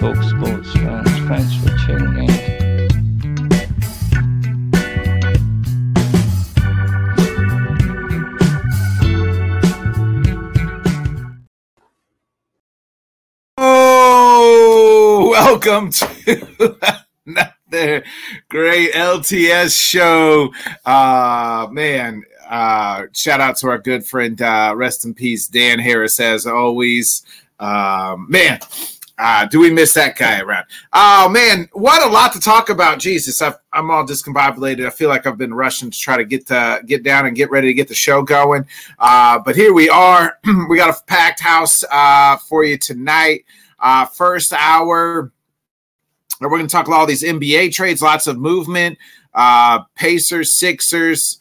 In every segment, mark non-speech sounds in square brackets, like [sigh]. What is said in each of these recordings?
talk sports fans. Thanks for tuning in. Oh, welcome to [laughs] another great LTS show. Uh, man, uh, shout out to our good friend, uh, rest in peace, Dan Harris, as always. Um, man, uh, do we miss that guy around? Oh man, what a lot to talk about. Jesus, I've, I'm all discombobulated. I feel like I've been rushing to try to get to get down and get ready to get the show going. Uh, but here we are. [clears throat] we got a packed house uh, for you tonight. Uh, first hour, we're going to talk about all these NBA trades, lots of movement, uh, Pacers, Sixers,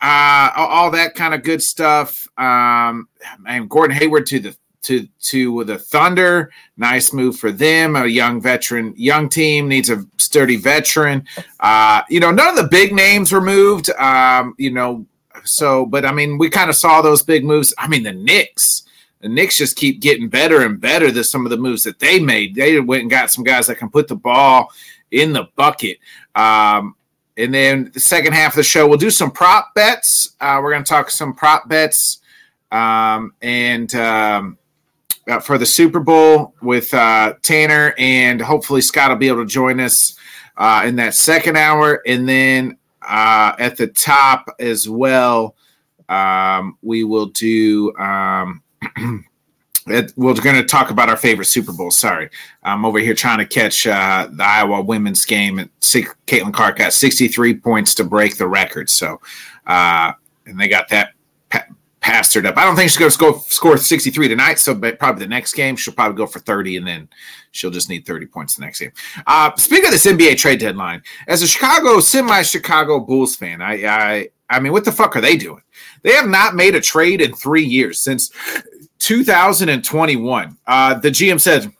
uh, all, all that kind of good stuff. Um, and Gordon Hayward to the to to the Thunder, nice move for them. A young veteran, young team needs a sturdy veteran. Uh, you know, none of the big names were moved. Um, you know, so but I mean, we kind of saw those big moves. I mean, the Knicks the Knicks just keep getting better and better than some of the moves that they made. They went and got some guys that can put the ball in the bucket. Um, and then the second half of the show, we'll do some prop bets. Uh, we're going to talk some prop bets um, and um, uh, for the Super Bowl with uh, Tanner, and hopefully Scott will be able to join us uh, in that second hour. And then uh, at the top as well, um, we will do. Um, [clears throat] it, we're going to talk about our favorite Super Bowl. Sorry, I'm over here trying to catch uh, the Iowa women's game. And Caitlin Clark got 63 points to break the record. So, uh, and they got that passed her up. I don't think she's going to score, score 63 tonight. So, probably the next game she'll probably go for 30, and then she'll just need 30 points the next game. Uh, speaking of this NBA trade deadline, as a Chicago semi-Chicago Bulls fan, I, I, I mean, what the fuck are they doing? They have not made a trade in three years since 2021. Uh, the GM said,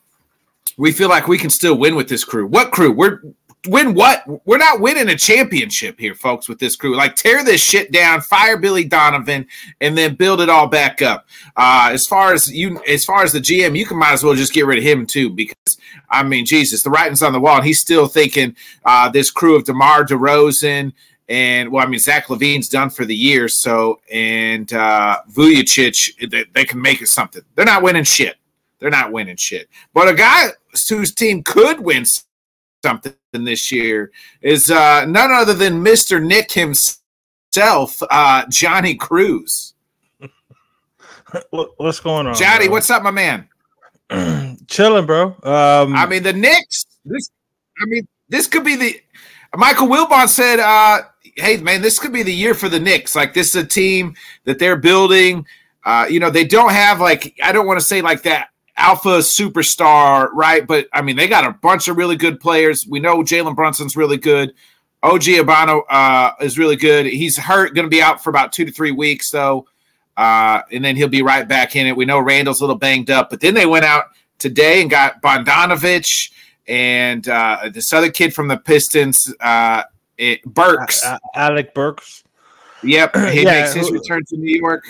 "We feel like we can still win with this crew. What crew? We're win what? We're not winning a championship here, folks. With this crew, like tear this shit down, fire Billy Donovan, and then build it all back up. Uh, as far as you, as far as the GM, you can might as well just get rid of him too, because I mean, Jesus, the writing's on the wall, and he's still thinking uh, this crew of DeMar DeRozan." And well, I mean, Zach LaVine's done for the year, so and uh, Vucevic, they, they can make it something. They're not winning shit. They're not winning shit. But a guy whose team could win something this year is uh, none other than Mister Nick himself, uh, Johnny Cruz. [laughs] What's going on, Johnny, bro? what's up, my man? [clears throat] chilling, bro? Um, I mean, the Knicks. This, I mean, this could be the. Michael Wilbon said, uh, "Hey, man, this could be the year for the Knicks. Like, this is a team that they're building. Uh, you know, they don't have like I don't want to say like that alpha superstar, right? But I mean, they got a bunch of really good players. We know Jalen Brunson's really good. OG Abano uh, is really good. He's hurt, going to be out for about two to three weeks, though, uh, and then he'll be right back in it. We know Randall's a little banged up, but then they went out today and got Bogdanovich and uh, this other kid from the Pistons, uh, it, Burks. Alec Burks. yep, he [clears throat] yeah, makes his return to New York.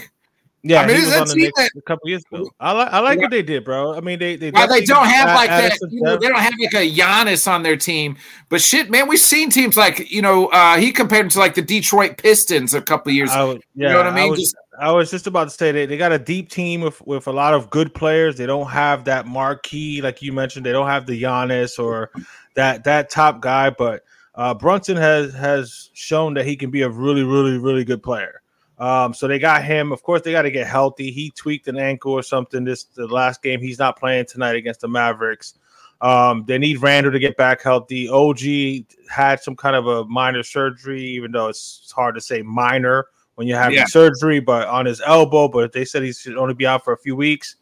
Yeah, I mean, he was on the Knicks that- a couple years ago. I like I like Yeah. what they did, bro. I mean, they they Well, they don't have like added that. You know, they don't have like a Giannis on their team. But shit, man, we've seen teams like you know uh, he compared them to like the Detroit Pistons a couple years. I was, yeah, you know what I mean? was, Just- I was just about to say they, they got a deep team with, with a lot of good players. They don't have that marquee, like you mentioned. They don't have the Giannis or that that top guy, but uh, Brunson has has shown that he can be a really, really, really good player. Um, so they got him. Of course, they got to get healthy. He tweaked an ankle or something this the last game. He's not playing tonight against the Mavericks. Um, they need Randall to get back healthy. OG had some kind of a minor surgery, even though it's hard to say minor when you're having Yeah. surgery, but on his elbow. But they said he should only be out for a few weeks.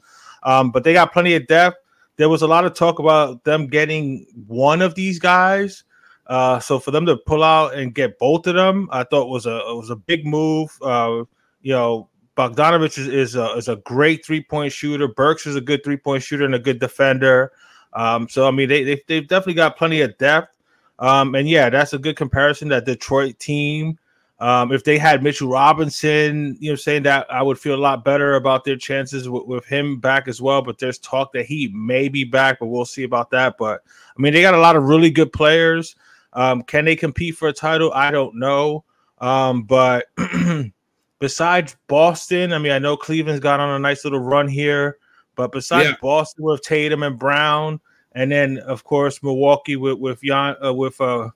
Um, but they got plenty of depth. There was a lot of talk about them getting one of these guys. Uh, so for them to pull out and get both of them, I thought was a was a big move. Uh, you know, Bogdanovich is, is a is a great three point shooter. Burks is a good three point shooter and a good defender. Um, so I mean, they, they they've definitely got plenty of depth. Um, and yeah, that's a good comparison. That Detroit team Um, if they had Mitchell Robinson, you know, saying that I would feel a lot better about their chances with, with him back as well. But there's talk that he may be back, but we'll see about that. But I mean, they got a lot of really good players. Um, can they compete for a title? I don't know. Um, but [clears throat] besides Boston, I mean, I know Cleveland's got on a nice little run here, but besides Yeah. Boston with Tatum and Brown, and then of course Milwaukee with with Jan, uh, with uh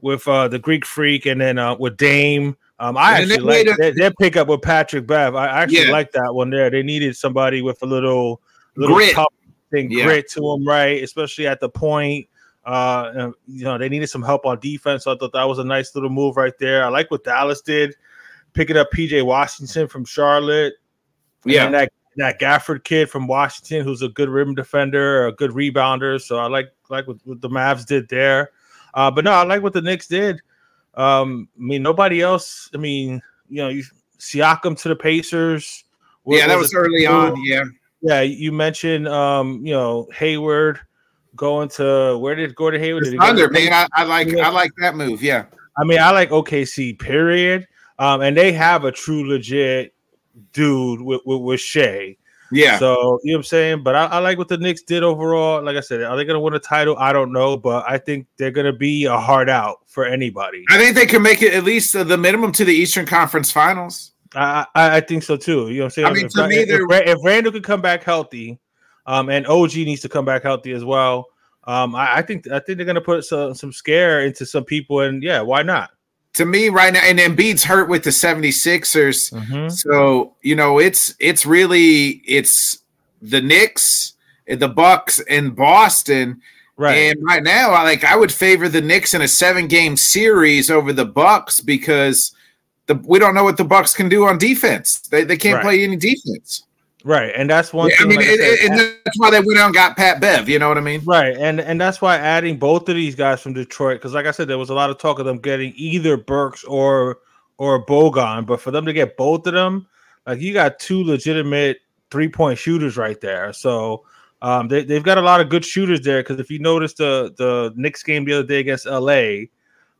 with uh the Greek Freak, and then uh with Dame. Um, I And actually like a- their, their pickup with Patrick Bev. I actually Yeah. like that one there. They needed somebody with a little little Grit. thing, Yeah. grit to them, right? Especially at the point. Uh, and, you know, they needed some help on defense. So I thought that was a nice little move right there. I like what Dallas did, picking up PJ Washington from Charlotte. Yeah. and that that Gafford kid from Washington, who's a good rim defender, a good rebounder. So I like like what, what the Mavs did there. Uh, but no, I like what the Knicks did. Um, I mean, nobody else. I mean, you know, you Siakam to the Pacers. yeah, that was a- early on. Yeah. Yeah, you mentioned um, you know, Hayward going to where did Gordon Hayward? Did Thunder, man. I, I like Yeah. I like that move. Yeah. I mean, I like OKC, period. Um, and they have a true legit dude with, with, with Shai. Yeah. So you know what I'm saying? But I, I like what the Knicks did overall. Like I said, are they gonna win a title? I don't know, but I think they're gonna be a hard out for anybody. I think they can make it at least the minimum to the Eastern Conference Finals. I I, I think so too. You know what I'm saying? I mean, if, to me, if, they're- if, Ra- if Randall could come back healthy, um, and OG needs to come back healthy as well. Um, I, I think I think they're gonna put some some scare into some people, and yeah, why not? To me, right now, and Embiid's hurt with the 76ers. Mhm. So, you know, it's it's really it's the Knicks, the Bucks, and Boston. Right. And right now, I like I would favor the Knicks in a seven game series over the Bucks because the we don't know what the Bucks can do on defense. They they can't Right. play any defense. Right, and that's one Yeah, I mean, like I said, it- and that's why they went out and got Pat Bev. You know what I mean? Right, and and that's why adding both of these guys from Detroit, because like I said, there was a lot of talk of them getting either Burks or or Bogon, but for them to get both of them, like you got two legitimate three point shooters right there. So um, they they've got a lot of good shooters there. Because if you notice the the Knicks game the other day against LA,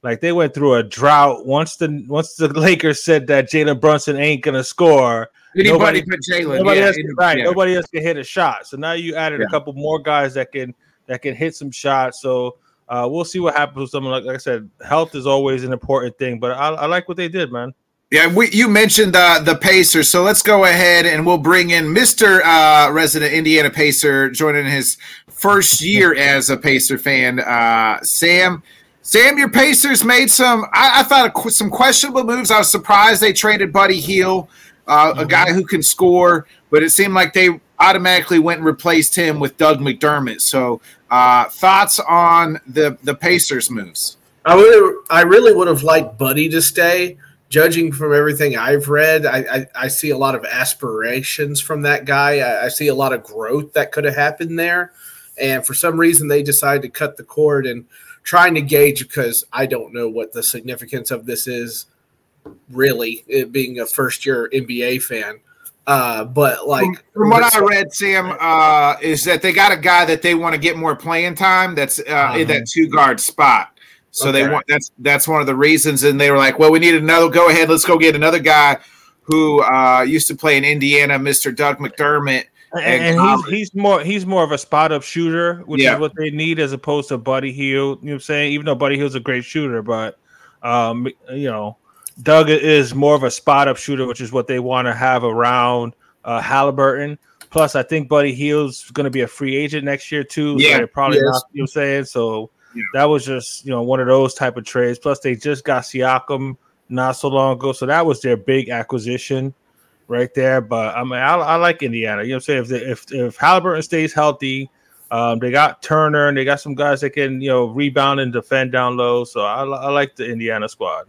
like they went through a drought once the once the [laughs] Lakers said that Jalen Brunson ain't gonna score. Anybody Nobody- but Jalen. Nobody yeah, else, any- right? yeah. Nobody else can hit a shot. So now you added Yeah. a couple more guys that can that can hit some shots. So uh, we'll see what happens with someone like, like I said. Health is always an important thing, but I, I like what they did, man. Yeah, we, you mentioned uh, the Pacers, so let's go ahead and we'll bring in Mr. Uh, resident Indiana Pacer, joining his first year [laughs] as a Pacer fan. Uh, Sam, Sam, your Pacers made some. I, I thought qu- some questionable moves. I was surprised they traded Buddy Hield, uh, a guy who can score, but it seemed like they automatically went and replaced him with Doug McDermott. So, uh, thoughts on the the Pacers moves? I would, I really would have liked Buddy to stay. Judging from everything I've read, I, I, I see a lot of aspirations from that guy. I, I see a lot of growth that could have happened there, and for some reason they decided to cut the cord and trying to gauge because I don't know what the significance of this is. Really, being a first year NBA fan, uh, but like from, from what I read, Sam, uh, is that they got a guy that they want to get more playing time. That's uh, in that two guard spot. So they want that's that's one of the reasons. And they were like, well, we need another. Go ahead, let's go get another guy who uh, used to play in Indiana, Mr. Doug McDermott. And, And and he's he's more he's more of a spot up shooter, which Yeah. is what they need as opposed to Buddy Hield. You know what I'm saying? Even though Buddy Hield's a great shooter, but um, you know, Doug is more of a spot up shooter, which is what they want to have around uh, Halliburton. Plus, I think Buddy Hield's going to be a free agent next year too. so Yeah, they're probably he is. not. You know what I'm saying? So Yeah. that was just you know one of those type of trades. Plus, they just got Siakam not so long ago, so that was their big acquisition right there. But I mean, I, I like Indiana. You know what I'm saying? If they, if if Halliburton stays healthy, um, they got Turner and they got some guys that can you know rebound and defend down low. So I, I like the Indiana squad.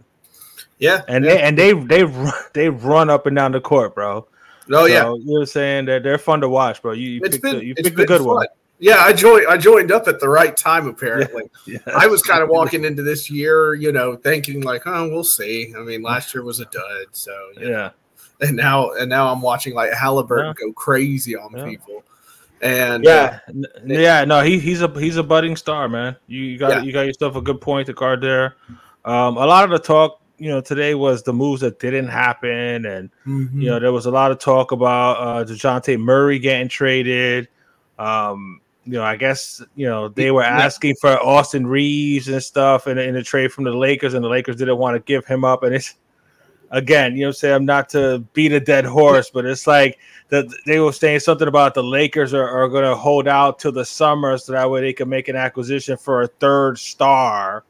Yeah, And yeah. they and they they run, [laughs] they run up and down the court, bro. oh yeah, you know saying? They're they're fun to watch, bro. You, you picked been- the, you picked a good fun. one. Yeah, I joined. I joined up at the right time. Apparently, [laughs] Yeah, I was kind of [laughs] walking into this year, you know, thinking like, "Oh, we'll see." I mean, last year was a dud, so know. yeah. And now, and now I'm watching like Halliburton go crazy on Yeah. people, and Yeah, N- yeah, no, he, he's a he's a budding star, man. You, you got Yeah. you got yourself a good point to guard there. Um, a lot of the talk you know today was the moves that didn't happen, and Mm-hmm. you know there was a lot of talk about uh, Dejounte Murray getting traded. Um, you know, I guess you know they were asking for Austin Reaves and stuff in, in a trade from the Lakers, and the Lakers didn't want to give him up. And it's again, you know, I'm saying I'm not to beat a dead horse, but it's like that they were saying something about the Lakers are, are going to hold out till the summer so that way they can make an acquisition for a third star.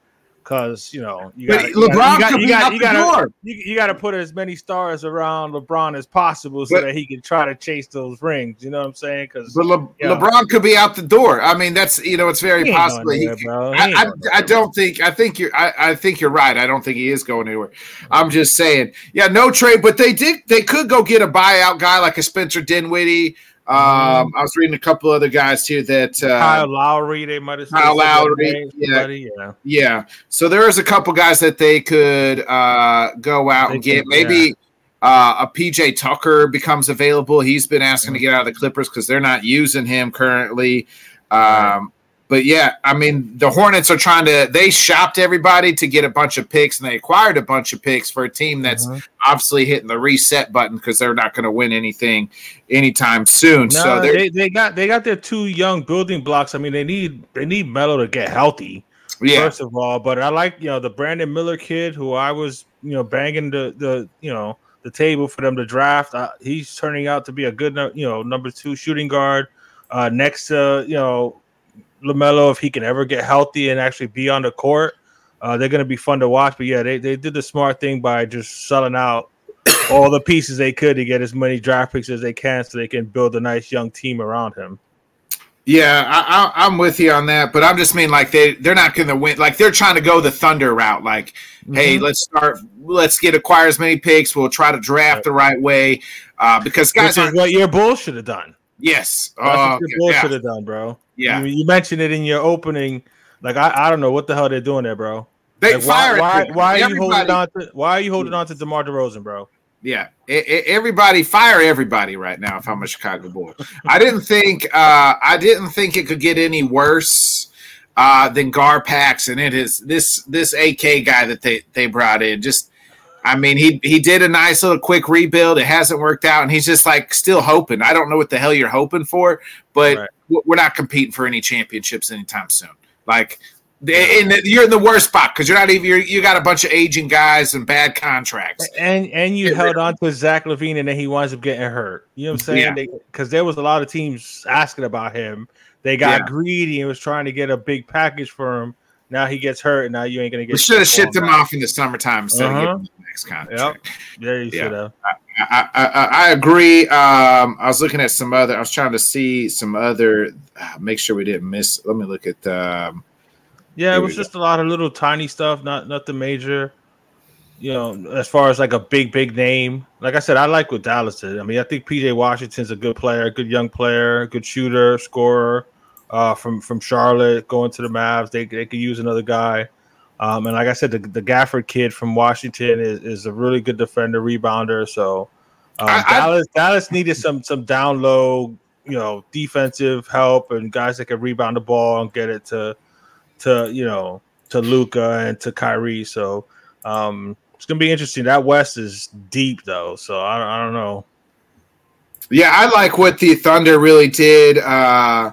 Because you know you got LeBron could be out the door. you, you got to put as many stars around LeBron as possible so But- that he can try to chase those rings. You know what I'm saying? Because Le- Yeah. LeBron could be out the door. I mean, that's you know, it's very He possible. He- I, I, I don't think. I think you're. I, I think you're right. I don't think he is going anywhere. I'm just saying. Yeah, no trade, but they did. They could go get a buyout guy like a Spencer Dinwiddie. Um, I was reading a couple other guys here that. Uh, Kyle Lowry, they might have said Kyle Lowry, yeah. yeah. Yeah. So there is a couple guys that they could uh, go out They and get. could, Maybe uh, a PJ Tucker becomes available. He's been asking to get out of the Clippers because they're not using him currently. Um. But yeah, I mean, the Hornets are trying to. They shopped everybody to get a bunch of picks, and they acquired a bunch of picks for a team that's Mhm. obviously hitting the reset button because they're not going to win anything anytime soon. No, so they, they got they got their two young building blocks. I mean, they need they need Melo to get healthy yeah, first of all. But I like you know the Brandon Miller kid who I was you know banging the the you know the table for them to draft. Uh, he's turning out to be a good you know number two shooting guard. Uh, next to you know Lamelo, if he can ever get healthy and actually be on the court, uh, they're going to be fun to watch. But yeah, they, they did the smart thing by just selling out [coughs] all the pieces they could to get as many draft picks as they can, so they can build a nice young team around him. Yeah, I, I, I'm with you on that, but I'm just mean like they they're not going to win. Like they're trying to go the Thunder route. Like, hey, Mhm. let's start. Let's get acquire as many picks. We'll try to draft Right. the right way uh, because guys which is what your Bulls should have done. Yes, That's oh, what your Bulls yeah, should have done, bro. yeah. You, you mentioned it in your opening. Like I, I don't know what the hell they're doing there, bro. They Like, why, why, why are you holding on to why are you holding on to DeMar DeRozan, bro? Yeah, E- e- everybody fire everybody right now. If I'm a Chicago Bull, I didn't think uh, I didn't think it could get any worse uh, than Garpax, and it is this this AK guy that they they brought in. Just, I mean, he he did a nice little quick rebuild. It hasn't worked out, and he's just like still hoping. I don't know what the hell you're hoping for, but Right. we're not competing for any championships anytime soon. Like. And you're in the worst spot because you're not even you're, you got a bunch of aging guys and bad contracts. And and you Get held on to Zach LaVine, and then he winds up getting hurt. You know what I'm saying? Because there was a lot of teams asking about him. They got Yeah. greedy and was trying to get a big package for him. Now he gets hurt, and now you ain't gonna get. We should have shipped him off in the summertime instead Uh-huh. of him the next contract. Yeah, you Yeah. should have. I, I, I, I agree. Um, I was looking at some other. I was trying to see some other. Uh, make sure we didn't miss. Let me look at. Um, Yeah, it was we go. just a lot of little tiny stuff, not nothing major. You know, as far as like a big, big name. Like I said, I like what Dallas did. I mean, I think PJ Washington's a good player, good young player, good shooter, scorer. Uh, from from Charlotte going to the Mavs, they they could use another guy. Um, and like I said, the, the Gafford kid from Washington is, is a really good defender, rebounder. So um, I- I- Dallas Dallas needed some some down low, you know, defensive help and guys that can rebound the ball and get it to to you know to Luka and to Kyrie. So um, it's gonna be interesting. That West is deep though, so I, I don't know. yeah, I like what the Thunder really did. Uh,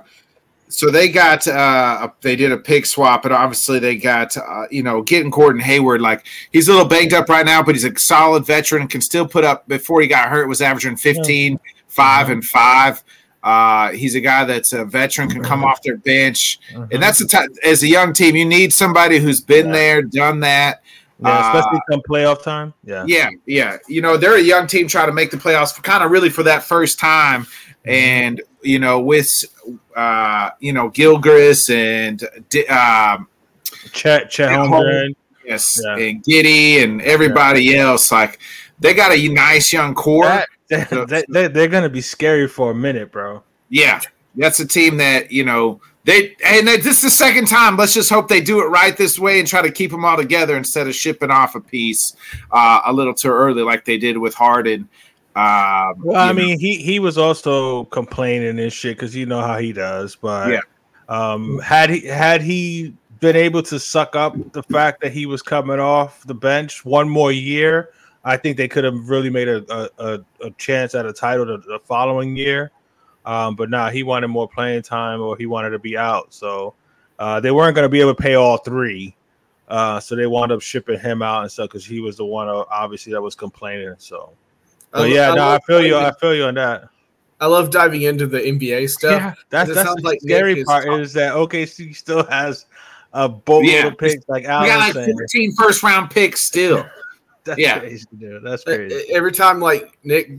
so they got uh, they did a pick swap, and obviously they got uh, you know getting Gordon Hayward. Like he's a little banged up right now, but he's a solid veteran and can still put up. Before he got hurt, was averaging 15, five and five. Uh, he's a guy that's a veteran, can come off their bench. And that's the time as a young team, you need somebody who's been Yeah. there, done that. yeah, especially uh, come playoff time. Yeah, Yeah, yeah. You know, they're a young team trying to make the playoffs for kind of really for that first time. And, you know, with, uh, you know, Gilgeous and, um, Chet Chet Holmgren. yes, Yeah. and Giddey and everybody else, like, they got a nice young core. That- they, they, they're gonna be scary for a minute, bro. Yeah, that's a team that you know they and this is the second time. Let's just hope they do it right this way and try to keep them all together instead of shipping off a piece uh, a little too early like they did with Harden. Um, Well, I know. mean, he he was also complaining and shit because you know how he does. But Yeah. um, had he had he been able to suck up the fact that he was coming off the bench one more year, I think they could have really made a a, a chance at a title the, the following year. Um, but now nah, he wanted more playing time or he wanted to be out. So uh, they weren't going to be able to pay all three. Uh, so they wound up shipping him out and stuff because he was the one uh, obviously that was complaining. So, but I, yeah, I no, I feel you. I feel you on that. I love diving into the NBA stuff. Yeah, that's, that's the like scary part is, is that OKC still has a boatload of picks like Alan we got like 14 first round picks still. [laughs] That's yeah. crazy, dude. That's crazy. Every time like Nick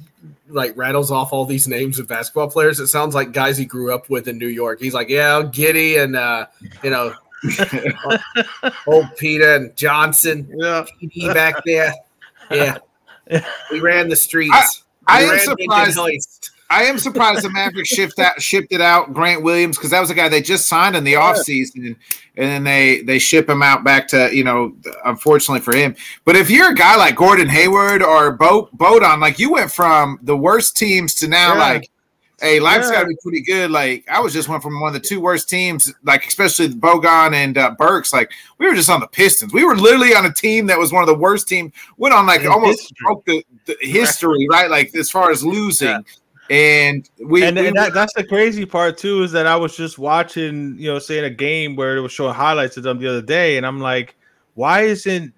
like rattles off all these names of basketball players, it sounds like guys he grew up with in New York. He's like, yeah, Giddey and uh, you know, [laughs] old Peter and Johnson, yeah, PD back there. Yeah, [laughs] we ran the streets. I, I am surprised. I am surprised the Mavericks shift that shifted out Grant Williams because that was a guy they just signed in the yeah. offseason and, and then they they ship him out back to you know unfortunately for him. But if you're a guy like Gordon Hayward or Bo Bodon, like you went from the worst teams to now yeah. like hey, life's yeah. got to be pretty good. Like I was just went from one of the two worst teams, like especially Bogan and uh, Burks. Like we were just on the Pistons. We were literally on a team that was one of the worst teams. Went on like In almost history. broke the, the history, right. right? Like as far as losing. Yeah. And we and, we, and that, that's the crazy part too is that I was just watching, you know, saying a game where it was showing highlights of them the other day, and I'm like, why isn't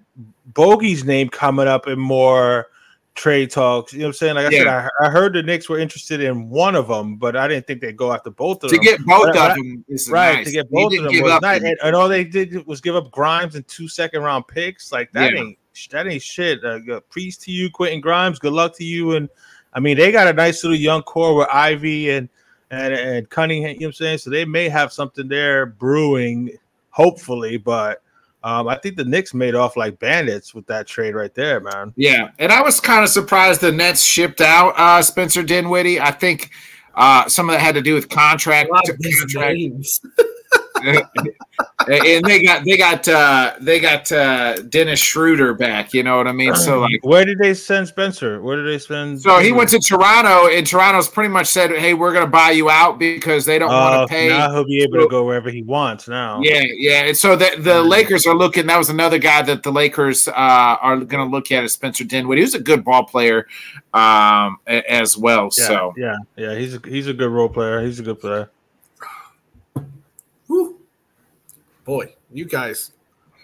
Bogey's name coming up in more trade talks? You know what I'm saying? Like I yeah. said, I, I, heard the Knicks were interested in one of them, but I didn't think they'd go after both of to them. To get both but, of them, right? Nice. To get both of them was nice. And, and, all they did was give up Grimes and two second round picks. Like that yeah. ain't that ain't shit. Uh, peace to you, Quentin Grimes. Good luck to you and I mean, they got a nice little young core with Ivey and and and Cunningham. You know what I'm saying? So they may have something there brewing, hopefully. But um, I think the Knicks made off like bandits with that trade right there, man. Yeah, and I was kind of surprised the Nets shipped out uh, Spencer Dinwiddie. I think uh, some of that had to do with contract. contract. [laughs] and they got they got uh, they got uh, Dennis Schroeder back. You know what I mean? So like, where did they send Spencer? Where did they send? So he went to Toronto, and Toronto's pretty much said, "Hey, we're going to buy you out because they don't uh, want to pay." Now he'll be able to go wherever he wants. Now, yeah, yeah. And so the the mm. Lakers are looking. That was another guy that the Lakers uh, are going to look at is Spencer Dinwiddie. He was a good ball player um, as well. Yeah, so yeah, yeah. He's a, he's a good role player. He's a good player. Boy, you guys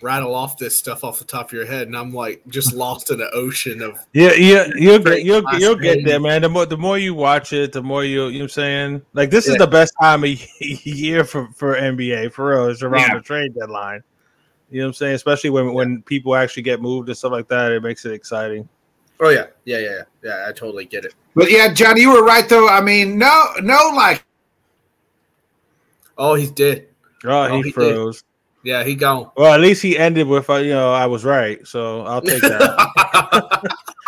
rattle off this stuff off the top of your head, and I'm like just lost in an ocean of yeah, yeah. You'll get you'll, you'll get there, man. The more the more you watch it, the more you you know what I'm saying. Like this yeah. is the best time of [laughs] year for for NBA for real. It's around yeah. the trade deadline. You know what I'm saying? Especially when when people actually get moved and stuff like that, it makes it exciting. Oh yeah, yeah, yeah, yeah. I totally get it. But yeah, John, you were right though. I mean, no, no, like, oh, he's dead. Oh, oh, he, oh, he froze. Did. Yeah, he gone. Well, at least he ended with uh, you know I was right, so I'll take that.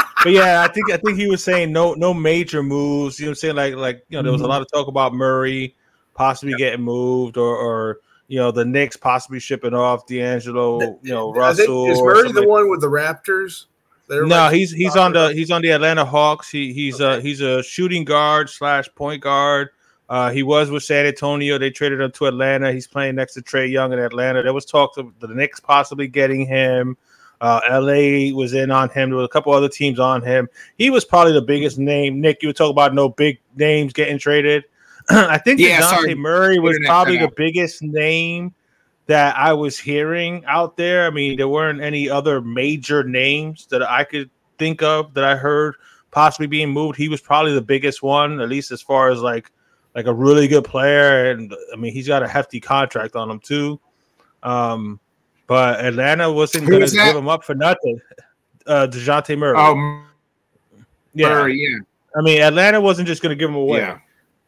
[laughs] but yeah, I think I think he was saying no no major moves. You know, what I'm saying like like you know there was a mm-hmm. lot of talk about Murray possibly getting moved or or you know the Knicks possibly shipping off D'Angelo. You know Russell. Think, is Murray the one with the Raptors? No, he's he's on the he's on the Atlanta Hawks. He he's okay. a he's a shooting guard slash point guard. Uh, he was with San Antonio. They traded him to Atlanta. He's playing next to Trae Young in Atlanta. There was talk of the Knicks possibly getting him. Uh, LA was in on him. There were a couple other teams on him. He was probably the biggest name. Nick, you were talking about no big names getting traded. [clears throat] I think yeah, Dejounte Murray was probably the biggest name that I was hearing out there. I mean, there weren't any other major names that I could think of that I heard possibly being moved. He was probably the biggest one, at least as far as like like a really good player, and I mean he's got a hefty contract on him too. Um, but Atlanta wasn't going to give him up for nothing. Uh, Dejounte Murray. Um, yeah. Murray, yeah. I mean, Atlanta wasn't just going to give him away. Yeah.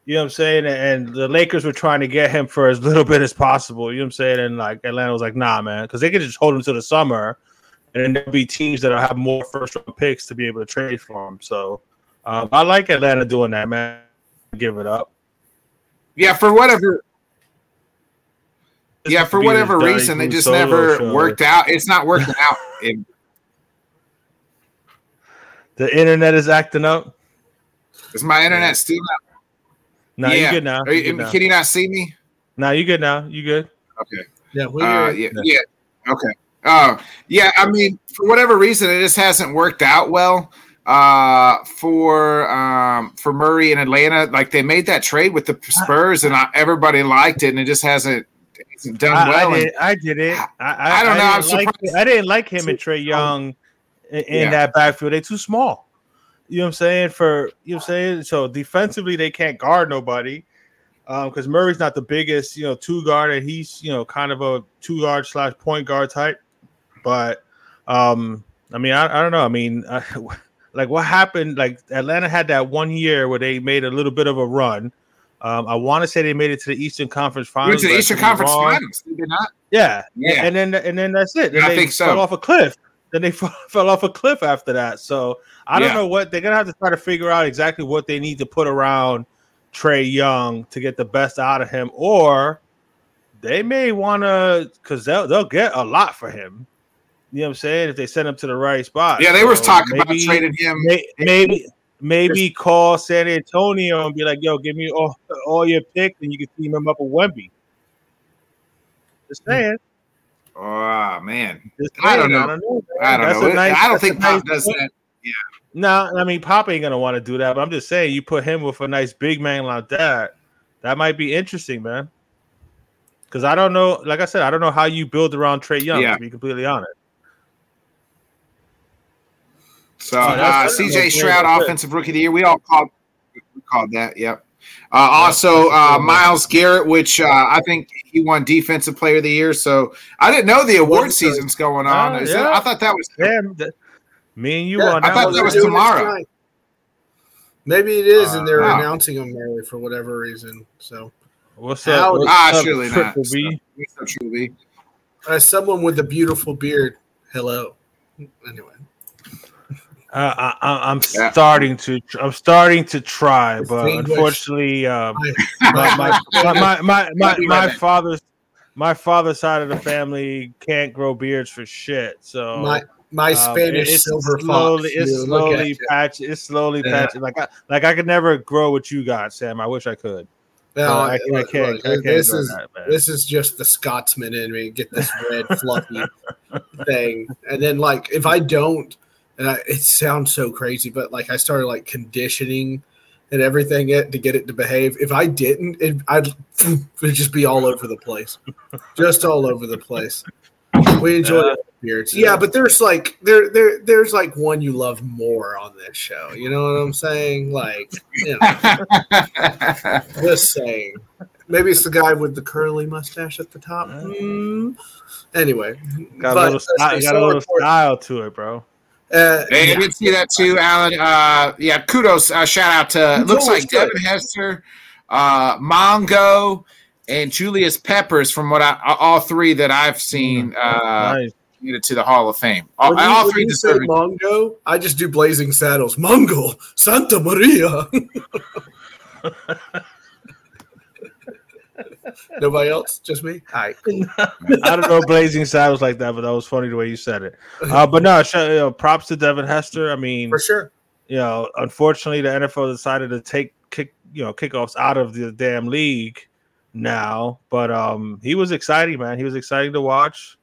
You know what I'm saying? And the Lakers were trying to get him for as little bit as possible. You know what I'm saying? And like Atlanta was like, nah, man, because they could just hold him to the summer, and then there'll be teams that'll have more first round picks to be able to trade for him. So um, I like Atlanta doing that, man. Give it up. Yeah, for whatever. yeah, for whatever reason, they just never show. worked out. It's not working out. [laughs] the internet is acting up. Is my internet still out? No, yeah. you good now. Are you, good now. Can you not see me? No, you good now. You good? Okay. Yeah, we Uh, hear yeah, yeah. Okay. Uh, yeah. I mean, for whatever reason, it just hasn't worked out well uh, for um, for Murray in Atlanta. Like they made that trade with the Spurs, and I, everybody liked it, and it just hasn't, done I, well. I, And- did, I did it. I, I, I don't know, I'm like, surprised. I didn't like him and Trae Young in, in Yeah. that backfield. They're too small. You know what I'm saying? For you know what I'm saying? So defensively, they can't guard nobody. Um, because Murray's not the biggest, you know, two guard, and he's you know kind of a two guard slash point guard type. But um, I mean, I, I don't know. I mean, [laughs] I, like what happened? Like Atlanta had that one year where they made a little bit of a run. Um, I want to say they made it to the Eastern Conference We Finals. went to the Eastern Conference wrong. Finals. Did not? Yeah, Yeah. and then and then that's it. Then I they think so. fell off a cliff. Then they fell [laughs] fell off a cliff after that. So I don't know what they're gonna have to try to figure out exactly what they need to put around Trae Young to get the best out of him, or they may want to because they'll they'll get a lot for him. You know what I'm saying? If they send him to the right spot. Yeah, they were So talking about maybe- trading him. may- maybe maybe call San Antonio and be like, "Yo, give me all, all your picks, and you can team him up with Wemby." Just hmm. saying. Oh man, Just I don't know. I don't know. I don't know. nice- I don't think Pop nice does point. that. Yeah. No, I mean Pop ain't gonna want to do that. But I'm just saying, you put him with a nice big man like that, that might be interesting, man. Because I don't know, like I said, I don't know how you build around Trae Young. Yeah. To be completely honest, So Oh, uh, CJ that's Stroud, good. offensive rookie of the year. We all called we called that. Yep. Uh, also, uh, Myles Garrett, which uh, I think he won Defensive Player of the Year. So I didn't know the award Well, season's going on. uh, Is that- I thought that was damn, th- me and you Yeah, on I thought that was They're doing it tomorrow. Maybe it is, and they're Uh, wow. announcing them early for whatever reason. So, What's Howdy. up? What's ah, up, surely not. Triple So, B? so truly. as someone with a beautiful beard, hello. Anyway, Uh, I, I'm Yeah. starting to. I'm starting to try, but Distinguished. unfortunately, um, my, my, my, [laughs] my, my, my, I'll be my right back. father's my father's side of the family can't grow beards for shit. So my my um, Spanish it's silver slowly, fox. it's slowly patch. It's slowly Yeah. patching. Like I like I could never grow what you got, Sam. I wish I could. No, I, I can't. look, I can't this is that, this is just the Scotsman in me. Get this red fluffy [laughs] thing, and then like if I don't, and I, it sounds so crazy, but like I started like conditioning and everything it to get it to behave. If I didn't, it, I'd [laughs] it'd just be all over the place, just all over the place. We enjoy Uh, beards, yeah, but there's like there there there's like one you love more on this show. You know what I'm saying? Like, you know, [laughs] just saying. Maybe it's the guy with the curly mustache at the top. Hmm. Anyway, got but, a little, style, so got a little style to it, bro. Uh, Hey, yeah. I did see that too, Alan. Uh, yeah, kudos. Uh, shout out to He's looks always like Devin Hester, uh, Mongo, and Julius Peppers. From what I all three that I've seen uh, nice. it to the Hall of Fame. All, When you, all when three you say deserving. Mongo, I just do Blazing Saddles. Mongo, Santa Maria. [laughs] [laughs] Nobody else, just me. Hi. [laughs] I don't know Blazing Saddles like that, but that was funny the way you said it. Uh, but no, you know, props to Devin Hester. I mean, For sure. you know, unfortunately, the NFL decided to take kick, you know, kickoffs out of the damn league now. But um, he was exciting, man. He was exciting to watch.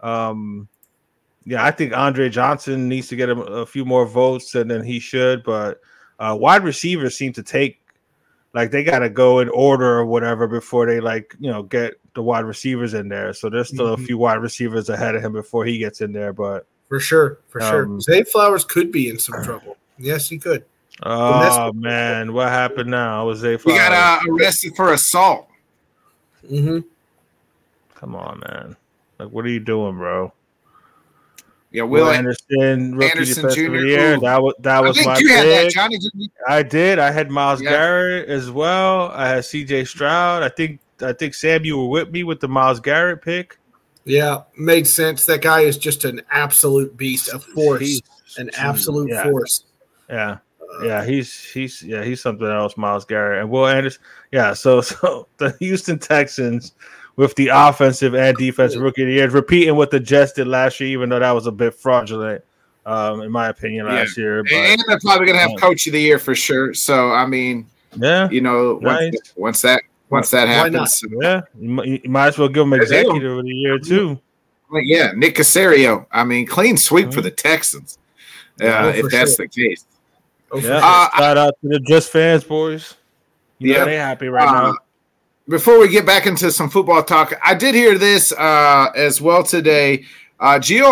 Um, yeah, I think Andre Johnson needs to get him a few more votes than, than he should. But uh, wide receivers seem to take like they got to go in order or whatever before they like you know get the wide receivers in there. So there's still a Mhm. few wide receivers ahead of him before he gets in there. But For sure. For sure. Um, Zay Flowers could be in some [clears throat] trouble. Yes, he could. oh man, what happened now? Was they? He got uh, arrested for assault. hmm Come on, man. Like, what are you doing, bro? Yeah, Will Will. Anderson, rookie Anderson defensive of Jr., the year. That was that I was my you had that, pick. Johnny. You? I did. I had Myles Yeah. Garrett as well. I had C.J. Stroud. I think I think Sam, you were with me with the Myles Garrett pick. Yeah, made sense. That guy is just an absolute beast, a force, He's- an absolute yeah. force. Yeah, Uh, yeah, he's he's yeah he's something else. Myles Garrett and Will Anderson. Yeah, so [laughs] so the Houston Texans with the offensive and defensive rookie of the year, repeating what the Jets did last year, even though that was a bit fraudulent, um, in my opinion, last year. But And they're probably gonna have Coach of the Year for sure. So I mean, yeah, you know, once, Nice. once that once that happens. Yeah, you, might as well give him Because they don't- executive of the year too. Yeah, Nick Caserio. I mean, clean sweep for the Texans. Uh, Yeah, if that's sure. the case. Oh, Yeah, sure. Uh, shout out to the Just fans boys. You Yeah. they happy right Uh, now. Before we get back into some football talk, I did hear this uh, as well today. Uh, Gino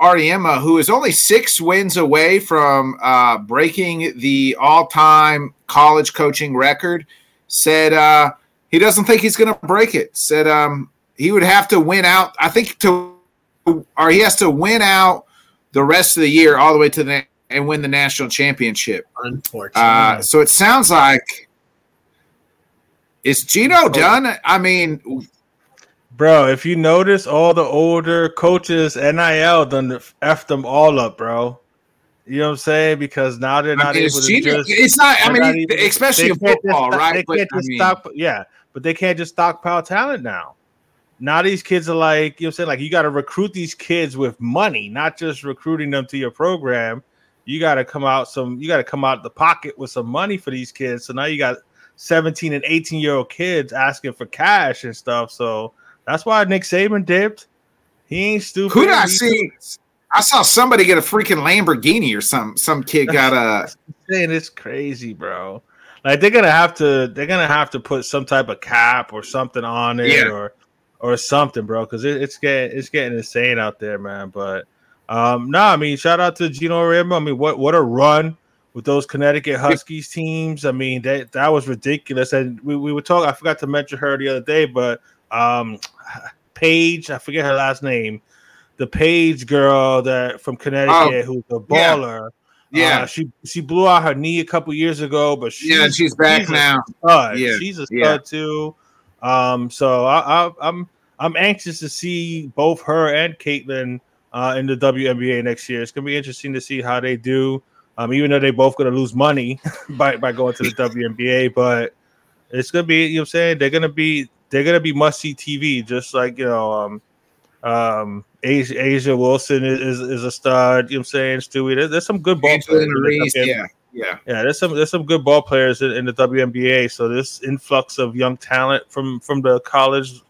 Auriemma, who is only six wins away from uh, breaking the all-time college coaching record, said uh, he doesn't think he's going to break it. Said um, he would have to win out. I think to or he has to win out the rest of the year all the way to the and win the national championship. Unfortunately. Uh, so it sounds like is Gino oh. done? I mean, Bro, if you notice, all the older coaches, NIL done f them all up, bro. You know what I'm saying? Because now they're I not mean, able it's to Gino. just. It's not. I mean, not even- especially in can't just football, right? They But can't I just mean, stock, yeah, but they can't just stockpile talent now. Now these kids are like, you know what I'm saying? Like you got to recruit these kids with money, not just recruiting them to your program. You got to come out some, you got to come out the pocket with some money for these kids. So now you got 17 and 18 year old kids asking for cash and stuff. So that's why Nick Saban dipped. He ain't stupid. who did I see? I saw somebody get a freaking Lamborghini or some. Some kid got a. [laughs] saying it's crazy, bro. Like they're gonna have to, they're gonna have to put some type of cap or something on it, Yeah. or or something, bro, because it, it's getting it's getting insane out there, man. But um, no, I mean, shout out to Gino Auriemma. I mean, what what a run with those Connecticut Huskies teams. I mean, that that was ridiculous. And we, we were talking. I forgot to mention her the other day, but um, [sighs] Paige, I forget her last name. The Page girl that from Connecticut, who's a Oh, baller. Yeah, Uh, she she blew out her knee a couple years ago, but she's, yeah, she's back she's now. Yeah, She's a stud yeah. too. Um, so I, I, I'm I'm anxious to see both her and Caitlin uh, in the WNBA next year. It's gonna be interesting to see how they do. Um, even though they both gonna lose money [laughs] by, by going to the WNBA, but it's gonna be you know what I'm saying they're gonna be they're gonna be must see TV, just like you know um um Asia, A'ja Wilson is, is, is a stud. You know what I'm saying Stewie. There's, there's some good ball players. In the Reese, yeah, yeah. Yeah, there's some there's some good ball players in, in the WNBA. So this influx of young talent from from the college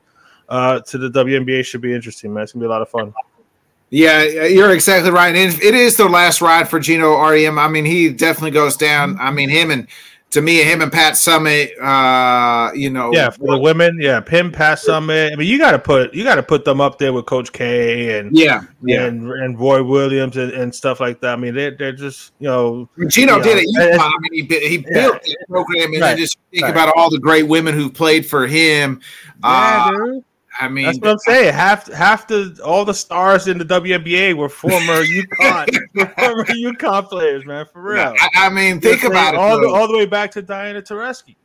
uh, to the WNBA should be interesting, man. It's gonna be a lot of fun. Yeah, you're exactly right. And it is the last ride for Gino REM. I mean, he definitely goes down. I mean, him and to me, him and Pat Summitt. Uh, you know, Yeah, for the women, yeah, Pim Pass Summitt. I mean, you got to put you got to put them up there with Coach K and yeah, yeah. and and Roy Williams and, and stuff like that. I mean, they're they're just you know Gino Yeah. did it. It's- I mean, he, bu- he built the program, and Right. then just think Right. about all the great women who played for him. yeah, Uh, dude. I mean, That's what I'm saying. Half half the all the stars in the WNBA were former [laughs] UConn former UConn players, man, for real. I, I mean, think You know about it. all the all the way back to Diana Taurasi.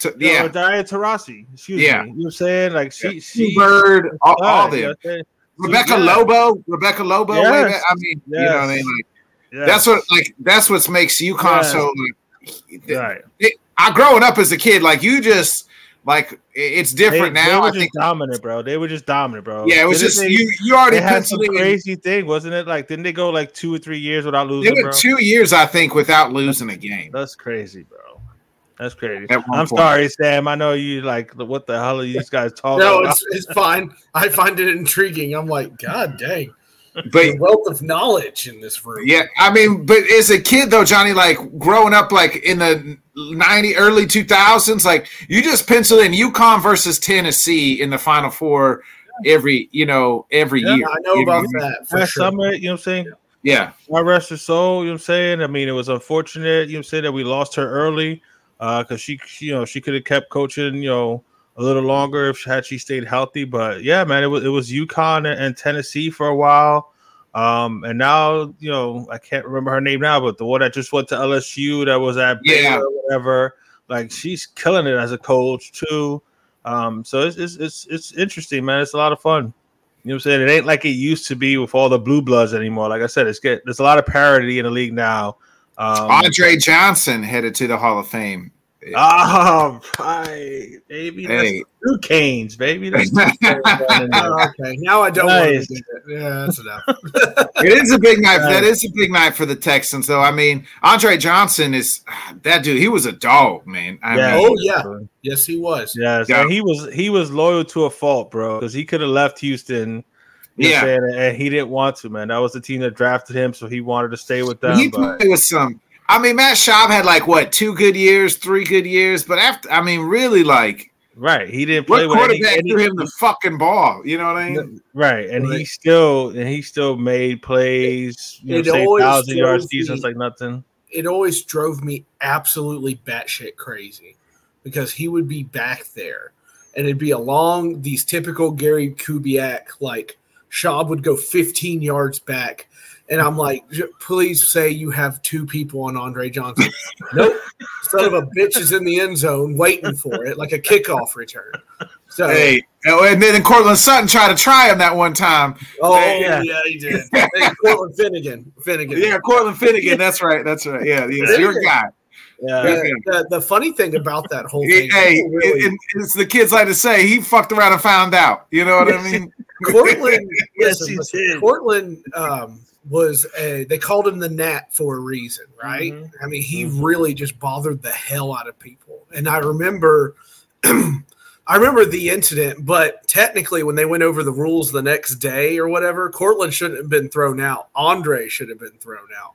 To- Yeah, yeah, or Diana Taurasi. Excuse Yeah. me. You know what I'm saying? Like she Sue she Bird, all, all you know them. what I'm saying? Rebecca yeah. Lobo, Rebecca Lobo. Yes. I mean, you know what I mean? Like, Yeah. That's what like that's what makes UConn Yes. so. Like, right. it, I growing up as a kid, like you just like it's They, different they now. were I just think. dominant, bro. They were just dominant, bro. Yeah, it was Didn't just they, you. You already They had some crazy thing, wasn't it? Like, didn't they go like two or three years without They losing, bro? went two years, I think, without losing a game. That's crazy, bro. That's crazy. I'm point. sorry, Sam. I know you like what the hell are these guys [laughs] talking No, about? it's, it's fine. I find it intriguing. I'm like, God dang, But the wealth of knowledge in this room. yeah, I mean, but as a kid though, Johnny, like growing up, like in the ninety early two thousands, like you just penciled in UConn versus Tennessee in the Final Four every, you know, every Yeah, year. I know You about that for Last sure. summer, you know what I'm saying? Yeah, God rest her soul. You know what I'm saying? I mean, it was unfortunate. You know what I'm saying that we lost her early uh because she, she, you know, she could have kept coaching. You know, a little longer if had she stayed healthy. But yeah, man, it was it was UConn and, and Tennessee for a while. Um, and now you know I can't remember her name now, but the one that just went to LSU that was at Yeah. Whatever, like she's killing it as a coach too. Um, so it's it's it's, it's interesting, man. It's a lot of fun. You know what I'm saying? It ain't like it used to be with all the blue bloods anymore. Like I said, it's get there's a lot of parity in the league now. Um, Andre Johnson headed to the Hall of Fame. [laughs] oh, right, baby. That's Hey. two canes, baby. That's [laughs] Oh, okay, now I don't Nice. want to do Yeah, that's enough. it is a big night. That is a big night for the Texans, though. I mean, Andre Johnson is that dude. He was a dog, man. I Yeah. mean, oh yeah, yes, he was. Yes, Yeah. and he was he was loyal to a fault, bro, because he could have left Houston. you Yeah. what I'm saying, and he didn't want to, man. That was the team that drafted him, so he wanted to stay with them. he but played with some. I mean, Matt Schaub had like what two good years, three good years, but after, I mean, really, like right, he didn't play what quarterback any- threw him the fucking ball? You know what I mean? right, and he still and he still made plays, you It know, say always thousand yard drove seasons me- like nothing. It always drove me absolutely batshit crazy because he would be back there, and it'd be along these typical Gary Kubiak like Schaub would go 15 yards back. And I'm like, please say you have two people on Andre Johnson. [laughs] nope. Son of a bitch is in the end zone waiting for it, like a kickoff return. So, Hey, oh, and then Cortland Sutton tried to try him that one time. oh, Yeah. yeah, he did. Hey, Cortland Finnegan. Finnegan. Yeah, Cortland Finnegan. That's right. That's right. Yeah, yes, your guy. Yeah, The, the, the funny thing about that whole thing, hey, people really- it, it- it's the kids like to say he fucked around and found out. You know what I [laughs] mean? Cortland, [laughs] Yes, listen, he did. Portland um, was a, they called him the Gnat for a reason, right? Mhm. I mean, he Mhm. really just bothered the hell out of people. And I remember, [clears throat] I remember the incident, but technically, when they went over the rules the next day or whatever, Cortland shouldn't have been thrown out. Andre should have been thrown out.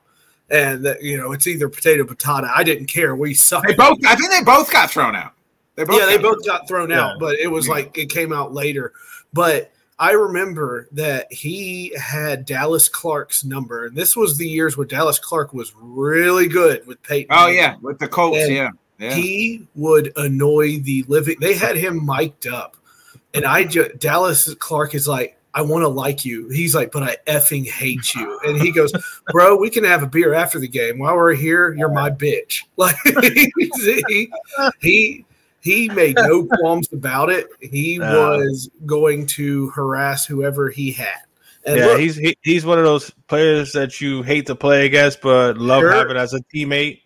And that, you know, it's either potato potato. I didn't care. We sucked. They both. I think they both got thrown out. They both. yeah, they got both got thrown Yeah. out, but it was Yeah. like it came out later. But I remember that he had Dallas Clark's number, and this was the years where Dallas Clark was really good with Peyton. Oh yeah, with the Colts. And yeah, yeah. He would annoy the living. They had him mic'd up, and I just Dallas Clark is like. I want to like you. He's like, but I effing hate you. And he goes, [laughs] bro, we can have a beer after the game. While we're here, you're my bitch. [laughs] Like [laughs] he, he he made no [laughs] qualms about it. He No. was going to harass whoever he had. And yeah, look, he's he, he's one of those players that you hate to play against, but love Sure. having as a teammate.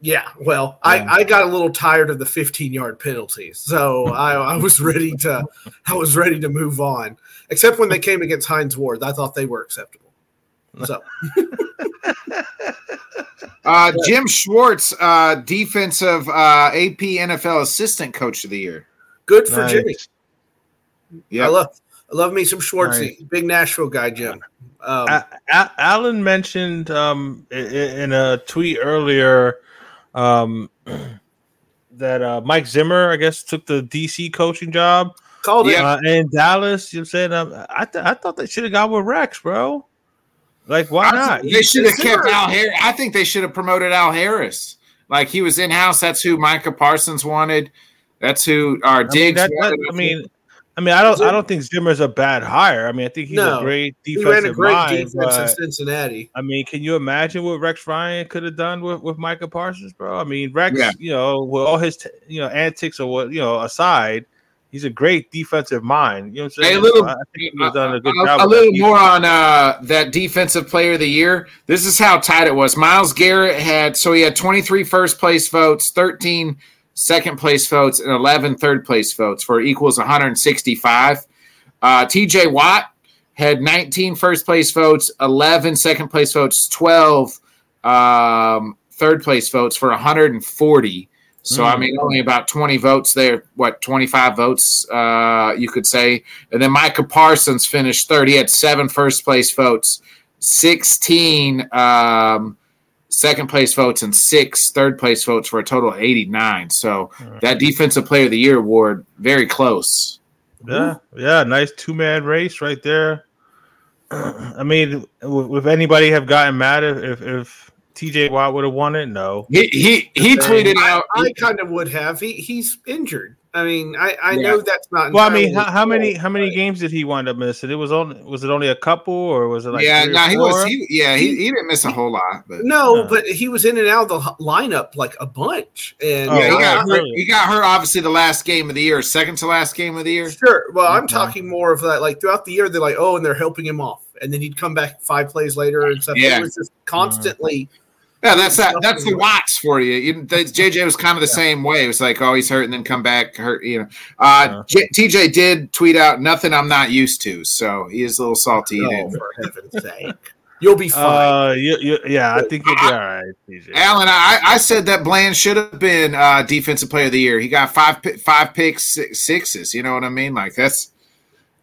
yeah, well, Yeah. I, I got a little tired of the 15 yard penalties. So [laughs] I, I was ready to I was ready to move on. Except when they came against Hines Ward. I thought they were acceptable. So [laughs] Uh, Jim Schwartz, uh, defensive uh, AP NFL assistant coach of the year. good for Nice. Jimmy. Yeah, I love I love me some Schwartzy. Nice. Big Nashville guy, Jim. Um, A- A- Alan mentioned um, i- i- in a tweet earlier um, [clears throat] that uh, Mike Zimmer, I guess, took the DC coaching job called it. Yeah. uh, in Dallas. You know what I'm saying? Um, I, th- I thought they should have gone with Rex, bro. Like, why not? they should have kept Al Harris. I think they should have promoted Al Harris. Like he was in house. That's who Micah Parsons wanted. That's who our I mean, that, that. I mean, I mean, I don't, I don't think Zimmer's a bad hire. I mean, I think he's No. a great defensive. He ran a great mind. defense in Cincinnati. I mean, can you imagine what Rex Ryan could have done with, with Micah Parsons, bro? I mean, Rex, Yeah. you know, with all his, t- you know, antics or what, you know, aside, he's a great defensive mind. You know what I'm Hey, saying? a little- So think he done a good a, job. a little more on uh, that defensive player of the year. This is how tight it was. Myles Garrett had so he had 23 first place votes, 13 second place votes, and 11 third place votes for equals 165. Uh, TJ Watt had 19 first place votes, 11 second place votes, 12 um, third place votes for 140. So I Mm. mean, only about 20 votes there. What 25 votes, uh, you could say. And then Micah Parsons finished third. He had seven first place votes, 16 um, second place votes, and six third place votes for a total of 89. So that defensive player of the year award very close. Yeah, yeah, nice two man race right there. [clears throat] I mean, would anybody have gotten mad if, if TJ Watt would have won it? No. He he he tweeted out. I kind of would have. He he's injured. I mean, I, I Yeah. know that's not. Well, I mean, how, how many how many but games did he wind up missing? It was only was it only a couple or was it like yeah, three or no, he was. He, yeah, he, he didn't miss a whole lot, but No, Yeah. but he was in and out of the lineup like a bunch. And Oh, yeah, he oh, wow. got hurt. He got hurt. Obviously, the last game of the year, second to last game of the year. Sure. Well, I'm Okay. talking more of that. Like throughout the year, they're like, oh, and they're helping him off, and then he'd come back five plays later and stuff. Yeah. It was just constantly Yeah, that's that. That's the Watts for you. you the, JJ was kind of the same way. It was like, oh, he's hurt and then come back hurt. You know, uh, J- TJ did tweet out nothing I'm not used to, so he is a little salty. Oh, for [laughs] heaven's sake. You'll be fine. Uh, you, you, yeah, I think you'll be [laughs] all right, TJ. Alan, I, I said that Bland should have been uh, defensive player of the year. He got five five picks, six, sixes. You know what I mean? Like that's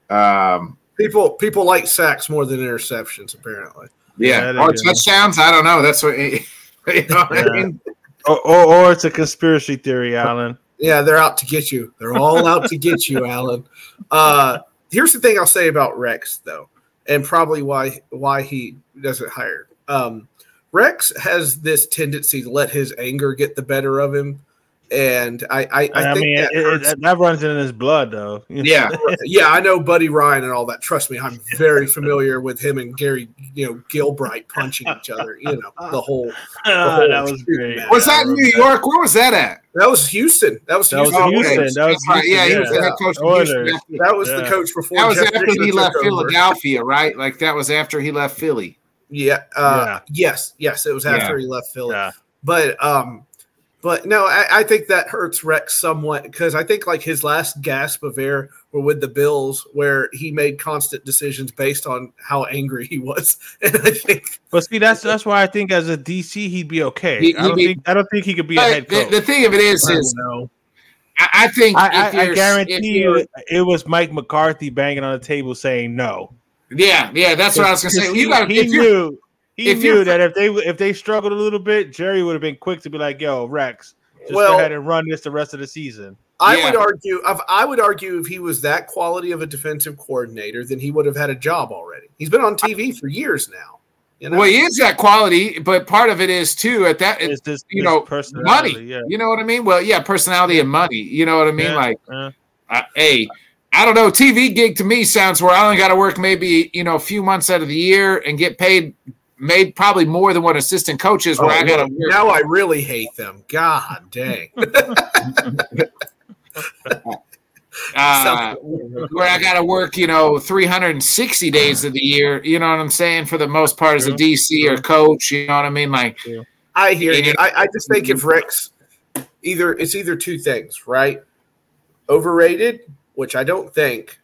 um, people people like sacks more than interceptions, apparently. Yeah, Yeah, or they do. touchdowns. I don't know. That's what you [laughs] know. What I mean? Or, or, or it's a conspiracy theory, Alan. Yeah, they're out to get you. They're all out to get you, Alan. Uh, here's the thing I'll say about Rex, though, and probably why why he doesn't hire. Um, Rex has this tendency to let his anger get the better of him, and I I, I, I, think mean, that it, it, that runs in his blood, though. [laughs] Yeah, yeah, I know Buddy Ryan and all that. Trust me, I'm very familiar with him and Gary, you know, Gilbride punching each other. You know, the [laughs] whole Ah, that was shooting great. match. was that in New York? Where was that at? that was Houston. That was That was Houston. Houston. That was that's right. Yeah, he Houston, was the head coach of Houston. That was the coach before. That was Jeff after Fisher he took left over. Philadelphia, right? Like that was after he left Philly. Yeah, uh, Yes. Yes. It was after he left Philly. Yeah. But um, but no, I, I think that hurts Rex somewhat because I think like his last gasp of air were with the Bills, where he made constant decisions based on how angry he was, [laughs] and I think But see, that's that's why I think as a DC he'd be okay. He- I don't be- think I don't think he could be a head coach. the thing of it is, I is don't know. I, I think I, if I, I guarantee if you, it was Mike McCarthy banging on the table saying no. Yeah, yeah, that's what I was gonna say. You got he if you're knew he if knew that if they if they struggled a little bit, Jerry would have been quick to be like, "Yo, Rex, just Well- go ahead and run this the rest of the season." I Yeah. would argue, if- I would argue, if he was that quality of a defensive coordinator, then he would have had a job already. He's been on TV for years now. You know, well, he is that quality, but part of it is too at that It's just you know personality, money. Yeah, You know what I mean? Well, yeah, personality and money. You know what I mean? Yeah, Like, yeah. uh, hey, I don't know. TV gig to me sounds where I only got to work maybe you know a few months out of the year and get paid, made probably more than what assistant coaches. Where Oh, I got to now I really hate them. God dang. [laughs] [laughs] uh, where I got to work, you know, 360 days of the year. You know what I'm saying? For the most part, as a DC or coach, you know what I mean? Like, I hear you. I, I just think if Rex either it's either two things, right? Overrated, which I don't think.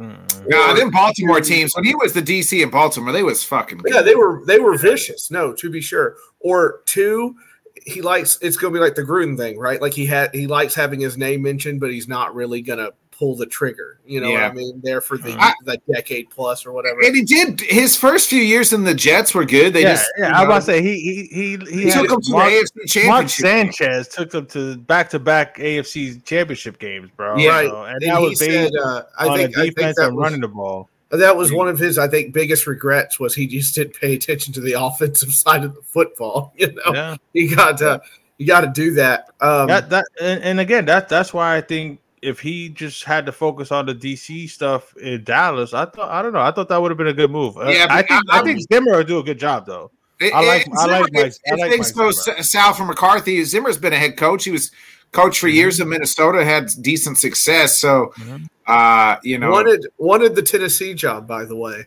Mm. nah, them Baltimore teams when he was the DC in Baltimore, they was fucking. Good. Yeah, they were they were vicious. No, to be sure. Or two, he likes it's gonna be like the Gruden thing, right? Like he had he likes having his name mentioned, but he's not really gonna pull the trigger. You know Yeah. what I mean? There for the I- the decade plus or whatever. And he did his first few years in the Jets were good. They yeah, just yeah. you I was know, about to say he he he he, he took them to Mark, the AFC championship. Mark Championship. Sanchez took them to back to back AFC championship games, bro. Yeah. right. So, and And that was based said, uh, I on think, a I think defense that and was, running the ball. that was one of his, I think, biggest regrets was he just didn't pay attention to the [laughs] offensive side of the football. [laughs] You know, Yeah. you got to you got to do that. Um, that that and, and again that that's why I think if he just had to focus on the DC stuff in Dallas, I thought I don't know. I thought that would have been a good move. Uh, Yeah, I but think I- I, think Zimmer will do a good job though. It- I like- it- I like Zimmer- Mike- if, I if like things go south for McCarthy, Zimmer's been a head coach. He was coach for years in Minnesota, had decent success. So, Mhm. uh, you know, wanted wanted the Tennessee job, by the way,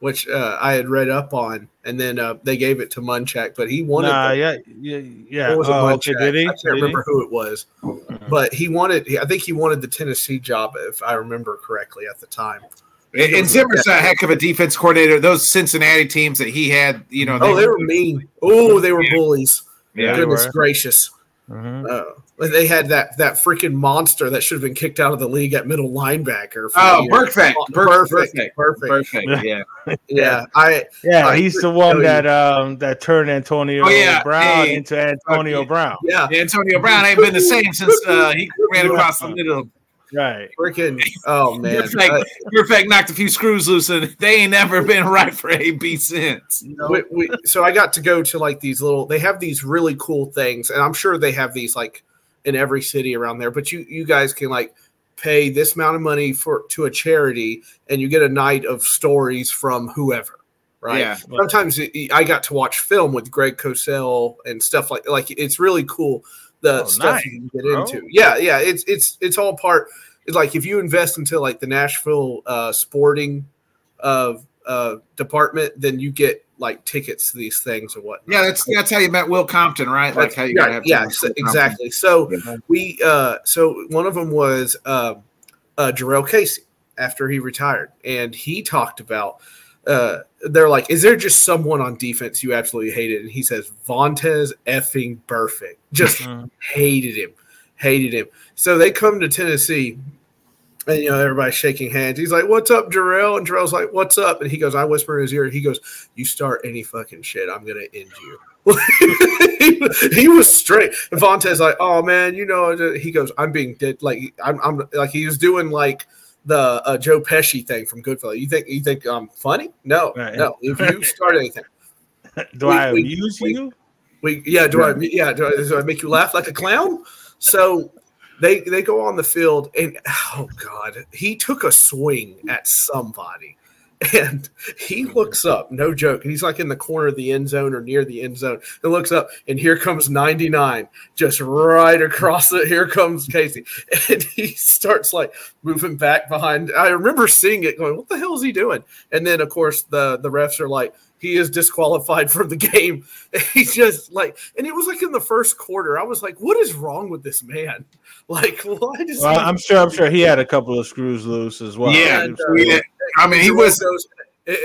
which uh, I had read up on, and then uh, they gave it to Munchak, but he wanted. Nah, the, yeah, yeah, yeah. it was Oh, a okay, Munchak. did he? I can't he? remember who it was, Mhm. but he wanted. I think he wanted the Tennessee job, if I remember correctly at the time. and, and Zimmer's a heck of a defense coordinator. Those Cincinnati teams that he had, you know, Oh, they were mean. Oh, they were Yeah. bullies. yeah. Goodness were. gracious. Mhm. Uh, they had that that freaking monster that should have been kicked out of the league at middle linebacker. for Oh, years. Burfict, Burfict, Burfict, Burfict. Burfict. Yeah, Yeah, I Yeah, I he's the one tell you. that um that turned Antonio Oh, yeah. Brown Hey. into Antonio Okay. Brown. yeah, Antonio Brown ain't been the same since uh, he ran across the middle. Right. freaking [laughs] oh man. Burfict, Uh, Burfict. Knocked a few screws loose, and they ain't never been right for AB since. we, we, so I got to go to like these little. They have these really cool things, and I'm sure they have these like in every city around there. But you you guys can like pay this amount of money for to a charity, and you get a night of stories from whoever. Right. Yeah. Sometimes it, I got to watch film with Greg Cosell and stuff like like it's really cool the Oh, stuff nice, you can get bro. into. Yeah, yeah. It's it's it's all part. Like if you invest into like the Nashville uh, sporting of uh, department, then you get like tickets to these things or what. Yeah, that's that's how you met Will Compton, right? Like how you yeah, have yeah, so- exactly. So Yeah. we, uh, so one of them was um uh, Jurrell Casey after he retired, and he talked about. Uh, they're like, is there just someone on defense you absolutely hated? And he says, Vontaze effing Burfict. Just Mhm. hated him, hated him. So they come to Tennessee, and you know everybody's shaking hands. He's like, "What's up, Jurrell?" And Jurrell's like, "What's up?" And he goes, I whisper in his ear. He goes, "You start any fucking shit, I'm gonna end you." he, [laughs] he was straight. And Vontaze like, "Oh man, you know," he goes, "I'm being dead." Like I'm, I'm like he was doing like the uh, Joe Pesci thing from Goodfellas. You think you think I'm funny? No, Right. no. If you [laughs] start anything, Do We- I amuse we- you? we yeah, do I yeah, do I, do I make you laugh like a clown? So they they go on the field and oh god, he took a swing at somebody. And he looks up, no joke. He's like in the corner of the end zone or near the end zone. And looks up, and here comes 99, just right across it. Here comes Casey. And he starts like moving back behind. I remember seeing it going, What the hell is he doing? And then, of course, the, the refs are like, He is disqualified [laughs] from the game. [laughs] He's just like, and it was like in the first quarter. I was like, What is wrong with this man? [laughs] Like, why does Well, he I'm sure. I'm sure he had a couple of screws loose as well. Yeah, And, uh, yeah. I mean, he was. Goes,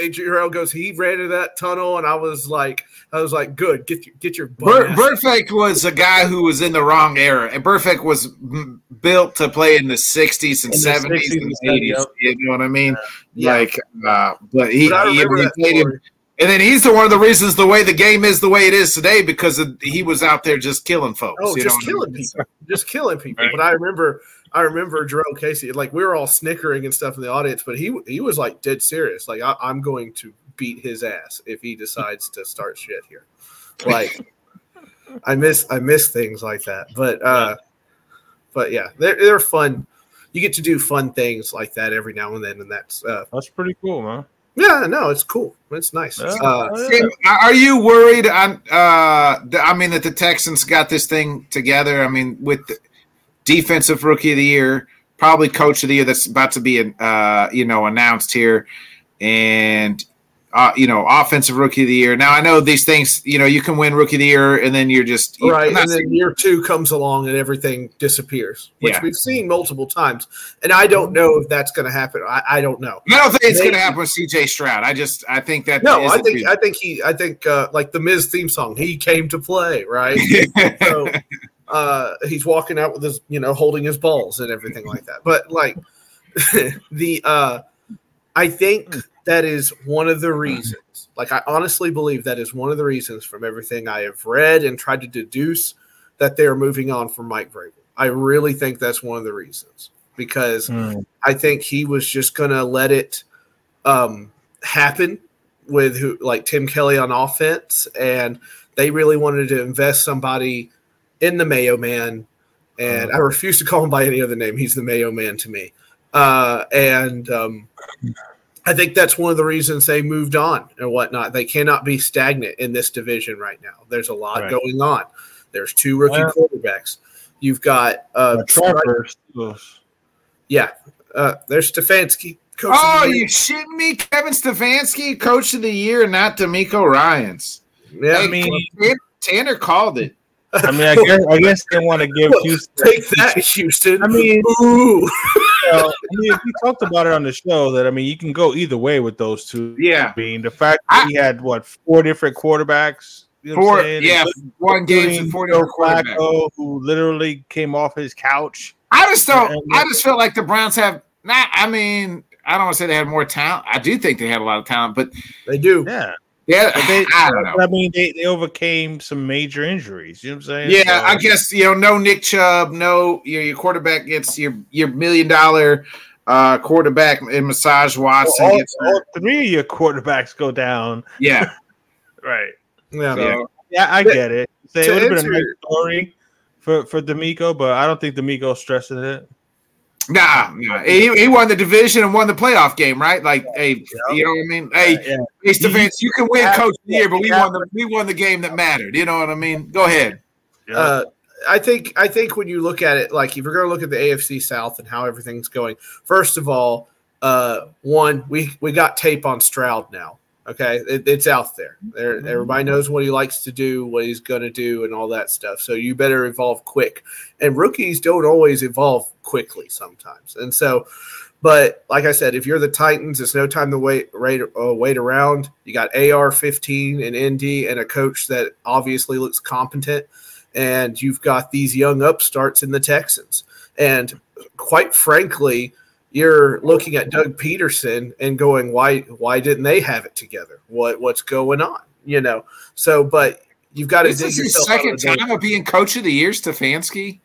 Jurrell goes. He ran into that tunnel, and I was like, I was like, good. Get your get your bum Bur- Burfict was a guy who was in the wrong era. And Burfict was m- built to play in the 60s and In the 70s 60s and and 80s. yep. You know what I mean? Yeah. Like, uh, but he, But he, he played him. Story. And then he's the one of the reasons the way the game is the way it is today because of, he was out there just killing folks. Oh, you just know what I killing mean? people, just killing people. Right. But I remember, I remember Jerome Casey. Like we were all snickering and stuff in the audience, but he he was like dead serious. Like I, I'm going to beat his ass if he decides to start shit here. Like [laughs] I miss I miss things like that. But uh, but yeah, they're they're fun. You get to do fun things like that every now and then, and that's uh, That's pretty cool, man. Yeah, no, it's cool. It's nice. Yeah. Uh, Oh, yeah. Tim, Are you worried? On, uh, th- I mean, that the Texans got this thing together. I mean, with the defensive rookie of the year, probably coach of the year that's about to be, uh, you know, announced here, and uh, you know, offensive rookie of the year. Now, I know these things. You know, you can win rookie of the year, and then you're just you- right I'm and then saying- year two comes along and everything disappears which Yeah. we've seen multiple times and i don't know if that's going to happen I, I don't know I don't think it's going to happen with C.J. Stroud. I just, I think that no i think i think he i think uh like the miz theme song he came to play right so [laughs] uh he's walking out with his you know holding his balls and everything like that but like [laughs] the uh i think that is one of the reasons. Like i honestly believe that is one of the reasons from everything i have read and tried to deduce that they're moving on from mike vrabel. I really think that's one of the reasons because Mm. I think he was just gonna let it um, happen with who like Tim Kelly on offense, and they really wanted to invest somebody in the Mayo Man, and I refuse to call him by any other name. He's the Mayo Man to me, uh, and um, [clears throat] I think that's one of the reasons they moved on and whatnot. They cannot be stagnant in this division right now. There's a lot Right. going on. There's two rookie Yeah. quarterbacks. You've got uh, Uh, Trevor yeah. Uh, there's Stefanski. Coach of Oh, the year. you shitting me? Kevin Stefanski, coach of the year, not DeMeco Ryans. yeah. Hey, I mean- Tanner called it. I mean, I guess I guess they want to give [laughs] Houston. Take that, Houston. I mean, ooh, you [laughs] know, I mean, we talked about it on the show that I mean, you can go either way with those two. Yeah. being the fact that I- he had what four different quarterbacks. You know what Four, I'm yeah, one game Including and four different quarterbacks. Flacco, who literally came off his couch. I just don't. And- I just feel like the Browns have not. I mean, I don't want to say they had more talent. I do think they had a lot of talent, but they do. Yeah, yeah, they, I don't know. I mean, they, they overcame some major injuries. You know what I'm saying? Yeah, So- I guess you know, no Nick Chubb, no your your quarterback gets your your million dollar uh quarterback in Massage Watson. all, gets all three of your quarterbacks go down. yeah, [laughs] Right. Yeah. so, Yeah, I But get it. Say, it would have been a answer- nice story for for DeMeco, but I don't think DeMeco's stressing it. Nah, nah. He, he won the division and won the playoff game, right? Like, hey, you know what I mean? Hey, yeah. Stephens, you can win Yeah. coach of the year, but we Yeah. won the we won the game that mattered. You know what I mean? Go ahead. Uh, I think I think when you look at it, like if you're going to look at the AFC South and how everything's going, first of all, Uh, one, we we got tape on Stroud now. Okay, it, it's out there. there. Everybody knows what he likes to do, what he's going to do, and all that stuff. So you better evolve quick. And rookies don't always evolve quickly sometimes. And so, but like I said, if you're the Titans, it's no time to wait wait, uh, wait around. You got AR 15 and ND and a coach that obviously looks competent, and you've got these young upstarts in the Texans. And quite frankly, you're looking at Doug Pederson and going, why why didn't they have it together? What what's going on? You know. So, but you've got to This is his yourself out second of time of being coach of the year, Stefanski.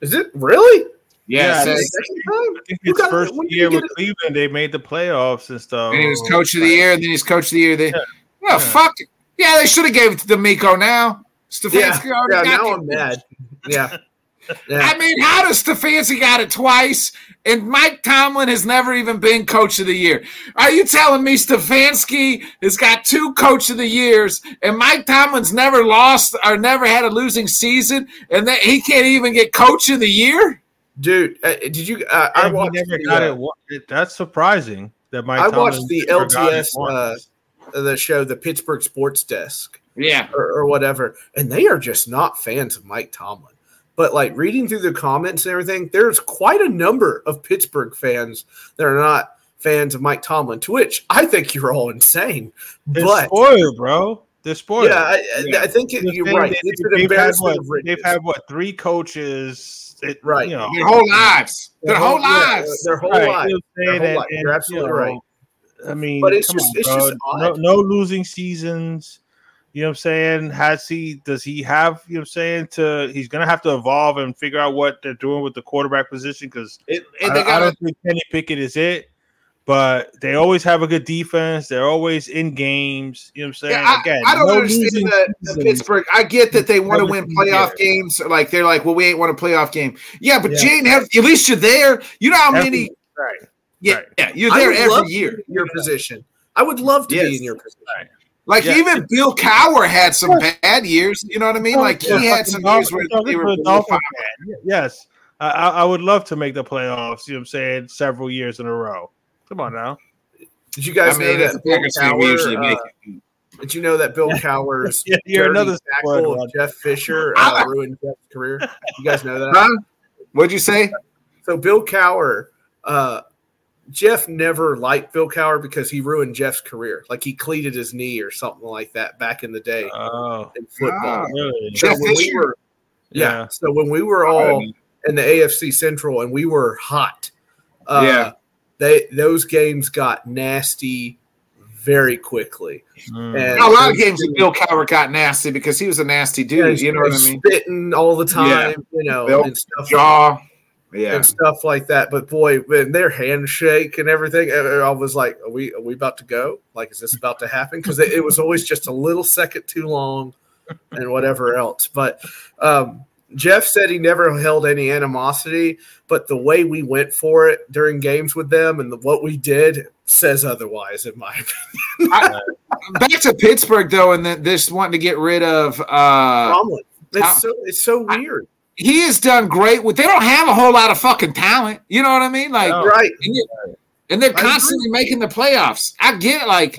Is it really? Yeah, so- I Second time? I think You his got- first when year with Cleveland, they made the playoffs and stuff. and he was coach of the year, and then he's coach of the year. They, Yeah. well, Yeah. fuck. Yeah, they should have gave it to DeMeco now. Yeah, Stefanski already yeah. got Now the- I'm mad. [laughs] Yeah, yeah. I mean, how does Stefanski got it twice, and Mike Tomlin has never even been coach of the year? Are you telling me Stefanski has got two coach of the years, and Mike Tomlin's never lost or never had a losing season, and that he can't even get coach of the year? dude. Uh, did you? Uh, I And watched. never the, got uh, it. That's surprising that Mike. I watched the never got it LTS, uh, the show, the Pittsburgh Sports Desk. Yeah, or, or whatever, and they are just not fans of Mike Tomlin. But like reading through the comments and everything, there's quite a number of Pittsburgh fans that are not fans of Mike Tomlin. To which I think you're all insane. They're but spoiled, bro. They're spoiled. yeah, I, I- Yeah. I think it, You're you're right. They, it's they've, had what? They've had what three coaches? It, Right. You know, their whole lives, their whole yeah, lives. their whole right, life. you know what I'm Their saying? whole And- life. and, You're absolutely you know, right. I mean, But it's come just- on, it's bro. just no, no losing seasons. You know what I'm saying? Has he? Does he have? You know what I'm saying? To he's gonna have to evolve and figure out what they're doing with the quarterback position because And, I, and they I don't think Kenny Pickett is it. But they always have a good defense. They're always in games. You know what I'm saying? Yeah, I, Again, I don't no understand the, the. Pittsburgh. I get that they want to win playoff there. games. Like they're like, well, we ain't won a playoff game. Yeah, but Yeah. Jane, have, at least you're there. You know how Every- many? Right. Yeah, right. yeah, you're there every year. your position. I would love to Yes. be in your position. Like Yeah. even Bill Cowher had some bad years. You know what I mean? Like he Yeah, had some fucking years where they were for a below Dolphin five. Yes, I, I I would love to make the playoffs. You know what I'm saying? Several years in a row. Come on now. Did you guys I mean, know as a that Bill Packers fan, Cowher, we usually uh, make it. Did you know that Bill [laughs] Cowher's Yeah, you're dirty another spoiled tackle one. of Jeff Fisher [laughs] uh, ruined Jeff's career? You guys know that? Huh? What'd you say? So Bill Cowher, uh, Jeff never liked Bill Cowher because he ruined Jeff's career. Like he cleated his knee or something like that back in the day Oh, in football. Ah. really? So when we were, yeah, Yeah. So when we were all in the AFC Central and we were hot, uh, Yeah. they those games got nasty very quickly. Mm. And a lot of games with Bill Cowher got nasty because he was a nasty dude. Yeah, you know what I mean? Spitting all the time, you know, Bill and stuff. Jaw. Yeah. and stuff like that. But boy, when their handshake and everything, I was like, "Are we are we about to go? Like, is this about to happen?" Because it, it was always just a little second too long, and whatever else. But um, Jeff said he never held any animosity, but the way we went for it during games with them and the, what we did says otherwise, in my [laughs] opinion. Back to Pittsburgh though, and then this wanting to get rid of uh Tomlin. It's how- so it's so weird, he has done great with they don't have a whole lot of fucking talent. You know what I mean? Like No. right? and, you- and they're I constantly making the playoffs. I get it, like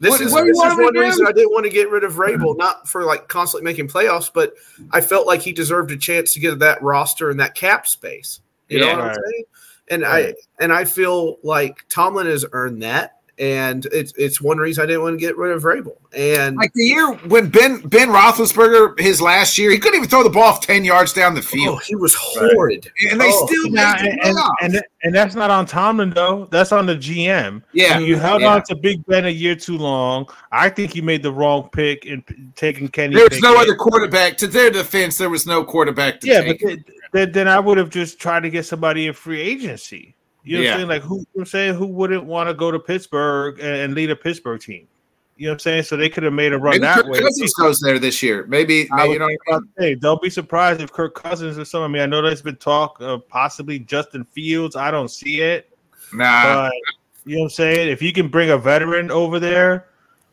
This What- is, what this is one do? reason I didn't want to get rid of Rabel, [clears throat] not for like constantly making playoffs, but I felt like he deserved a chance to get that roster and that cap space. You know Yeah. what I'm saying? And Right. I and I feel like Tomlin has earned that, and it's it's one reason I didn't want to get rid of Rabel. And like the year when Ben Ben Roethlisberger his last year, he couldn't even throw the ball ten yards down the oh, field, he was horrid. and they Oh. still Now, made and, and, and and that's not on Tomlin though. That's on the GM. yeah, you held yeah. on to Big Ben a year too long. I think you made the wrong pick in taking Kenny. There's no Pickett. other quarterback. To their defense, there was no quarterback to Yeah, take. but then, then, then I would have just tried to get somebody in free agency. You know what Yeah. I'm saying? Like who you know what I'm saying who wouldn't want to go to Pittsburgh and, and lead a Pittsburgh team? You know what I'm saying? So they could have made a run Maybe that Kirk way. Cousins goes there this year. Maybe, maybe you know. what I mean? Hey, don't be surprised if Kirk Cousins or something. I mean, I know there's been talk of possibly Justin Fields. I don't see it, Nah, but you know what I'm saying. If you can bring a veteran over there,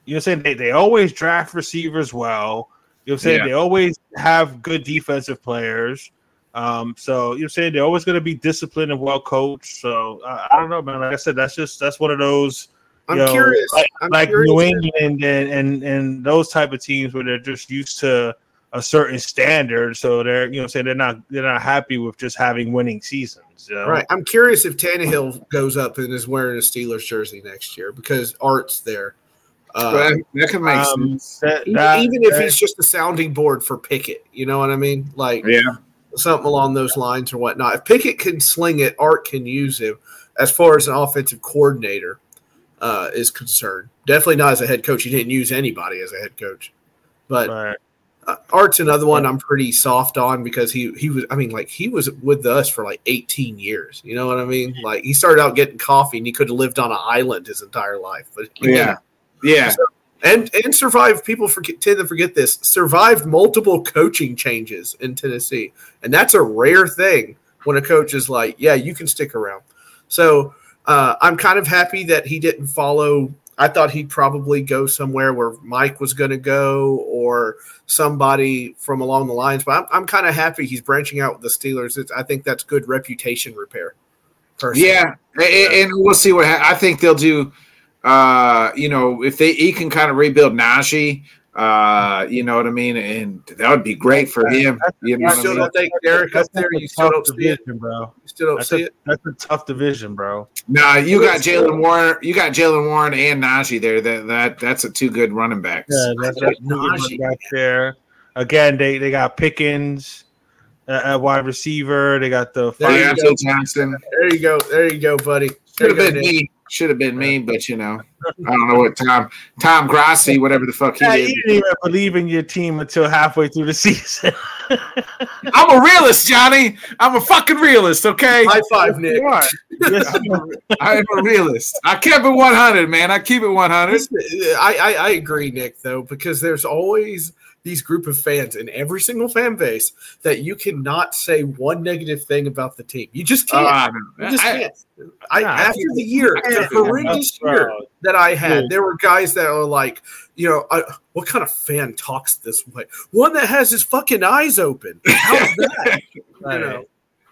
you know what I'm saying. They, they always draft receivers well. You know what I'm saying. Yeah. They always have good defensive players. Um, so you're saying they're always going to be disciplined and well coached. So uh, I don't know, man. Like I said, that's just that's one of those. I'm know, curious. like, I'm like curious New England and, and and those type of teams where they're just used to a certain standard, so they're you know saying they're not they're not happy with just having winning seasons. You know? Right. I'm curious if Tannehill goes up and is wearing a Steelers jersey next year because Art's there. Uh, That, that could make Um, sense. that- even, that- even if that- he's just a sounding board for Pickett, you know what I mean? Like Yeah. Something along those lines or whatnot. If Pickett can sling it, Art can use him as far as an offensive coordinator uh, is concerned. Definitely not as a head coach. He didn't use anybody as a head coach. But right. uh, Art's another one I'm pretty soft on because he he was I mean like he was with us for like 18 years. You know what I mean? Like he started out getting coffee and he could have lived on an island his entire life. But Yeah. Yeah. And and survived. People forget tend to forget this. Survived multiple coaching changes in Tennessee, and that's a rare thing when a coach is like, "Yeah, you can stick around." So uh, I'm kind of happy that he didn't follow. I thought he'd probably go somewhere where Mike was going to go, or somebody from along the lines. But I'm, I'm kind of happy he's branching out with the Steelers. It's, I think that's good reputation repair. Personally. Yeah, a- a- and we'll see what ha- I think they'll do. Uh, you know, if they he can kind of rebuild Najee, uh, you know what I mean, and that would be great for him. You You know what I still mean? don't think Derek up there? a You still tough don't see it? division, bro. You still don't That's see a, it? that's a tough division, bro. Nah, you got Jaylen Warren. You got Jaylen Warren and Najee there. That that that's a two good running backs. Yeah, that's like that's Najee. back there. Again, they they got Pickens uh, at wide receiver. They got the There you five- Diontae Johnson There you go. There you go, buddy. There should have been me. Should have been me, but you know, I don't know what Tom Tom Grassi, whatever the fuck he Yeah, you did. didn't even believe in your team until halfway through the [laughs] season. I'm a realist, Johnny. I'm a fucking realist. Okay, High five, Nick. You are. Yes, you are. [laughs] I'm a realist. I kept it 100, man. I keep it 100. I, I, I agree, Nick, though, because there's always these group of fans in every single fan base that you cannot say one negative thing about the team. You just can't. Uh, you just I- can't. I, Nah, after the year, I the horrendous Bro, year that I had, there were guys that were like, you know, I, what kind of fan talks this way? One that has his fucking eyes open. How's that? [laughs] you know,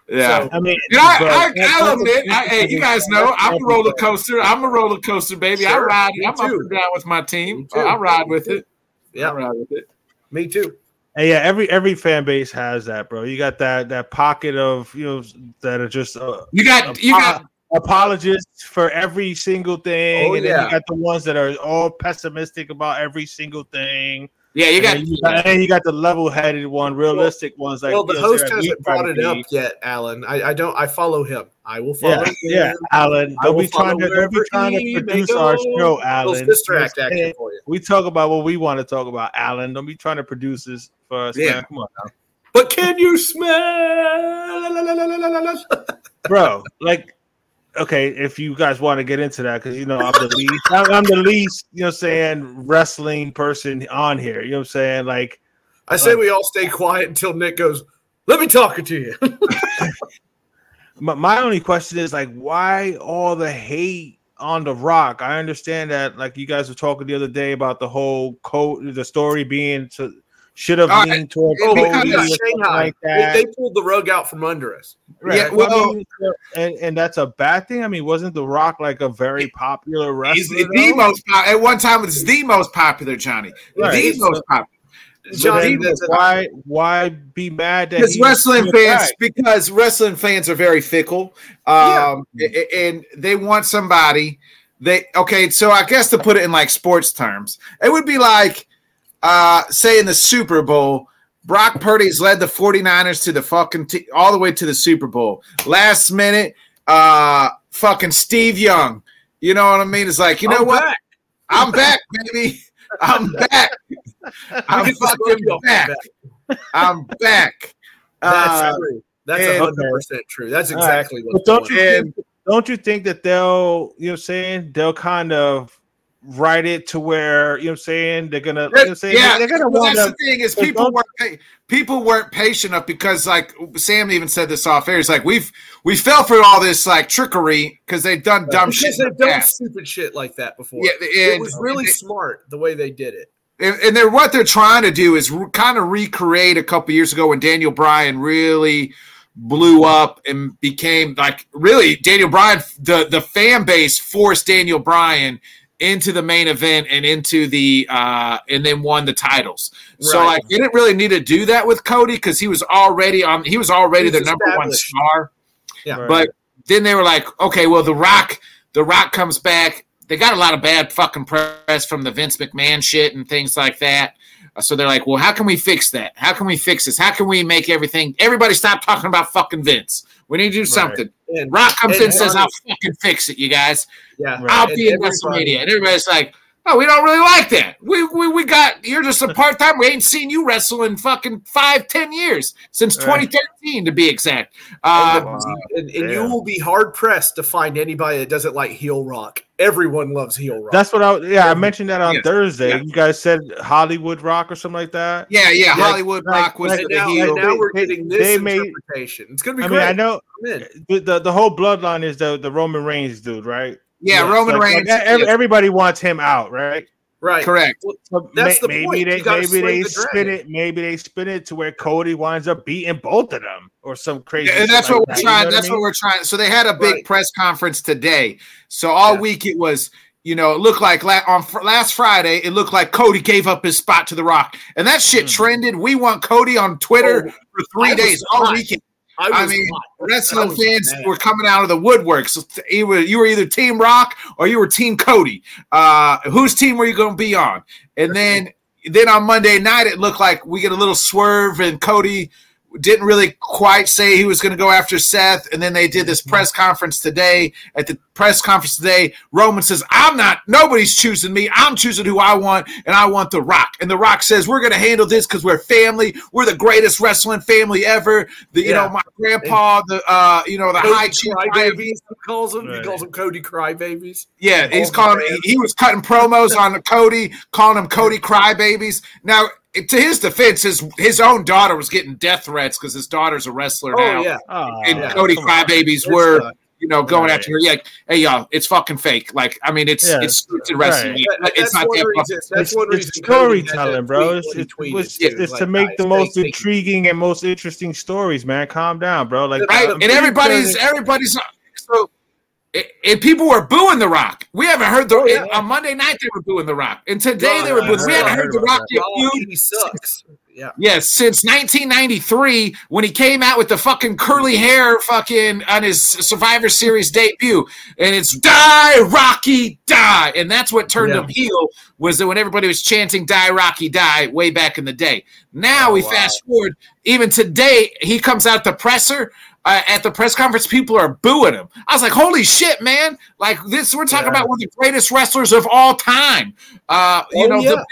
yeah. So- I mean, You know, I, I, I'll admit, a- I, hey, you guys know I'm a roller coaster. I'm a roller coaster, baby. I ride. me I'm up and down with my team. I ride with it. I yeah, ride with it. Me too. And yeah, every every fan base has that, bro. You got that that pocket of you know that are just uh, You got, you got, apologists for every single thing, Oh, and then you got the ones that are all pessimistic about every single thing. Yeah, you got. then you got, and you got the level-headed one, realistic ones. Like well, the host hasn't brought it up yet, Alan. I, I don't. I follow him. I will follow. Yeah, him. yeah, Alan. Don't be trying to don't be trying to produce our show, Alan. sister act action for you. We talk about what we want to talk about, Alan. Don't be trying to produce this for us. Yeah. man. Come on, now. But can you smell? [laughs] bro. Like, okay, if you guys want to get into that, because you know I'm the least, [laughs] I'm, the least, you know, I'm saying wrestling person on here. You know what I'm saying? Like, I say uh, we all stay quiet until Nick goes. Let me talk it to you. [laughs] my, my only question is like, why all the hate on the Rock? I understand that, like, you guys were talking the other day about the whole code, the story being to should have leaned toward oh, Cody or something like They, that. they pulled the rug out from under us. Yeah, Well, I mean, and and that's a bad thing. I mean, wasn't The Rock like a very popular He's wrestler? the most pop- at one time. It's the most popular Johnny. Right. The most popular. Johnny, then why why be mad that because he's wrestling fans back? because wrestling fans are very fickle um a- a- and they want somebody they okay so i guess to put it in like sports terms it would be like uh say in the super bowl brock purdy's led the 49ers to the fucking t- all the way to the super bowl last minute uh fucking steve young you know what i mean it's like you know I'm what back. i'm back baby i'm back [laughs] i'm fucking monkey off my back back. i'm back [laughs] That's Uh, true. That's and- hundred percent true. That's All right. exactly But what's don't going you on. and think, don't you think that they'll you know what I'm saying they'll kind of write it to where you know what I'm saying they're gonna you know saying yeah, they're gonna well, want that's to the thing is people weren't pa- people weren't patient enough because like Sam even said this off air. he's like we've we fell for all this like trickery because they've done dumb shit. because in they've done past. stupid shit like that before. Yeah, it was really smart the way they did it. and, and they're what they're trying to do is re- kind of recreate a couple years ago when Daniel Bryan really blew up and became like really Daniel Bryan. The the fan base forced Daniel Bryan into the main event and into the uh and then won the titles. So Right. like they didn't really need to do that with Cody because he was already on he was already He the number one star. Yeah. Right. But then they were like, okay, well the Rock the Rock comes back. They got a lot of bad fucking press from the Vince McMahon shit and things like that. So they're like, well, how can we fix that? How can we fix this? How can we make everything? Everybody stop talking about fucking Vince. We need to do something. And, Rock comes and in and says, "I'll fucking fix it, you guys." yeah, Right. I'll be in WrestleMania. And everybody's like, oh, we don't really like that. We, we, we got, you're just a part time. We ain't seen you wrestle in fucking five, ten years, since Right. 2013 to be exact. Uh, And, Wow. and, and you will be hard pressed to find anybody that doesn't like heel rock. Everyone loves heel rock. That's what I yeah, I mentioned that on Yes. Thursday. Yeah. You guys said Hollywood Rock or something like that. yeah, yeah, Yeah, Hollywood like- Rock was like and the now, heel. and now we're They- getting this they made- interpretation. It's going to be I great. mean, I know I'm in. the, the the whole bloodline is the the Roman Reigns dude, right? Yeah, yeah, Roman Like, Reigns. like, yeah, everybody wants him out, right? Right. correct. So That's may- the maybe point. they maybe they the spin it maybe they spin it to where Cody winds up beating both of them or some crazy. Yeah, and shit that's like what we're that, you trying. know that's I what we're trying. So they had a big Right. press conference today. So all Yeah. week it was, you know, it looked like la- on fr- last Friday, it looked like Cody gave up his spot to The Rock, and that shit Mhm. trended. We want Cody on Twitter Oh, for three I days all hot. weekend. I, I mean. Wrestling I fans mad. were coming out of the woodwork. So you were, you were either Team Rock or you were Team Cody. Uh, whose team were you going to be on? And then, then on Monday night, it looked like we get a little swerve, and Cody didn't really quite say he was going to go after Seth. And then they did this press conference today. At the press conference today, Roman says, "I'm not. Nobody's choosing me. I'm choosing who I want, and I want The Rock." And The Rock says, "We're going to handle this because we're family. We're the greatest wrestling family ever. The you Yeah. know my grandpa, the uh, you know the Cody high chief." Crybabies, he calls them. He Right. calls them Cody Crybabies. Yeah, he's All calling. He, he was cutting promos on Cody, calling him Cody [laughs] crybabies. Now, to his defense, his his own daughter was getting death threats because his daughter's a wrestler Oh now, yeah, Oh, and yeah, Cody come on. crybabies were. uh, you know, going Right. after her, yeah, like, hey y'all, it's fucking fake. Like, I mean, it's Yeah. it's scripted wrestling. Right. that- It's that's not that reason. That's it's, one it's reason. Cody storytelling, bro. It's, when he it's, it's, too. it's Like, to make guys, the most taking- intriguing and most interesting stories, man. Calm down, bro. Like, right? I'm And everybody's everybody's uh, so. And people were booing The Rock. We haven't heard the Oh, yeah. on Monday night they were booing The Rock, and today they were booing. We haven't heard heard The Rock get booed he sucks. Yeah. Yes, since 1993 when he came out with the fucking curly hair fucking on his Survivor Series debut, and it's "Die Rocky Die," and that's what turned Yeah. him heel was that when everybody was chanting "Die Rocky Die" way back in the day. Now Oh, we wow. fast forward, even today he comes out the presser. Uh, at the press conference, people are booing him. I was like, "Holy shit, man! Like this, we're talking Yeah. about one of the greatest wrestlers of all time." Uh, you Oh, know, yeah. the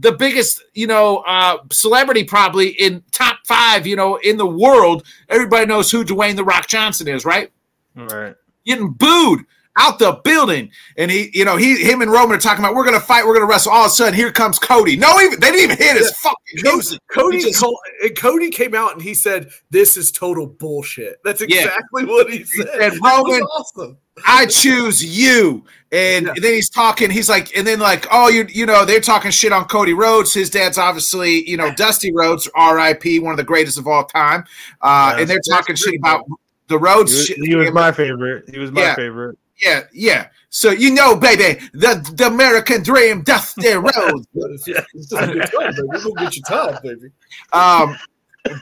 the biggest, you know, uh, celebrity probably in top five, you know, in the world. Everybody knows who Dwayne the Rock Johnson is, right? Right. Getting booed out the building, and he, you know, he, him and Roman are talking about we're gonna fight, we're gonna wrestle. All of a sudden, here comes Cody. No, even they didn't even hit his Yeah. fucking Cody, music. Cody, just- call- and Cody came out and he said, "This is total bullshit." That's Yeah. exactly what he said. said, It was "Roman, awesome. I choose you. And Yeah. then he's talking, he's like, and then like, oh, you you know, they're talking shit on Cody Rhodes. His dad's obviously, you know, Dusty Rhodes, R.I.P., one of the greatest of all time. Uh, Yeah, and they're talking shit about the He Rhodes was, shit. he was my favorite. He was my Yeah. favorite. Yeah, yeah. So you know, baby, the the American dream, Dusty Rhodes. It's just, it's just a good time, baby. We're gonna get your time, baby. Um,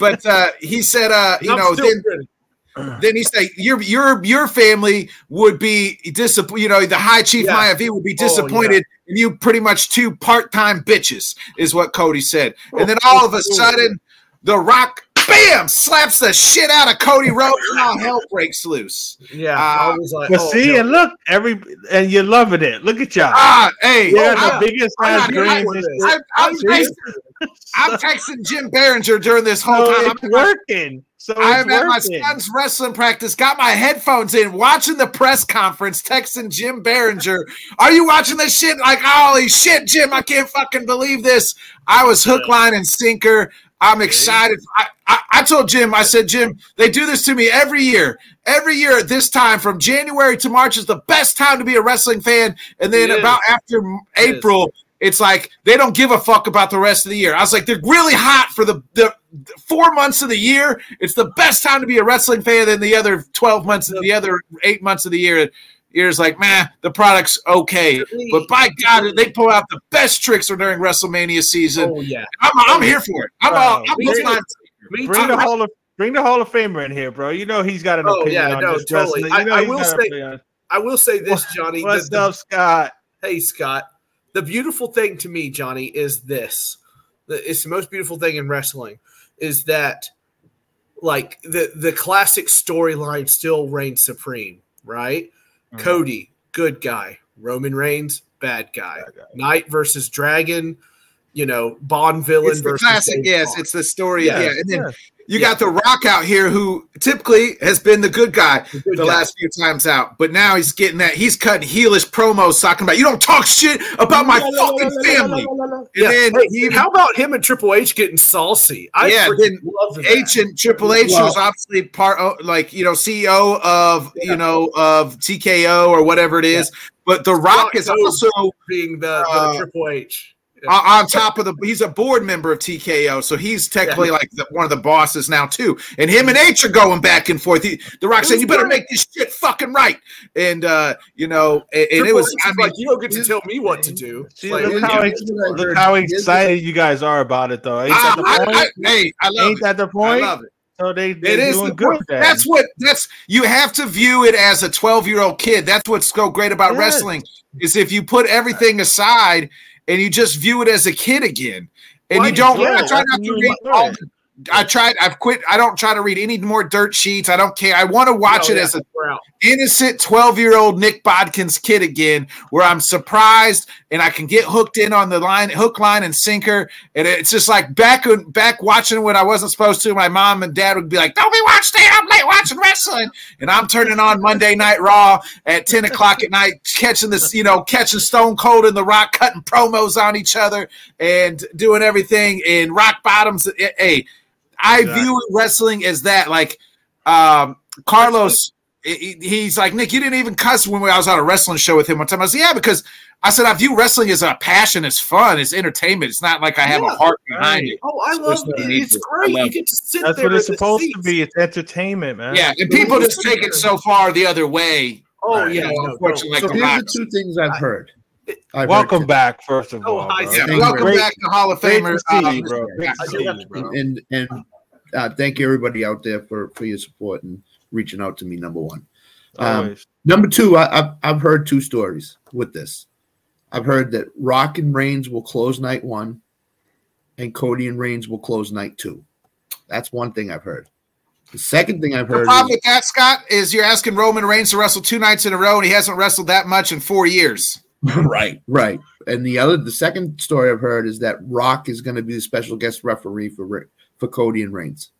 but uh, he said, uh, you I'm know, then ready. [clears throat] then he said your your your family would be disappointed. You know, the High Chief Yeah. Maivia would be Oh, yeah. disappointed in you. Pretty much two part time bitches is what Cody said. And then all of a sudden, The Rock, bam, slaps the shit out of Cody Rhodes, [laughs] and all hell breaks loose. Yeah, Uh, I was like, But oh, see, no. and look, every and you're loving it. Look at y'all. Ah, hey, you got I, the biggest I'm ass not dreams. doing and this. shit. I'm, I'm, [laughs] texting, I'm texting Jim Behringer during this whole So time. it's I'm, working. So I it's am at my son's wrestling practice, got my headphones in, watching the press conference, texting Jim Behringer. Are you watching this shit? Like, holy shit, Jim, I can't fucking believe this. I was hook, line, and sinker. I'm excited. I, I, I told Jim, I said, Jim, they do this to me every year. Every year at this time, from January to March, is the best time to be a wrestling fan. And then It is. about after It is. April, it's like they don't give a fuck about the rest of the year. I was like, they're really hot for the, the four months of the year. It's the best time to be a wrestling fan than the other 12 months of the other eight months of the year. Year's like, man, the product's okay. But by God, they pull out the best tricks during WrestleMania season. Oh yeah, I'm, I'm oh, here for it. I'm, all, I'm Me looking too. on- Me Bring the Hall of Bring the Hall of Famer in here, bro. You know he's got an Oh, opinion yeah, on no, this totally. I- You know I he's will say- I will say this, Johnny. What's the- up, Scott? hey Scott, the beautiful thing to me, Johnny, is this. It's the most beautiful thing in wrestling is that like the the classic storyline still reigns supreme, right? Cody, good guy. Roman Reigns, bad guy. Bad guy. Knight versus Dragon, you know, Bond villain It's the versus classic, James yes. Bond. It's the story. Yeah. Yeah. And then Yeah. You Yeah. got The Rock out here who typically has been the good guy The good the guy. last few times out. But now he's getting that. He's cutting heelish promos talking about, you don't talk shit about my fucking family. And Yeah. then Hey, he how about him and Triple H getting saucy? I Yeah, then. H and Triple H was obviously part of, like you know CEO of you know of TKO or whatever it is, but The Rock is also being the, the Uh, Triple H. on on top of the he's a board member of TKO, so he's technically like the, one of the bosses now too. And him and H are going back and forth. He, the Rock It said, "You better great. make this shit fucking right." And uh, you know, and, and it was H I is mean, like, you don't get to tell me what to do. See, Like, look how, ex- look how excited you guys are about it, though. Ain't I, that the point? I- hey, I love Ain't it. that the point? I love it. So they It they're is doing the good. then. That's what that's you have to view it as a 12 year old kid. That's what's so great about Yes. wrestling is if you put everything aside and you just view it as a kid again. And Why you do you don't that? try not to read all the I tried I've quit I don't try to read any more dirt sheets. I don't care. I want to watch No, it yeah, as a we're innocent 12 year old Nick Bodkins kid again, where I'm surprised and I can get hooked in on the line, hook, line, and sinker. And it's just like back back watching when I wasn't supposed to. My mom and dad would be like, "Don't be watching, I'm late watching wrestling," and I'm turning on Monday Night Raw at 10 o'clock at night, catching this, you know, catching Stone Cold and The Rock cutting promos on each other and doing everything in rock bottoms. Hey, I Exactly. view wrestling as that, like um, Carlos he's like Nick. You didn't even cuss when I was on a wrestling show with him one time. I said, "Yeah," because I said I view wrestling as a passion. It's fun. It's entertainment. It's not like I have Yeah, a heart behind it. Oh, I love no it. It's great. You get to sit That's there what it's in the supposed to be. It's entertainment, man. Yeah, and people just take it so far the other way. Oh, you yeah. know, no, unfortunately, like so the here's Rock. the two things I've heard. I've Welcome heard back, first of Oh, all. hi. Yeah, welcome Great- back to Hall of great Famer. to see uh, you, bro. Great yeah, to I see do have you, to- bro. and and uh, thank you everybody out there for for your support and reaching out to me. Number one. Um, Number two, I, I've I've heard two stories with this. I've heard that Rock and Reigns will close night one, and Cody and Reigns will close night two. That's one thing I've heard. The second thing I've heard. The heard problem is, with that, Scott, is you're asking Roman Reigns to wrestle two nights in a row, and he hasn't wrestled that much in four years. [laughs] right, right. And the other, the second story I've heard is that Rock is going to be the special guest referee for Re- for Cody and Reigns.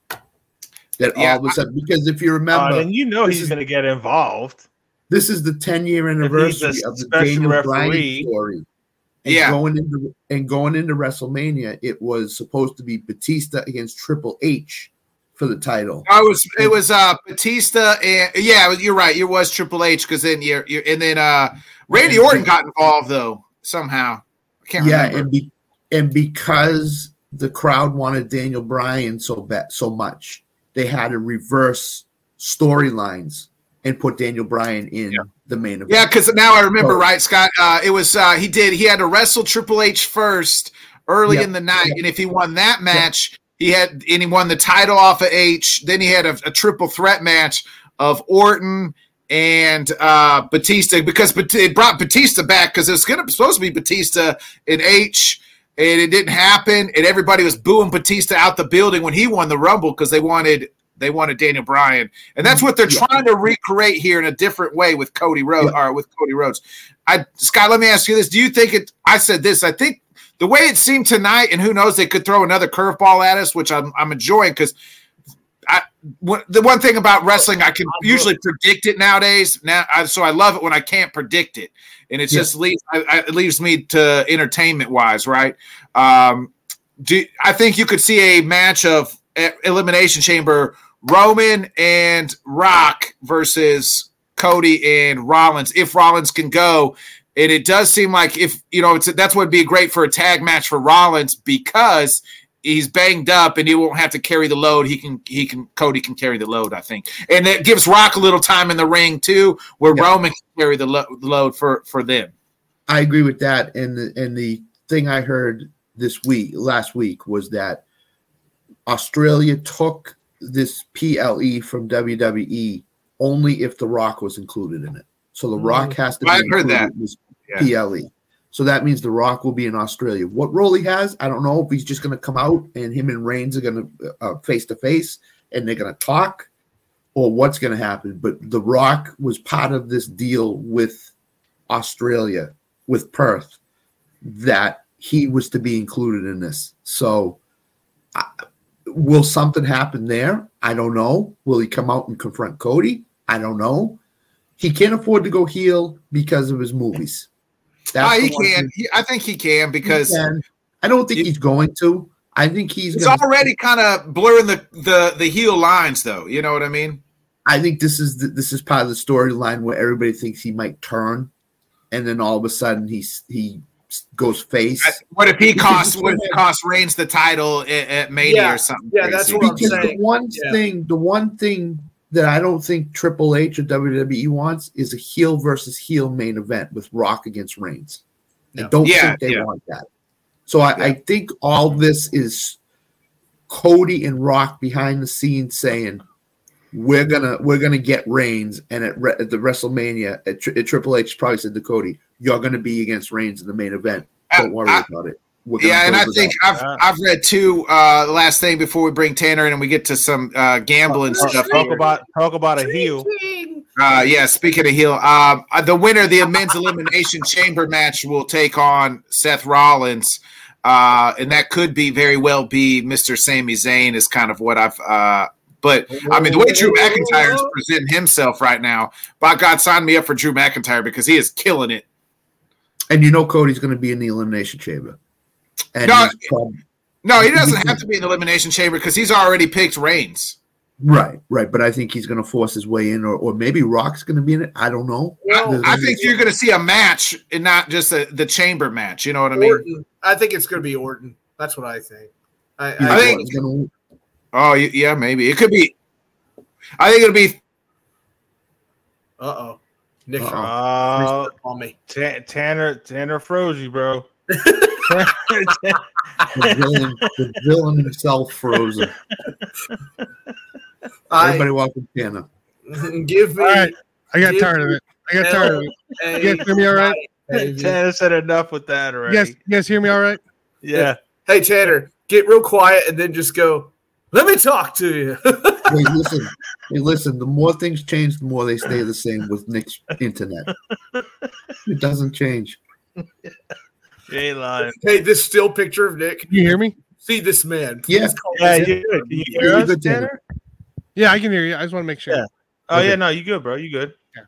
That Yeah, all of a sudden, because if you Uh, remember, then you know he's going to get involved. this is the 10 year anniversary of the special Daniel Bryan story. And Yeah. going into and going into WrestleMania, it was supposed to be Batista against Triple H for the title. I was it was uh Batista and yeah, you're right. It was Triple H because then you're, you're and then uh Randy Orton got involved though somehow. I can't Yeah, remember. and be, and because the crowd wanted Daniel Bryan so bad so much, they had to reverse storylines and put Daniel Bryan in the main event. Yeah, because now I remember, Oh. right, Scott? Uh, it was uh, he did he had to wrestle Triple H first early Yep. in the night, and if he won that match, he had and he won the title off of H. Then he had a, a triple threat match of Orton and uh, Batista because it brought Batista back because it was going to supposed to be Batista in H. And it didn't happen, and everybody was booing Batista out the building when he won the Rumble because they wanted they wanted Daniel Bryan, and that's what they're Yeah. trying to recreate here in a different way with Cody Rhodes or with Cody Rhodes. I Scott, let me ask you this: Do you think it? I said this. I think the way it seemed tonight, and who knows, they could throw another curveball at us, which I'm I'm enjoying because. I, the one thing about wrestling, I can usually predict it nowadays. Now, I, so I love it when I can't predict it, and it Yeah. just leaves I, it leaves me to entertainment wise, right? Um, do I think you could see a match of elimination chamber Roman and Rock versus Cody and Rollins if Rollins can go and it does seem like if you know it's that's what would be great for a tag match for Rollins because he's banged up and he won't have to carry the load. He can he can Cody can carry the load, I think, and it gives Rock a little time in the ring too, where Yeah. Roman can carry the, lo- load for for them. I agree with that. And the and the thing I heard this week, last week, was that Australia took this PLE from WWE only if The Rock was included in it. So The Rock mm-hmm. has to be I've heard that. in this Yeah. PLE. So that means The Rock will be in Australia. What role he has, I don't know. If he's just going to come out and him and Reigns are going to uh, face to face and they're going to talk, or what's going to happen. But The Rock was part of this deal with Australia, with Perth, that he was to be included in this. So, I, will something happen there? I don't know. Will he come out and confront Cody? I don't know. He can't afford to go heel because of his movies. The he can. He, I think he can he because can. I don't think He- he's going to. I think he's it's gonna, already kind of blurring the, the the heel lines, though. You know what I mean? I think this is the, this is part of the storyline where everybody thinks he might turn, and then all of a sudden he's he goes face. What if he Because costs what if he costs Reigns the title at, at Mania Yeah, or something? yeah, that's crazy? what I'm because the saying. one Yeah. thing, the one thing that I don't think Triple H or WWE wants is a heel versus heel main event with Rock against Reigns. I don't Yeah, think they yeah. want that. So I, I think all this is Cody and Rock behind the scenes saying we're gonna we're gonna get Reigns, and at, Re- at the WrestleMania at, Tri- at Triple H probably said to Cody, "You're gonna be against Reigns in the main event. Don't worry I- about it." We're gonna Yeah, and I think. I've Yeah. I've read two. Uh, last thing before we bring Tanner in and we get to some uh, gambling Talk, stuff. talk here. about talk about a heel. Uh, yeah, speaking of heel, um, uh, the winner of the men's elimination chamber match will take on Seth Rollins, uh, and that could be very well be Mr. Sami Zayn is kind of what I've. Uh, but I mean, the way Drew McIntyre is presenting himself right now, by God, sign me up for Drew McIntyre because he is killing it. and you know Cody's gonna be in the elimination chamber. And No, No, he doesn't have to be in the elimination chamber because he's already picked Reigns. right, right, but I think he's gonna force his way in, or, or maybe Rock's gonna be in it. I don't know. Well, I think you're going to see a match and not just a, the chamber match. You know what I mean? Orton. I think it's going to be Orton. That's what I think. I, I I, think- gonna Oh, yeah, maybe it could be. I think it'll be. Uh oh. Nick Uh-oh. Uh, on me. Ta- Tanner Tanner froze you, bro. [laughs] the [laughs] villain, the villain himself frozen. I Everybody welcome Tanner. give me. All right. I got tired of it. I got tired of it. You guys hear me all right? Tanner said enough with that already. Yes, you guys hear me all right? Yeah. Hey Tanner, get real quiet and then just go. Let me talk to you. Hey, listen, hey, listen. The more things change, the more they stay the same with Nick's internet. It doesn't change. You ain't lying. hey, this still picture of Nick. Can you hear me? See this man. Please Yeah. call Yeah, you good. Can you hear us, good, Tanner. Tanner? Yeah, I can hear you. I just want to make sure. Yeah. Oh Okay. yeah, no, you good, bro. You good. Yeah.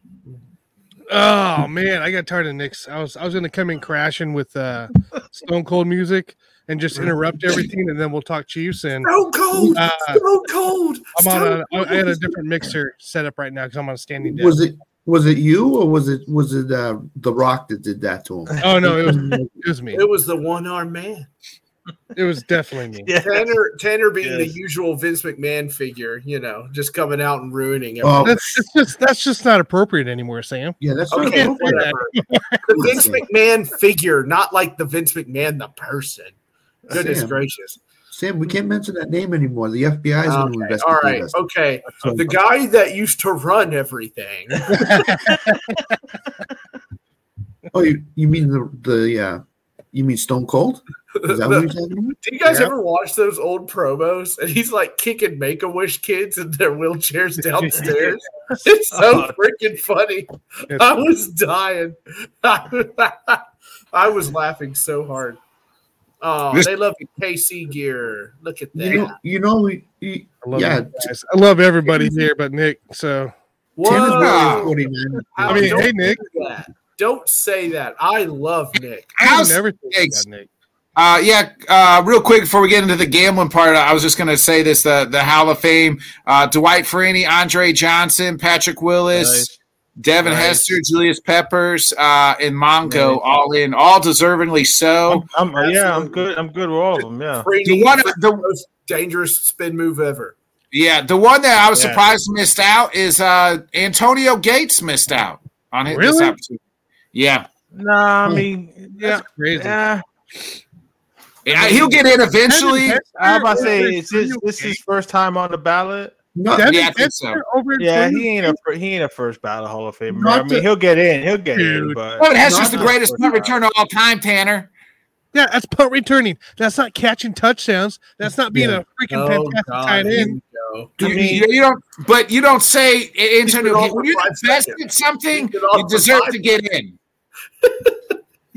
Oh man, I got tired of Nick's. I was I was gonna come in crashing with uh Stone Cold music and just interrupt everything, and then we'll talk Chiefs. And Stone cold. Uh, Stone cold. I'm on Stone a. I I had a different mixer set up right now because I'm on a standing desk. Was it was it you or was it was it uh, the Rock that did that to him? [laughs] Oh no, it was it was me. It was the one armed man. It was definitely me. [laughs] Yeah. Tanner, Tanner being the usual Vince McMahon figure, you know, just coming out and ruining Oh, everything. That's, that's just that's just not appropriate anymore, Sam. yeah, that's Okay, not whatever. the Vince [laughs] McMahon figure, not like the Vince McMahon the person. Goodness Sam. gracious. Sam, we can't mention that name anymore. The FBI is going to investigate all right. us. Okay. So- The guy that used to run everything. [laughs] [laughs] oh, you, you mean the the uh, you mean Stone Cold? Is that what you're talking about? Do you guys Yeah. ever watch those old promos? And he's like kicking Make a Wish kids in their wheelchairs [laughs] downstairs. it's so Oh. freaking funny. I was dying. I was laughing so hard. Oh, This- they love the KC gear. Look at that. You know, you know, we- you- I love yeah. guys. I love everybody here, but Nick. So Tanner's Whoa. really 49. I mean, don't hey, Nick. do that. Don't say that. I love Nick. I How's- never think Thanks. about Nick. Uh, yeah, uh, real quick before we get into the gambling part, I was just going to say this: the the Hall of Fame, uh, Dwight Freeney, Andre Johnson, Patrick Willis, Nice. Devin Nice. Hester, Julius Peppers, uh, and Mongo Nice. all in, all deservingly so. I'm, I'm- yeah, I'm good. I'm good with all of them. Yeah. The one- the the- most dangerous spin move ever. Yeah, the one that I was Yeah. surprised missed out is uh, Antonio Gates missed out on it. This Really? opportunity. Yeah. Nah, I mean, yeah, That's crazy. yeah. Yeah, he'll get in eventually. I'm about to say, Over is this Antonio his first time on the ballot? Not, Devin Yeah, I think so. over Yeah, he ain't a he ain't a first ballot Hall of Famer. Not I mean, to- he'll get in. He'll get in, Dude. but oh, Devin Hester's the greatest first punt ballot. returner of all time, Tanner. Yeah, that's punt returning. That's not catching touchdowns. That's not being Yeah. a freaking Oh, fantastic God, tight end. we. You, I mean- you- you don't, but you don't say Antonio. been Gates. off When you're the best at something, He's been off you deserve to get in. [laughs]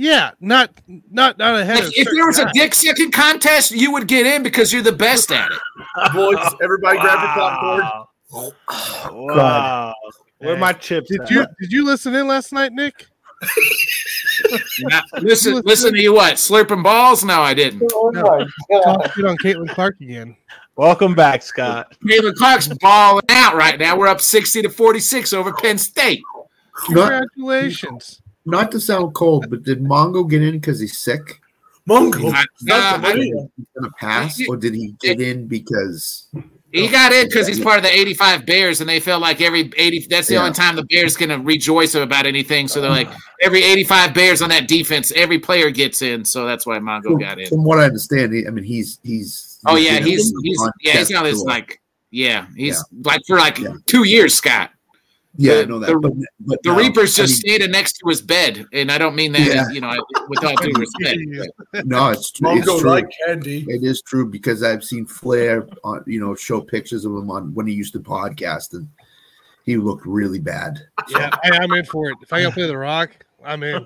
Yeah, not not not ahead If, of. if there was a dick sucking contest, you would get in because you're the best at it. Boys, everybody grab your popcorn. Wow. Wow. Where my chips? Did at? you did you listen in last night, Nick? Not- listen, listen to you. What slurping balls? No, I didn't. Oh talk shit on Caitlin Clark again. Welcome back, Scott. Caitlin Clark's balling out right now. We're up sixty to forty six over Penn State. Congratulations. Not to sound cold, but did Mongo get in because he's sick? Mongo. I- That's uh, I- Maria. He's gonna pass, or did he get in because He got in because he's part of the 85 Bears, and they feel like every 80 that's the Yeah. only time the Bears can rejoice about anything. So they're like, every 85 Bears on that defense, every player gets in. So that's why Mongo from, got in. from what I understand? he- I mean, he's he's. Oh, yeah. He's, he's, yeah, he's contest on this like, yeah, he's like for like Yeah. two years, Scott. Yeah, the- I know that. the- but, but The no, Reaper's I just standing next to his bed. And I don't mean that, Yeah. you know, with all due [laughs] respect. no, it's true. It's true. like candy. It is true because I've seen Flair on you know show pictures of him on when he used to podcast and he looked really bad. Yeah, I, I'm in for it. If I gotta play the rock, I'm in.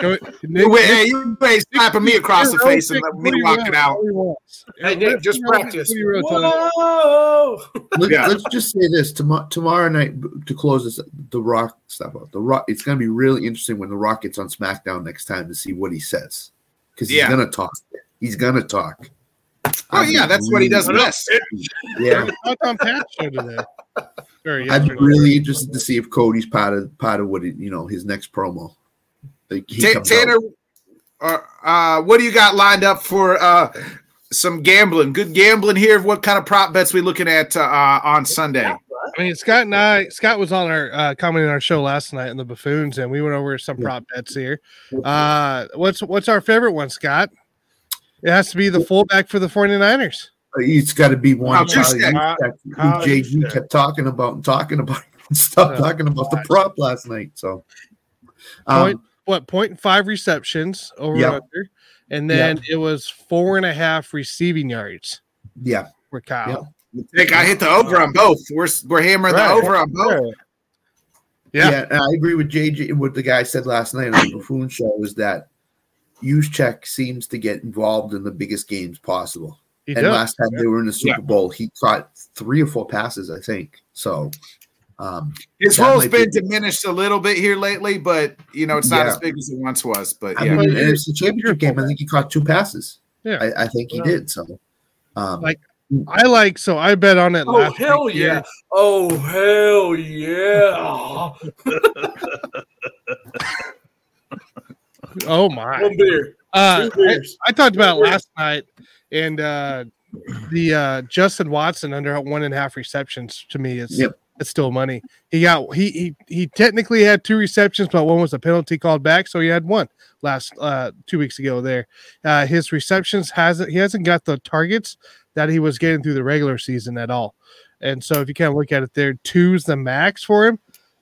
Go, Nick, Wait, hey, you ain't slapping me across the face and let me what walk it out. what he wants. Hey, Nick, just practice. wrote, what he wrote, Tony. Whoa! Let, Yeah. Let's just say this tomorrow tomorrow night to close this the Rock stuff up. The Rock. It's going to be really interesting when the Rock gets on SmackDown next time to see what he says because he's Yeah. going to talk. He's going to talk. Oh, yeah, that's what he does really- best. Yeah, Talked on Pat's show today. I'm really interested to see if Cody's part of part of what he, you know his next promo. Like, he Ta- comes Tanner, uh, uh, what do you got lined up for uh, some gambling? Good gambling here. What kind of prop bets we looking at uh, uh, on Sunday? I mean, Scott and I, Scott was on our uh, commenting on our show last night in the buffoons, and we went over some prop bets here. Uh, what's what's our favorite one, Scott? It has to be the fullback for the 49ers. It's got to be one Kyle Kyle Juszczyk. Juszczyk, who Kyle JG kept talking about and talking about. [laughs] and Stop Yeah. talking about the prop last night. So, um, Point, what point and five receptions over Yep. under, and then it was four and a half receiving yards yeah, for Kyle. Yep. I think I hit the over on both. We're we're hammering Right. the over on both. Yeah. Yeah. Yeah, and I agree with JJ. What the guy said last night on the Buffoon show is that Juszczyk seems to get involved in the biggest games possible. He and does. last time they were in the Super Yeah. Bowl, he caught three or four passes, I think. So, um, His role's been be- diminished a little bit here lately, but you know it's not Yeah. as big as it once was. But I yeah, mean, and it's the championship game. I think he caught two passes. Yeah. I, I think he Yeah. did. So, um, Like, I like so I bet on it Oh last hell week yeah! here. Oh hell yeah! [laughs] [laughs] Oh my. One beer, Uh, I. I talked about last night, and uh, the uh, Justin Watson under one and a half receptions to me is Yep. it's still money. He got he he he technically had two receptions, but one was a penalty called back, so he had one last uh, two weeks ago. There, uh, his receptions hasn't he hasn't got the targets that he was getting through the regular season at all. And so if you kind of look at it there, two's the max for him.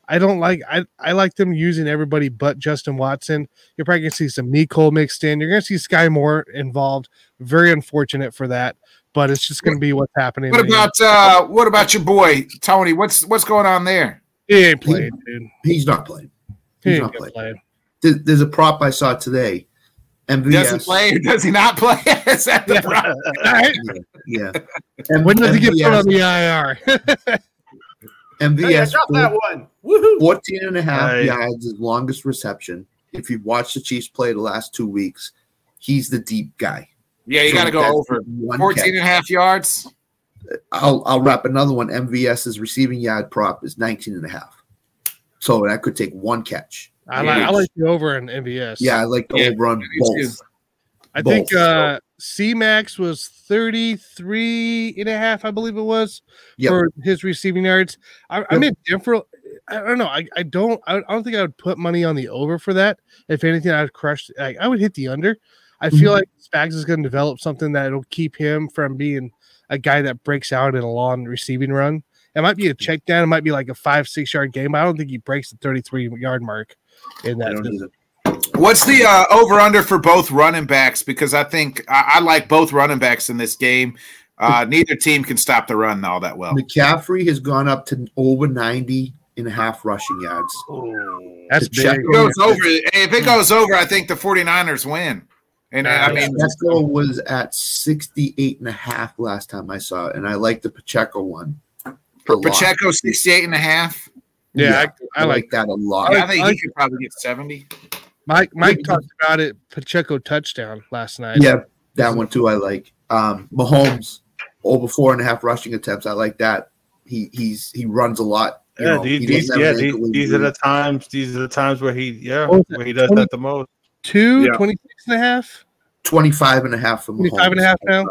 I don't like I, I like them using everybody but Justin Watson. You're probably gonna see some Mecole mixed in. You're gonna see Skyy Moore involved. Very unfortunate for that, but it's just gonna be what's happening. what about uh, what about your boy Tony? What's what's going on there? he ain't playing, dude. he's not playing. He's ain't not gonna playing. There- There's a prop I saw today. MVS. Does he play or does he not play? [laughs] Is that the problem? [laughs] All right. Yeah. M- When does he get put on the IR? [laughs] Hey, I MVS got that one. Woohoo! 14 and a half Right. yards is longest reception. If you've watched the Chiefs play the last two weeks, he's the deep guy. Yeah, you So got to go over one 14 catch. and a half yards. I'll I'll wrap another one. MVS's receiving yard prop is 19 and a half. So that could take one catch. I like I like the over in MVS. Yeah, I like the Yeah, over on both. too. I think both. uh C Max was 33 and a half, I believe it was, Yep. for his receiving yards. I, I'm indifferent. I don't know. I, I don't I, don't think I would put money on the over for that. If anything, I'd crush I, I would hit the under. I feel Mhm. like Spags is going to develop something that'll keep him from being a guy that breaks out in a long receiving run. It might be a check down, it might be like a five, six yard game. I don't think he breaks the 33 yard mark in that. Don't either. What's the uh, over under for both running backs? Because I think I, I like both running backs in this game. Uh, neither team can stop the run all that well. McCaffrey has gone up to over 90 and a half rushing yards. That's big. If it goes over, if it goes over, I think the 49ers win. And I mean, Pacheco was at 68 and a half last time I saw it, and I like the Pacheco one. a lot. Pacheco 68 and a half. Yeah, I, I like that a lot. Yeah, I think I- he could probably get 70. Mike Mike talked about it. Pacheco touchdown last night. Yeah, that one too. I like. Um, Mahomes over four and a half rushing attempts. I like that. He he's he runs a lot. you Yeah, know, these, he these yeah, these, these are the times. These are the times where he, yeah, What was it? where he does 20? that the most. Two, Yeah. 26 and a half. 25 and a half from 25 and a half now?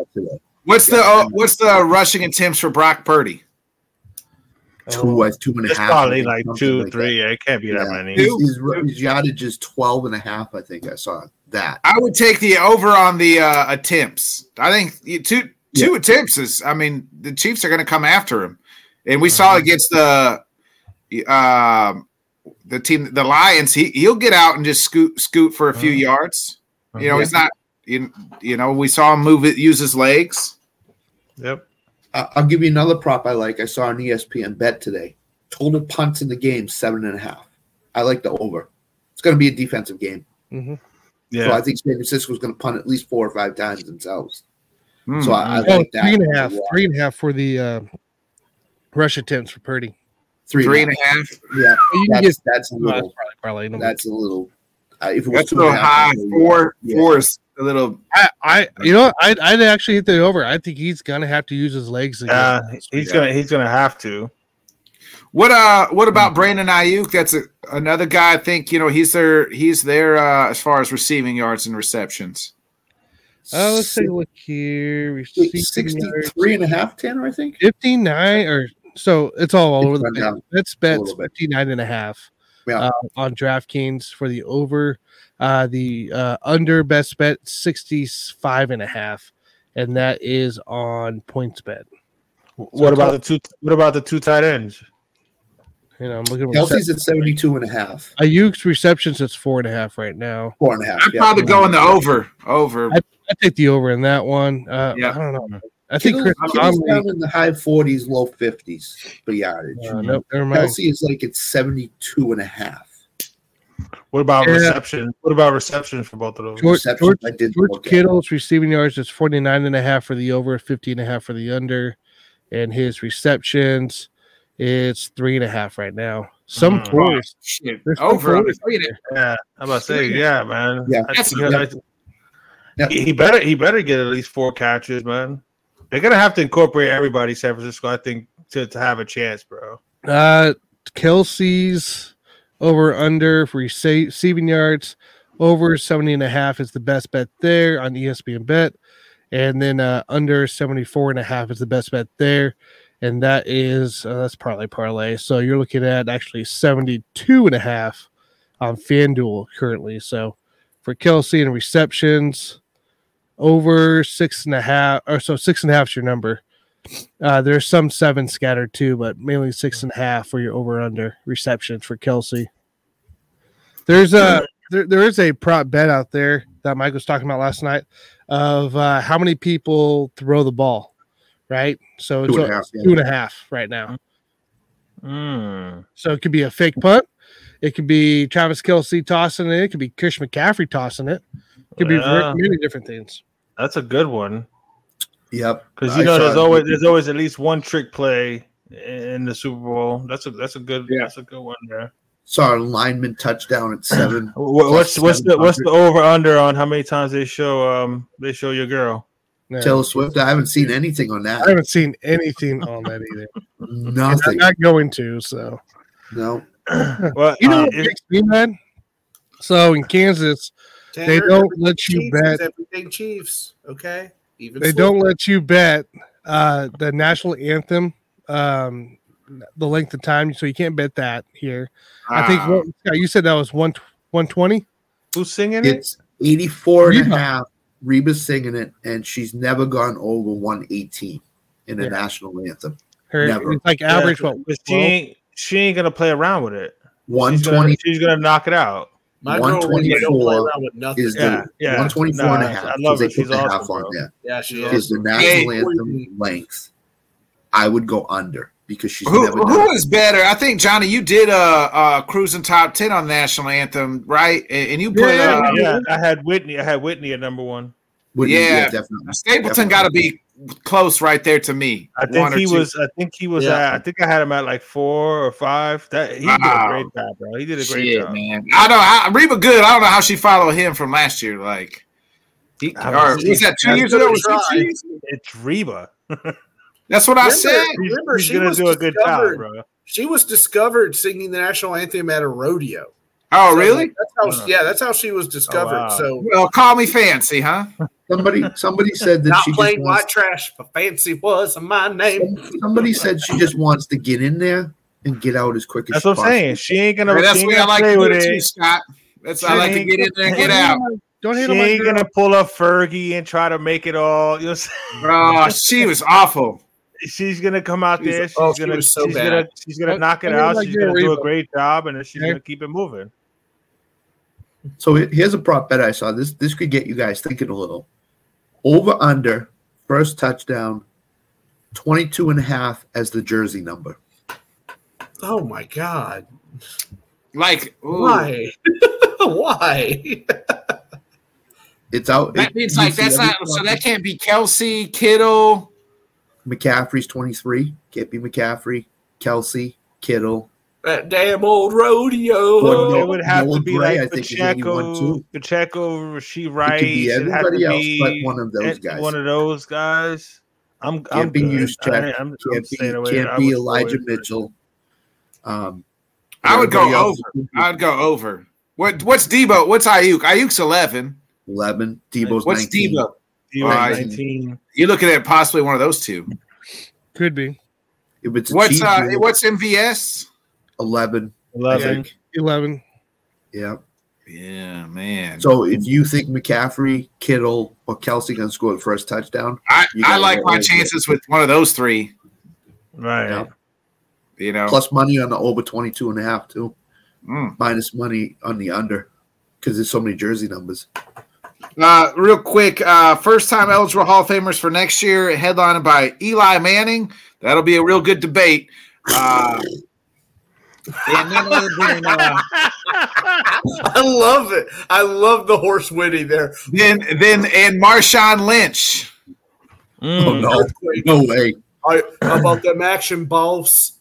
What's the uh, what's the rushing attempts for Brock Purdy? Two, uh, two and a probably like two, like three. Yeah, it can't be that many. His, his, his yardage is 12 and a half. I think I saw that. I would take the over on the uh, attempts. I think you- two two attempts is. I mean, the Chiefs are going to come after him, and we saw against the um the team, the Lions. He he'll get out and just scoot scoot for a few yards. You know, he's not. You, you know, we saw him move it, use his legs. Yep. I- I'll give you another prop I like. I saw on ESPN bet today. Total punts in the game, seven and a half. I like the over. It's going to be a defensive game. Mm-hmm. Yeah. So I think San Francisco's going to punt at least four or five times themselves. Hmm. So I, I Oh, like that. three and a half. lot. Three and a half for the uh, rush attempts for Purdy. Three, three and a half. Yeah, You can that's, get that's a that's little. probably probably. That's a little. Uh, if it was That's a little high. I'd Four, yeah. four is a little. I, I, you know, what? I'd, I'd actually hit the over. I think he's gonna have to use his legs. again. Uh, he's gonna he's gonna have to. What uh? What about Brandon Aiyuk? That's a, another guy. I think you know he's there. he's there uh, as far as receiving yards and receptions. Uh, let's take a look here. Receiving 63 and a half, Tanner, I think. 59 or so it's all, all over the run place. down Let's bet little 59 and a half Yeah. uh, on DraftKings for the over. Uh, the uh, under best bet 65 and a half, and that is on points bet. What about the two? What about the two tight ends? You know, I'm looking at Kelce's at 72 and a half. Aiyuk's receptions. It's four and a half right now. Four and a half. I'd yeah. probably go in the over. Over. I take the over in that one. Uh, Yeah. I don't know. I think Kittle- Chris Kittle's Conley. down in the high 40s, low 50s for yardage. Uh, nope, never mind. Kelce is like at 72 and a half. What about Yeah. reception? What about receptions for both of those? George, Receptions, George, I did George look at. Kittle's receiving yards is 49 and a half for the over, 50 and a half for the under. And his receptions is three and a half right now. Some Mm. fours. Shit. Over. fours Look. Yeah, I'm about to say, yeah, man. Yeah. I That's- think, I- Yeah. He he better he better get at least four catches, man. They're gonna have to incorporate everybody, San Francisco. I think to, to have a chance, bro. Uh, Kelce's over under for rece- receiving yards over 70 and a half is the best bet there on ESPN bet. And then uh, under 74 and a half is the best bet there. And that is, uh, that's parlay parlay. So you're looking at actually 72 and a half on FanDuel currently. So for Kelce and receptions, over six and a half, or so six and a half is your number. Uh, there's some seven scattered too, but mainly six and a half for your over under receptions for Kelce. There's a there, there is a prop bet out there that Mike was talking about last night of uh, how many people throw the ball, right? So it's and a a- half, yeah. two and a half right now. Mm. So it could be a fake punt. It could be Travis Kelce tossing it. It could be Chris McCaffrey tossing it. It could be many different things. That's a good one Yep. because I you know there's always there's always at least one trick play in the Super Bowl. That's a that's a good Yeah. that's a good one there. Saw a lineman touchdown at [clears throat] seven. What's what's the what's the over under on how many times they show um they show your girl? No. Taylor Swift. I haven't seen anything on that. I haven't seen anything on that either. And [laughs] I'm Nothing. not going to. So No. [clears throat] Well, you know uh, what it- makes me mad? So in Kansas, they don't let you Chiefs bet. everything Chiefs. Okay, even They Swift. don't let you bet uh, the national anthem, um, the length of time, so you can't bet that here. I think Ah. what, Scott, you said that was one one twenty. who's singing it? It's 84 and a Reba. half. Reba's singing it, and she's never gone over 118 in a Yeah. national anthem. Her Never. it's like average what she ain't she ain't gonna play around with it. She's gonna, 120 she's gonna knock it out. My girl really don't play 124 around is the Yeah, yeah. 124 and a half. I love because they her. put She's the half awesome, on bro. there. yeah, she Is is. the national anthem length. I would go under because she's Who, never done who it. is better? I think Johnny, you did a uh, uh, cruising top ten on national anthem, right? And, and you put Yeah, uh, yeah, I had Whitney. I had Whitney at number one. Whitney, Yeah. definitely. Stapleton got to be close right there to me. I think he two. was. I think he was. Yeah. At, I think I had him at like four or five. That he did a great job, bro. He did a great Shit, job. man. I know. I, Reba good. I don't know how she followed him from last year. Like, he, I or was- was that two years gonna ago? Was it try. two years ago? It's Reba. That's what I said. He's, Remember, he's she gonna was do a good job, discovered- bro. She was discovered singing the national anthem at a rodeo. Oh, So really? That's how. Wow. Yeah, that's how she was discovered. wow. So Well, call me fancy, huh? Somebody, somebody said that not she just plain white trash, but fancy was my name. somebody said she just wants to get in there and get out as quick as That's she what I'm saying. She ain't gonna. That's she the ain't way I like to do it too. Scott. That's I like to ain't get in there and get out. Don't hate She on ain't girl. gonna pull up Fergie and try to make it all. You know, what I'm saying? Oh, she was awful. she's gonna come out She was- there. She's oh, gonna. was so she's gonna. She's gonna knock it I out. like She's gonna do a great job, and then she's Yeah. gonna keep it moving. So here's a prop bet I saw. This this could get you guys thinking a little. Over under first touchdown 22 and a half as the jersey number. Oh my god! Like, ooh. Why? [laughs] Why? It's out. That it- means like that's not. So prop that can't be Kelce, Kittle. McCaffrey's 23. Can't be McCaffrey, Kelce, Kittle. That damn old rodeo. Well, no, it would have Noah to be Gray, like think, is 81 Pacheco, too. Pacheco, It could be It'd everybody to else but one of those guys. One of those guys. I'm. Can't I'm be good. Juszczyk, I- I'm, I'm Can't be, can't be Elijah avoid. Mitchell. Um, I would go everybody else over. I'd go over. What? What's Deebo? What's Aiyuk? Aiyuk's eleven. 11. Deebo's What's 19. Deebo? He right. 19. You're looking at possibly one of those two. Could be If it's What's Chiefs uh? What's MVS? 11. 11. eleven. Yeah. Yeah, man. So if you think McCaffrey, Kittle, or Kelce can score the first touchdown, I, I like my over. chances with one of those three. Right. Yeah. You know, plus money on the over 22 and a half too, Mm. minus money on the under because there's so many jersey numbers. Uh, real quick, uh, first time eligible Hall of Famers for next year, headlined by Eli Manning. That'll be a real good debate. Uh, and then other than, uh, [laughs] I love it. I love the horse winning there. then then and Marshawn Lynch. Mm. Oh no, no way! I, how about them action balls?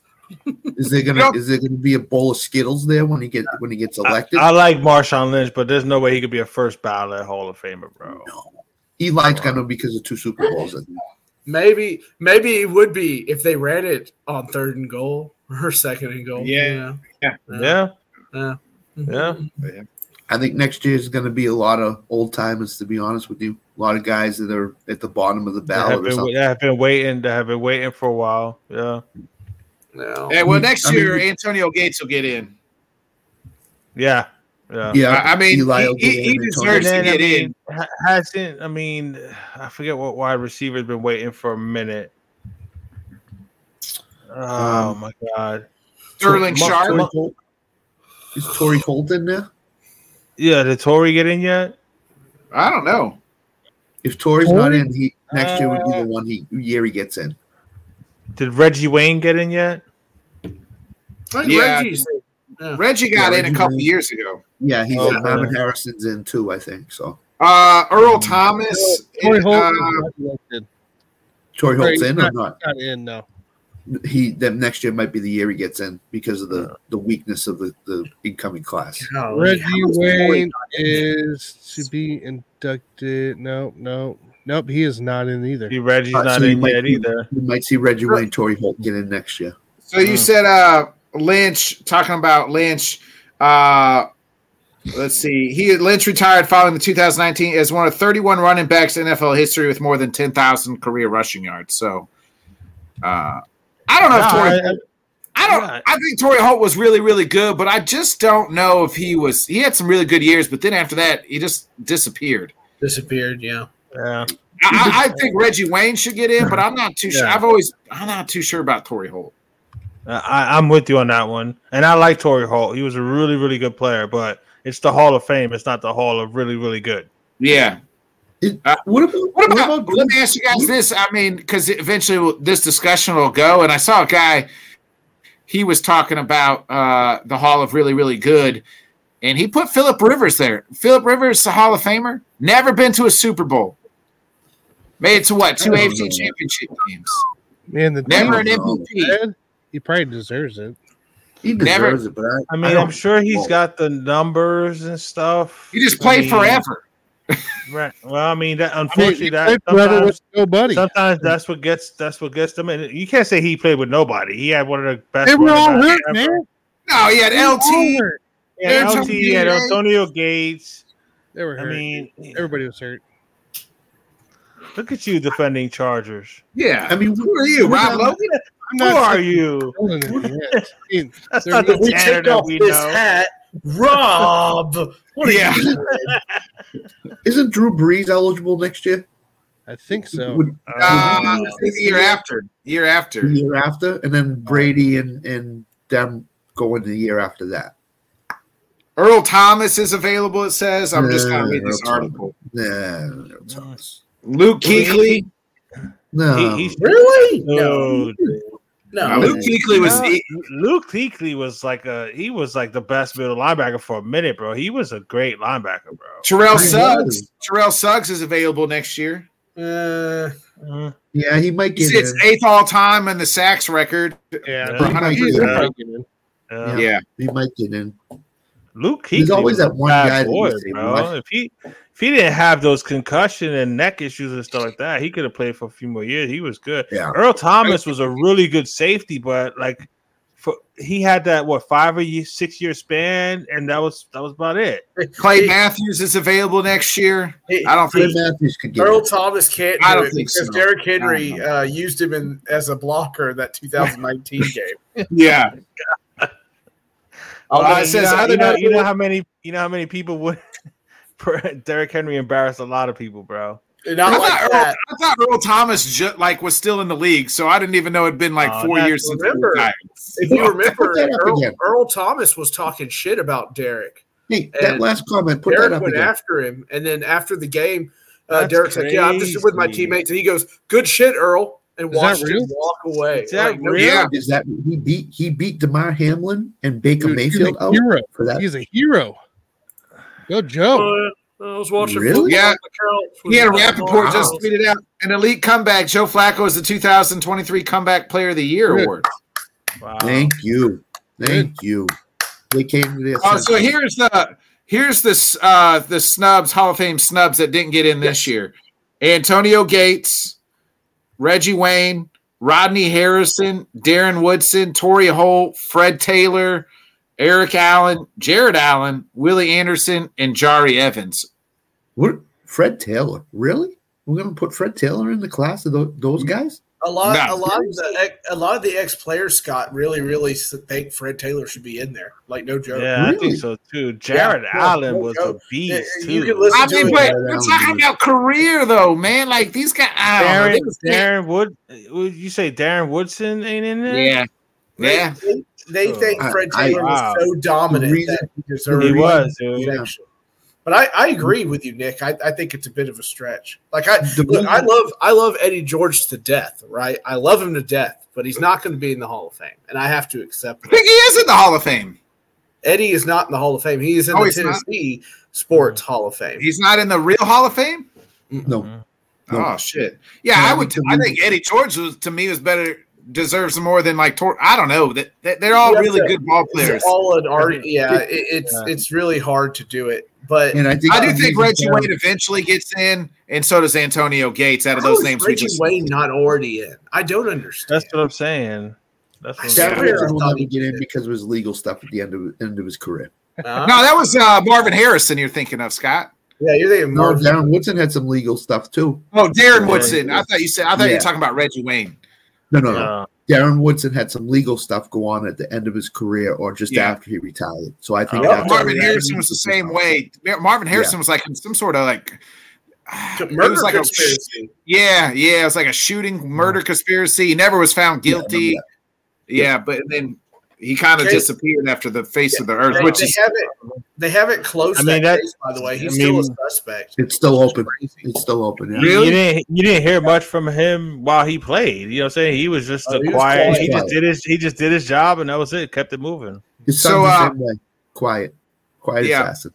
Is there gonna Yep. is there gonna be a bowl of Skittles there when he get when he gets elected? I like Marshawn Lynch, but there's no way he could be a first ballot Hall of Famer, bro. No, Eli's gonna because of two Super Bowls. Maybe, maybe it would be if they ran it on third and goal or second and goal. Yeah. Yeah. Yeah. Yeah. Mm-hmm. I think next year is gonna be a lot of old timers. To be honest with you, a lot of guys that are at the bottom of the That have, ballot or been, that have been waiting. That have been waiting for a while. Yeah. No. Yeah, well, next I year we- Antonio Gates will get in. Yeah. Yeah. Yeah, I I mean, Eli he, get he, he deserves to And then, I get in. mean, ha- hasn't I mean, I forget what wide receiver's been waiting for a minute. Oh Um, my god! Sterling Mo- Sharp. Mo- Holt- Is Torrey Holt in there? Yeah, did Torrey get in yet? I don't know. If Torrey's not in, he next year would be Uh, the one he year he gets in. Did Reggie Wayne get in yet? Yeah. Yeah. Reggie got Yeah, in a couple Wayne. years ago. Yeah, he's Oh, in. Marvin okay. Harrison's in too, I think. So Uh, Earl Thomas. Corey Holt uh, is not Holt's Right, in or not? Not in, no. He then next year might be the year he gets in because of the the weakness of the the incoming class. Golly, Reggie how is Corey Wayne not in there? is to be inducted. No, no. Nope, he is not in either. See, Reggie's Uh, not so you in might yet see- either. You might see Reggie Wayne, Torrey Holt get in next year. So you said uh Lynch talking about Lynch. Uh let's see. He Lynch retired following the 2019 as one of 31 running backs in NFL history with more than 10,000 career rushing yards. So uh I don't know if No, Torrey I- I don't. Yeah. I think Torrey Holt was really, really good, but I just don't know if he was. He had some really good years, but then after that, he just disappeared. Disappeared. Yeah. yeah. I, I I think Reggie Wayne should get in, but I'm not too sure. I've always, I'm not too sure about Torrey Holt. Uh, I, I'm with you on that one, and I like Torrey Holt. He was a really, really good player, but it's the Hall of Fame. It's not the Hall of really, really good. Yeah. It- Uh, what about What what about? about let me ask you guys this. I mean, because eventually this discussion will go, and I saw a guy. He was talking about uh, the Hall of really, really good, and he put Philip Rivers there. Philip Rivers, the Hall of Famer, never been to a Super Bowl. Made it to what two AFC know. championship games. Man, the Never an. MVP. He probably deserves it. he Never- deserves it, but I, I mean, don't- I'm sure he's got the numbers and stuff. He just I played mean, forever. Right. Well, I mean, that I mean, unfortunately, he that played forever sometimes, with nobody. sometimes that's what gets that's what gets them. in. You can't say he played with nobody. He had one of the best. They were all hurt, ever. man. No, he had They were all LT. hurt. He had Antonio LT, he had Gates. Antonio Gates. They were Hurt. I mean, everybody was hurt. look at you defending Chargers. Yeah. I mean, who are you, Rob Logan? I'm Who are you? Hold on a minute. I mean, [laughs] That's not the not- We Tanner take that off we this know. hat, Rob. What are Yeah. you doing? [laughs] isn't Drew Brees eligible next year? I think so. Would- Uh, Uh, the year after. Year after. the year after, and then Brady and and them go into the year after that. Earl Thomas is available. It says. I'm just going to read this Earl Thomas. article. Nah, no, Thomas. Luke Kuechly. No, He- he's- Really? No, No. Uh, No. Luke Kuechly was. No, he- Luke Kuechly was like a he was like the best middle linebacker for a minute, bro. He was a great linebacker, bro. Terrell He Suggs. was. Terrell Suggs is available next year. Uh, Mhm. yeah, he might He get sits in. eighth all time in the sacks record. Yeah, For 100%. Yeah. Yeah. Yeah. He might get in. Luke Kuechly There's always was that one guy boy, you say, bro. If he if he didn't have those concussion and neck issues and stuff like that, he could have played for a few more years. He was good. Yeah. Earl Thomas was a really good safety, but like for he had that what five or year, six year span, and that was that was about it. Clay He- Matthews is available next year. he- I don't Trey think. Matthews could get Earl in. Thomas can't I do don't it think because so. Derrick Henry uh, used him in as a blocker in that 2019 [laughs] game. Yeah. [laughs] Well, you it says know, other you know, notable- you know how many you know how many people would [laughs] Derrick Henry embarrassed a lot of people, bro. And I Not thought, Earl. I thought Earl Thomas ju- like was still in the league, so I didn't even know it'd been like Oh, four that's- years since remember. retired. If you remember, Put that up Earl. Earl Thomas was talking shit about Derrick. Hey, that And last comment, put that Derrick up went again. after him, and then after the game, uh, That's Derrick's like, "Yeah, I'm just with my teammates," and he goes, "Good shit, Earl," and Is watched him walk away. Is that Like, real? Yeah. Is that he beat he beat Damar Hamlin and Baker Dude, he's Mayfield a out hero. for that? He's a hero. Go Joe. Uh, I was watching Really? Yeah. on the couch with He had a my Rapoport mom. just tweeted out an elite comeback. Joe Flacco is the 2023 Comeback Player of the Year Good. award. Wow. Thank you, thank you. They came to this. Oh, so here's the here's this uh the snubs Hall of Fame snubs that didn't get in this year. Antonio Gates, Reggie Wayne, Rodney Harrison, Darren Woodson, Torrey Holt, Fred Taylor, Eric Allen, Jared Allen, Willie Anderson, and Jahri Evans. what? Fred Taylor, really? We're gonna put Fred Taylor in the class of tho- those guys? A lot, No. a lot of the ex- a lot of the ex players, Scott, really, really think Fred Taylor should be in there. Like no joke. Yeah, I think so too. Jared yeah, Allen no was a beast Yeah, you too. can listen I to mean, it. but Jared we're talking about career though, man. Like these guys, I don't. Darren, They Darren Wood. Uh, would you say Darren Woodson ain't in there? yeah, They- yeah. They, they think I- Fred I- Taylor wow. was so dominant reason- that he deserved he was. Dude. connection. But I, I agree with you, Nick. I, I think it's a bit of a stretch. Like I look, I love I love Eddie George to death, right? I love him to death, but he's not going to be in the Hall of Fame, and I have to accept I that. think he is in the Hall of Fame. Eddie is not in the Hall of Fame. He is in Oh, the he's not? Tennessee Sports Hall of Fame. He's not in the real Hall of Fame. No, oh, No. Oh shit! Yeah, No, I would. because I think Eddie George was to me was better deserves more than like Tor- I don't know that that they're all You have really to- good ball players. All an art. Yeah, it, it's Yeah. it's really hard to do it. But And I think I do think Reggie Darren- Wayne eventually gets in, and so does Antonio Gates. Out of how those is names we Reggie just Wayne not already in? I don't understand. That's what I'm saying. That's what I'm I saying. swear- will I thought he get in because of his legal stuff at the end of end of his career. Huh? no, that was uh, Marvin Harrison. You're thinking of Scott. yeah, you're thinking Marvin. Darren Woodson had some legal stuff too. Oh, Darren Woodson. I thought you said. I thought you Yeah. were talking about Reggie Wayne. No, no, no. Uh, Darren Woodson had some legal stuff go on at the end of his career or just Yeah. after he retired. So I think that's Marvin Harrison was the same way. Marvin Harrison was like some sort of like. It Murder was like a, conspiracy. yeah, yeah, it was like a shooting murder conspiracy. He never was found Yeah, I remember guilty. that. Yeah, but then he kind of disappeared after the face of the earth, They, which they is have it. They have it close. I I mean, mean, that- that, case, by the way, he's I still a suspect. It's still open. It's still open. Yeah. you- Really? You didn't you didn't hear much from him while he played. You know what I'm saying? He was just Oh, a he was quiet. quiet. He just did his he just did his job and that was it. Kept it moving. His So, uh. Quiet. Quiet Yeah. assassin.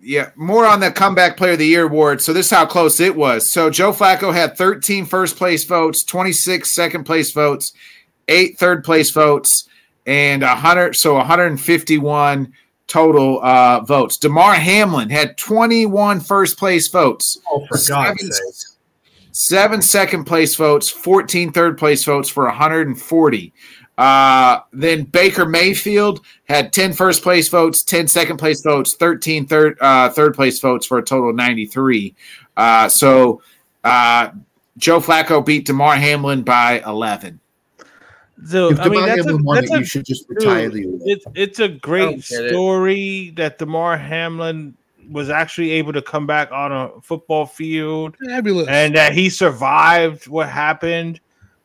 yeah, more on the comeback player of the year award. So this is how close it was. So Joe Flacco had 13 first place votes, 26 second place votes, eight third place votes, and 100 so 151 total uh, votes. Damar Hamlin had 21 first place votes. Oh, for God's Seven- sake! seven second place votes, 14 third place votes for 140. Uh, then Baker Mayfield had 10 first place votes, 10 second place votes, 13 third, uh, third place votes for a total of 93. Uh, so uh, Joe Flacco beat Damar Hamlin by 11. So If I mean Damar that's a, won that's it, a you should just retire dude, the award. it's it's a great get it. story that Damar Hamlin was actually able to come back on a football field Fabulous. and that he survived what happened.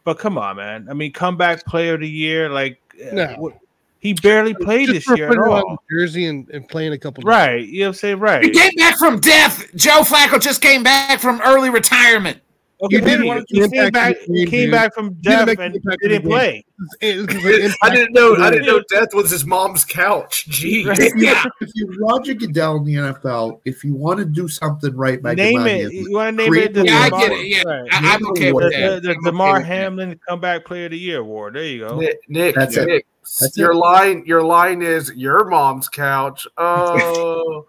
But come on, man. I mean, comeback player of the year, like uh, No. what- he barely played Just this for year at all. the jersey and, and playing a couple. Right. You know what I'm saying? Right. He came back from death. Joe Flacco just came back from early retirement. Okay, You didn't he- want to came back, the he came dude. back from didn't death and the didn't play. It was an impact. [laughs] I didn't know. I didn't know death was his mom's couch. Jeez. Right. Yeah. If you're Roger Goodell in the NFL, if you want to do something right by Name Damar it. You want to name it? The the Yeah, I get it. Yeah, right. I, I'm okay The, with the, that. the I'm okay Damar with that. Hamlin Comeback Player of the Year award. There you go. Nick, Nick, That's it. Nick That's your it. line, your line is your mom's couch. [laughs] Oh,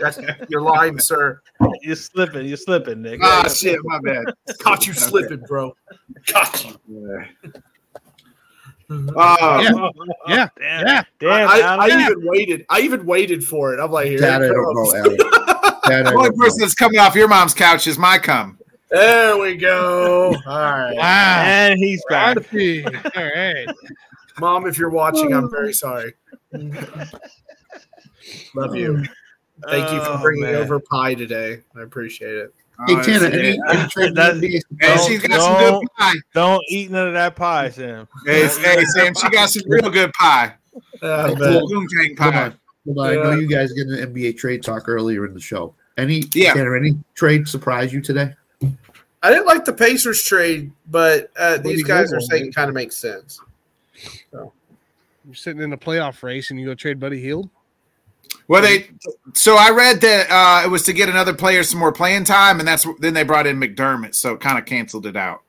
that's your line, sir. You're slipping. You're slipping, Nick. Ah, shit, my bad. Caught you slipping, bro. Caught you. Uh, Yeah. Yeah. Damn. Yeah. Damn. I, I Alan. even waited. I even waited for it. I'm like, here that I it don't know, comes. Alan. That I The only don't person that's coming off your mom's couch is my cum. There we go. All right, Wow. And he's back. All right. mom, if you're watching, I'm very sorry. Love you. Thank you for Oh, bringing man. over pie today. I appreciate it. Hey, Uh, Tanner, any, any trade That- NBA Hey, Don't- she's got some good pie. Don't eat none of that pie, Sam. Hey, hey, Sam, she got some real good pie. Hey, man. cool. Poontang Hold pie. on. Hold on. I know you guys get an NBA trade talk earlier in the show. Any Yeah. Tanner, any trade surprise you today? I didn't like the Pacers trade, but uh, these guys are saying it kind of makes sense. You're sitting in a playoff race and you go trade Buddy Hield. Well, they so I read that uh, it was to get another player some more playing time, and that's then they brought in McDermott, so it kind of canceled it out.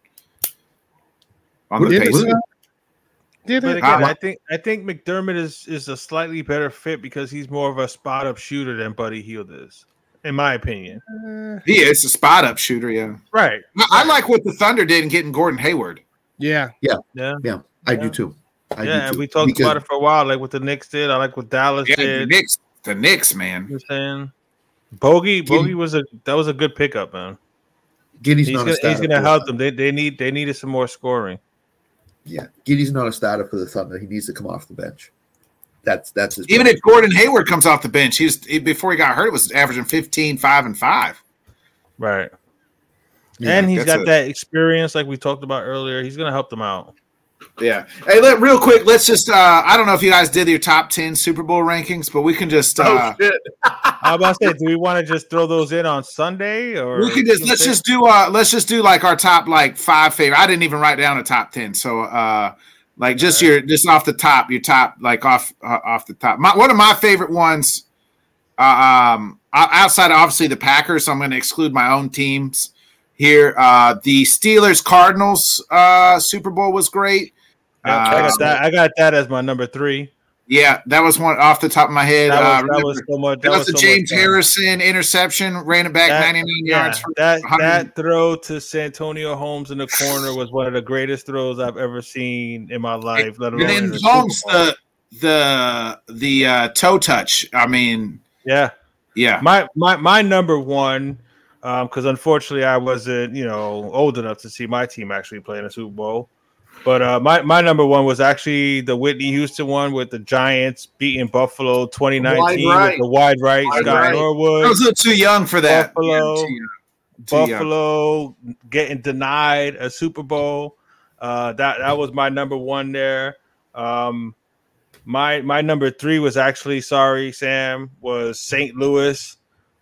On the Did it? Did But it? again, I think I think McDermott is is a slightly better fit because he's more of a spot up shooter than Buddy Hield is, in my opinion. Uh, He is a spot up shooter, yeah. Right. I, I like what the Thunder did in getting Gordon Hayward. yeah. Yeah. Yeah, yeah. I Yeah. do too. I yeah, and we talked Because about it for a while, like what the Knicks did. I like what Dallas Yeah, the did. Knicks, the Knicks, man. You know I'm saying? Bogey, Bogey was a that was a good pickup, man. Giddy's He's not gonna, a he's gonna help them. They they need they needed some more scoring. Yeah, Giddy's not a starter for the Thunder. He needs to come off the bench. That's that's his. Even if Gordon Hayward comes off the bench, he was he- before he got hurt, it was averaging 15, 5, and 5. Right. Yeah, and he's that's got a- that experience, like we talked about earlier. He's gonna help them out. Yeah. Hey, let, real quick, let's just uh I don't know if you guys did your top 10 Super Bowl rankings, but we can just uh oh shit! I was about to say, do we want to just throw those in on Sunday or we can just let's just do uh let's just do like our top like five favorite. I didn't even write down a top 10. So uh like just your just off the top, your top like off uh, off the top. My, one of my favorite ones uh, um outside of obviously the Packers, so I'm going to exclude my own teams here. Uh the Steelers Cardinals uh Super Bowl was great. Yeah, I Uh, got that. I got that as my number three. Yeah, that was one off the top of my head. That was, uh, that remember, was so much. that was so the James. Harrison interception, ran it back That- 99 Yeah, yards. That 100. that throw to Santonio Holmes in the corner was one of the greatest throws I've ever seen in my life. Let and alone in then Holmes the the the uh, toe touch. I mean, yeah. yeah, My my my number one, because unfortunately I wasn't you know old enough to see my team actually play in a Super Bowl. But uh, my my number one was actually the Whitney Houston one with the Giants beating Buffalo 2019 Wide right. with the wide right Wide Scott right. I was a little too young for that. Buffalo. Yeah, too young. Too young. Buffalo getting denied a Super Bowl. Uh, that that was my number one there. Um, my my number three was actually sorry, Sam, was St. Louis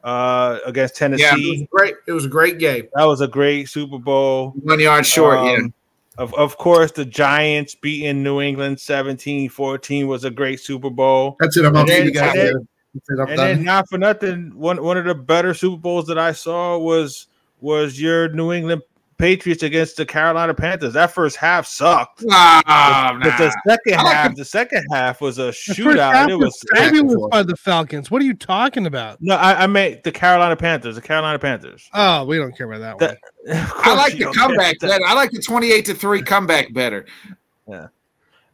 uh, against Tennessee. Yeah, It was great. It was a great game. That was a great Super Bowl. One yard short. yeah. Um, Of, of course, the Giants beating New England 17-14 was a great Super Bowl. That's it. I'm And then- guys. and then- there. That's it, I'm And then, not for nothing, one one of the better Super Bowls that I saw was was your New England Patriots against the Carolina Panthers. That first half sucked, Ah, but the second I like half, the second half was a shootout. half and It was fabulous by the Falcons. What are you talking about? no, I, I meant the Carolina Panthers. The Carolina Panthers. Oh, we don't care about that one. That- [laughs] Of I like the comeback better. I like the 28 to 3 comeback better.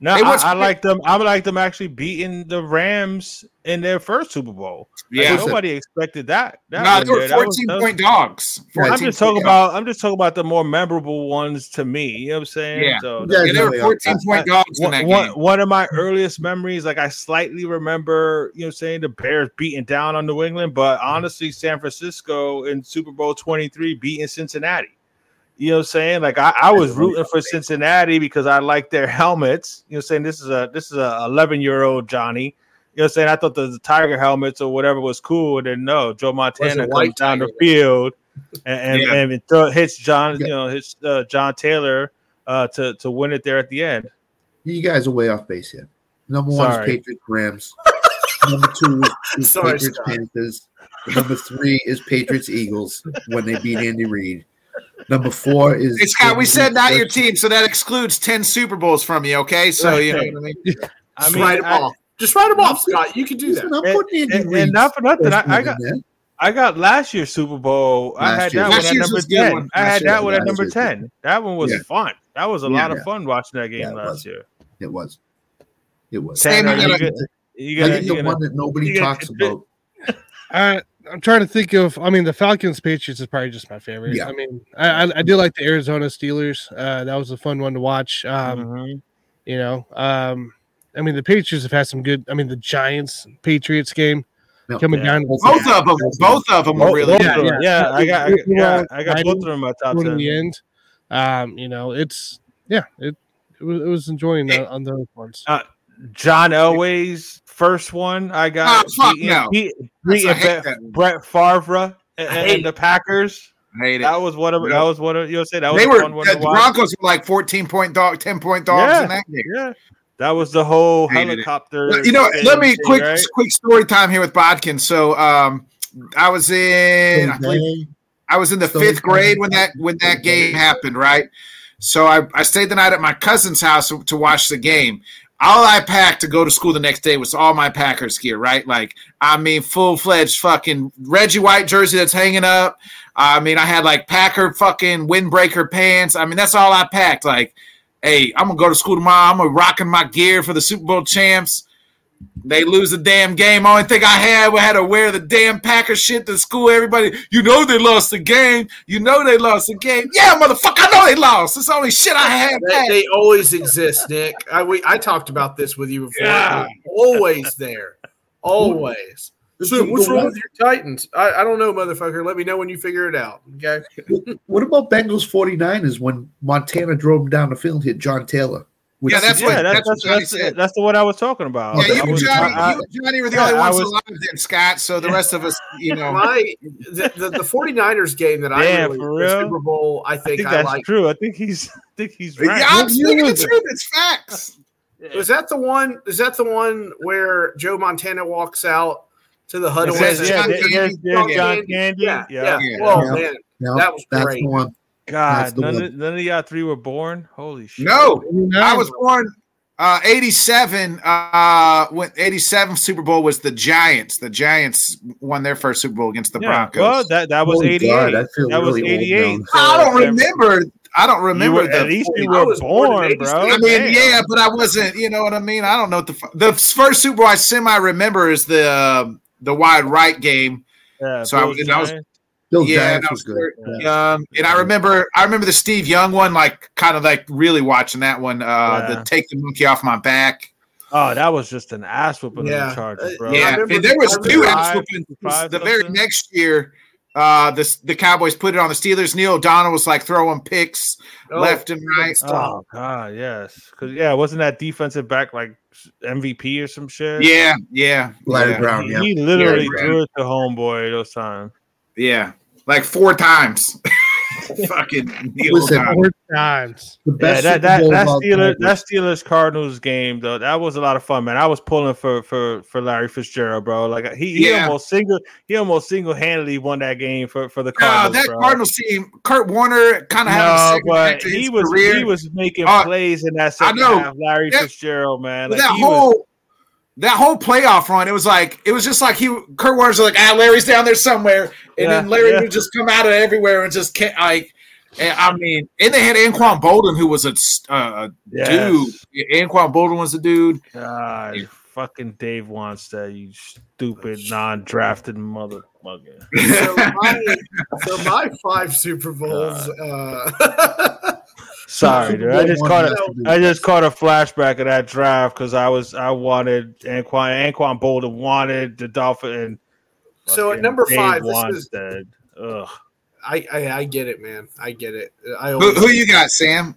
No, I, I like them. I like them actually beating the Rams in their first Super Bowl. Like, Yeah. nobody expected that. that no, they were there. That was- 14 was- point dogs. I'm just talking point about. I'm just talking about the more memorable ones to me. You know what I'm saying? Yeah. So You dogs. guys Yeah, they were really are 14 fast. point dogs in one, that one, game. one of my earliest memories, like I slightly remember, you know, what I'm saying the Bears beating down on New England, but honestly, San Francisco in Super Bowl 23 beating Cincinnati. You know what I'm saying? Like I, I was rooting for Cincinnati because I like their helmets. You know what I'm saying? This is a this is a 11 year old Johnny. You know what I'm saying? I thought the, the tiger helmets or whatever was cool. And then no, Joe Montana comes down the field and and, Yeah. and throw, hits John, you know, hits uh, John Taylor uh, to to win it there at the end. You guys are way off base here. Number one Sorry. is Patriots Rams. Number two is, is Sorry, Patriots Scott. Panthers. Number three is Patriots Eagles when they beat Andy Reid. Number four is Hey, Scott, we said not your team, so that excludes 10 Super Bowls from you, okay? So, you know what I mean? I Just mean, write them I, off. Just write them off, Scott. You can do Listen, that. I'm And- putting Andy and, and not for nothing, I, I got in. I got last year's Super Bowl. I Last had year. that Last one at number was a good ten. one. I had year- that one at number year's ten. That one was Yeah. fun. That was a Yeah. lot of fun watching that game Yeah, last was. year. It was. It was. Tanner, Same you with get, that- you I gonna, think you the gonna, one that nobody you gonna- talks about. [laughs] I, I'm trying to think of. I mean, the Falcons Patriots is probably just my favorite. Yeah. I mean, I, I, I do like the Arizona Steelers. Uh, that was a fun one to watch. Um, Mhm. You know, um, I mean, the Patriots have had some good. I mean, the Giants Patriots game No. coming Yeah. down. Both of them, both of them were really both Yeah, of them. yeah. yeah, I got, I, got- yeah, I got both of them in my top in the end. Um, you know, it's yeah, it it was, it was enjoying the, on those ones. John Elway's first one. I got Oh, fuck beating- no. beat- That's- beating I hate Brett, that one. Brett Favre and, hate and the Packers. I hate it. That was one of that was one of you know say that was They a were fun one the to watch. Broncos were like 14 point dog, 10 point dogs Yeah. in that game. Yeah, that was the whole Hated it. helicopter. Well, You know, thing, let me thing, quick right? quick story time here with Bodkin. So um I was in I, believe I was in the Story fifth grade when that when that game happened, right? So I, I stayed the night at my cousin's house to watch the game. All I packed to go to school the next day was all my Packers gear, right? Like, I mean, full fledged fucking Reggie White jersey that's hanging up. I mean, I had like Packer fucking windbreaker pants. I mean, that's all I packed. Like, hey, I'm gonna go to school tomorrow. I'm gonna rocking my gear for the Super Bowl champs. They lose the damn game. Only thing I had was had to wear the damn Packer shit to school. Everybody, you know they lost the game. You know they lost the game. Yeah, motherfucker, I know they lost. It's the only shit I had. They, they always exist, Nick. I we, I talked about this with you before. Yeah. Always there. Always. So what's wrong with your Titans? I, I don't know, motherfucker. Let me know when you figure it out. Okay. What about Bengals 49ers when Montana drove them down the field and hit John Taylor? With Yeah, that's yeah, what- that's, that's what that's, that's, that's the one I was talking about. Yeah, you, and was- Johnny, I- I- you and Johnny were the yeah, only ones was- alive then, Scott. So the rest of us, [laughs] you know, My the, the, the 49ers game that I Damn, really for the real? Super Bowl, I I think, think I that's like. true. I think he's. [laughs] I think he's yeah, right. I'm speaking the truth. It's facts. [laughs] Was that the one? Is that the one where Joe Montana walks out to the huddle? It says, yeah, John Candy. Yeah. John Candy. Yeah, yeah. Yeah. Yeah. Well, Yeah. man, Yeah, That was that's great. The one. God, none of, none of y'all three were born. Holy shit! No, I was born uh 87 uh when 87 Super Bowl was the Giants. The Giants won their first Super Bowl against the Yeah, Broncos. Well, that that was Holy eighty God, eight. That was really old eighty eight. now. I don't remember I don't You remember were, the at least you were born born, bro. I mean, Damn. yeah, but I wasn't, you know what I mean? I don't know what the the first Super Bowl I semi remember is the uh, the wide right game. Yeah, So I was- I was- Giants. Bill yeah, Giants and I was was good. very young, and I remember I remember the Steve Young one, like kind of like really watching that one. Uh, Yeah. the take the monkey off my back. Oh, that was just an ass whooping Yeah. on the Chargers, bro. Yeah, and there was two ass whoopings. The very something. next year, uh, the the Cowboys put it on the Steelers. Neil O'Donnell was like throwing picks Oh, left and right. Oh God, yes, because yeah, wasn't that defensive back like MVP or some shit? Yeah, yeah, Larry yeah. Brown, he, yeah. he literally Yeah, threw it to homeboy those times. yeah, like four times. [laughs] Fucking Neil Listen, O'Donnell. Four times. The Yeah, that that that Steelers that Steelers Cardinals game though that was a lot of fun, man. I was pulling for for for Larry Fitzgerald, bro. Like he, he Yeah. almost single he almost single handedly won that game for for the No, Cardinals. that bro. Cardinals team, Kurt Warner kind of had a No, but back to he was career. he was making Uh, plays in that second know. half. Larry Yeah. Fitzgerald, man. Like that he was, whole that whole playoff run, it was like it was just like he Kurt Warner's like, ah, Larry's down there somewhere, and Yeah, then Larry yeah. would just come out of everywhere and just can't like. And I mean, and they had Anquan Boldin, who was a uh, yes. dude. Anquan Boldin was a dude. God, fucking Dave Wannstedt, you stupid non-drafted motherfucker. so, [laughs] my, so my five Super Bowls. Uh, [laughs] Sorry, dude. I just caught has a, to be- I just caught a flashback of that draft because I was I wanted Anquan Anquan Boldin wanted the Dolphin and So at number Dave five, this is- Wannstedt. Ugh. I, I I get it, man. I get it. I who, who you got, Sam?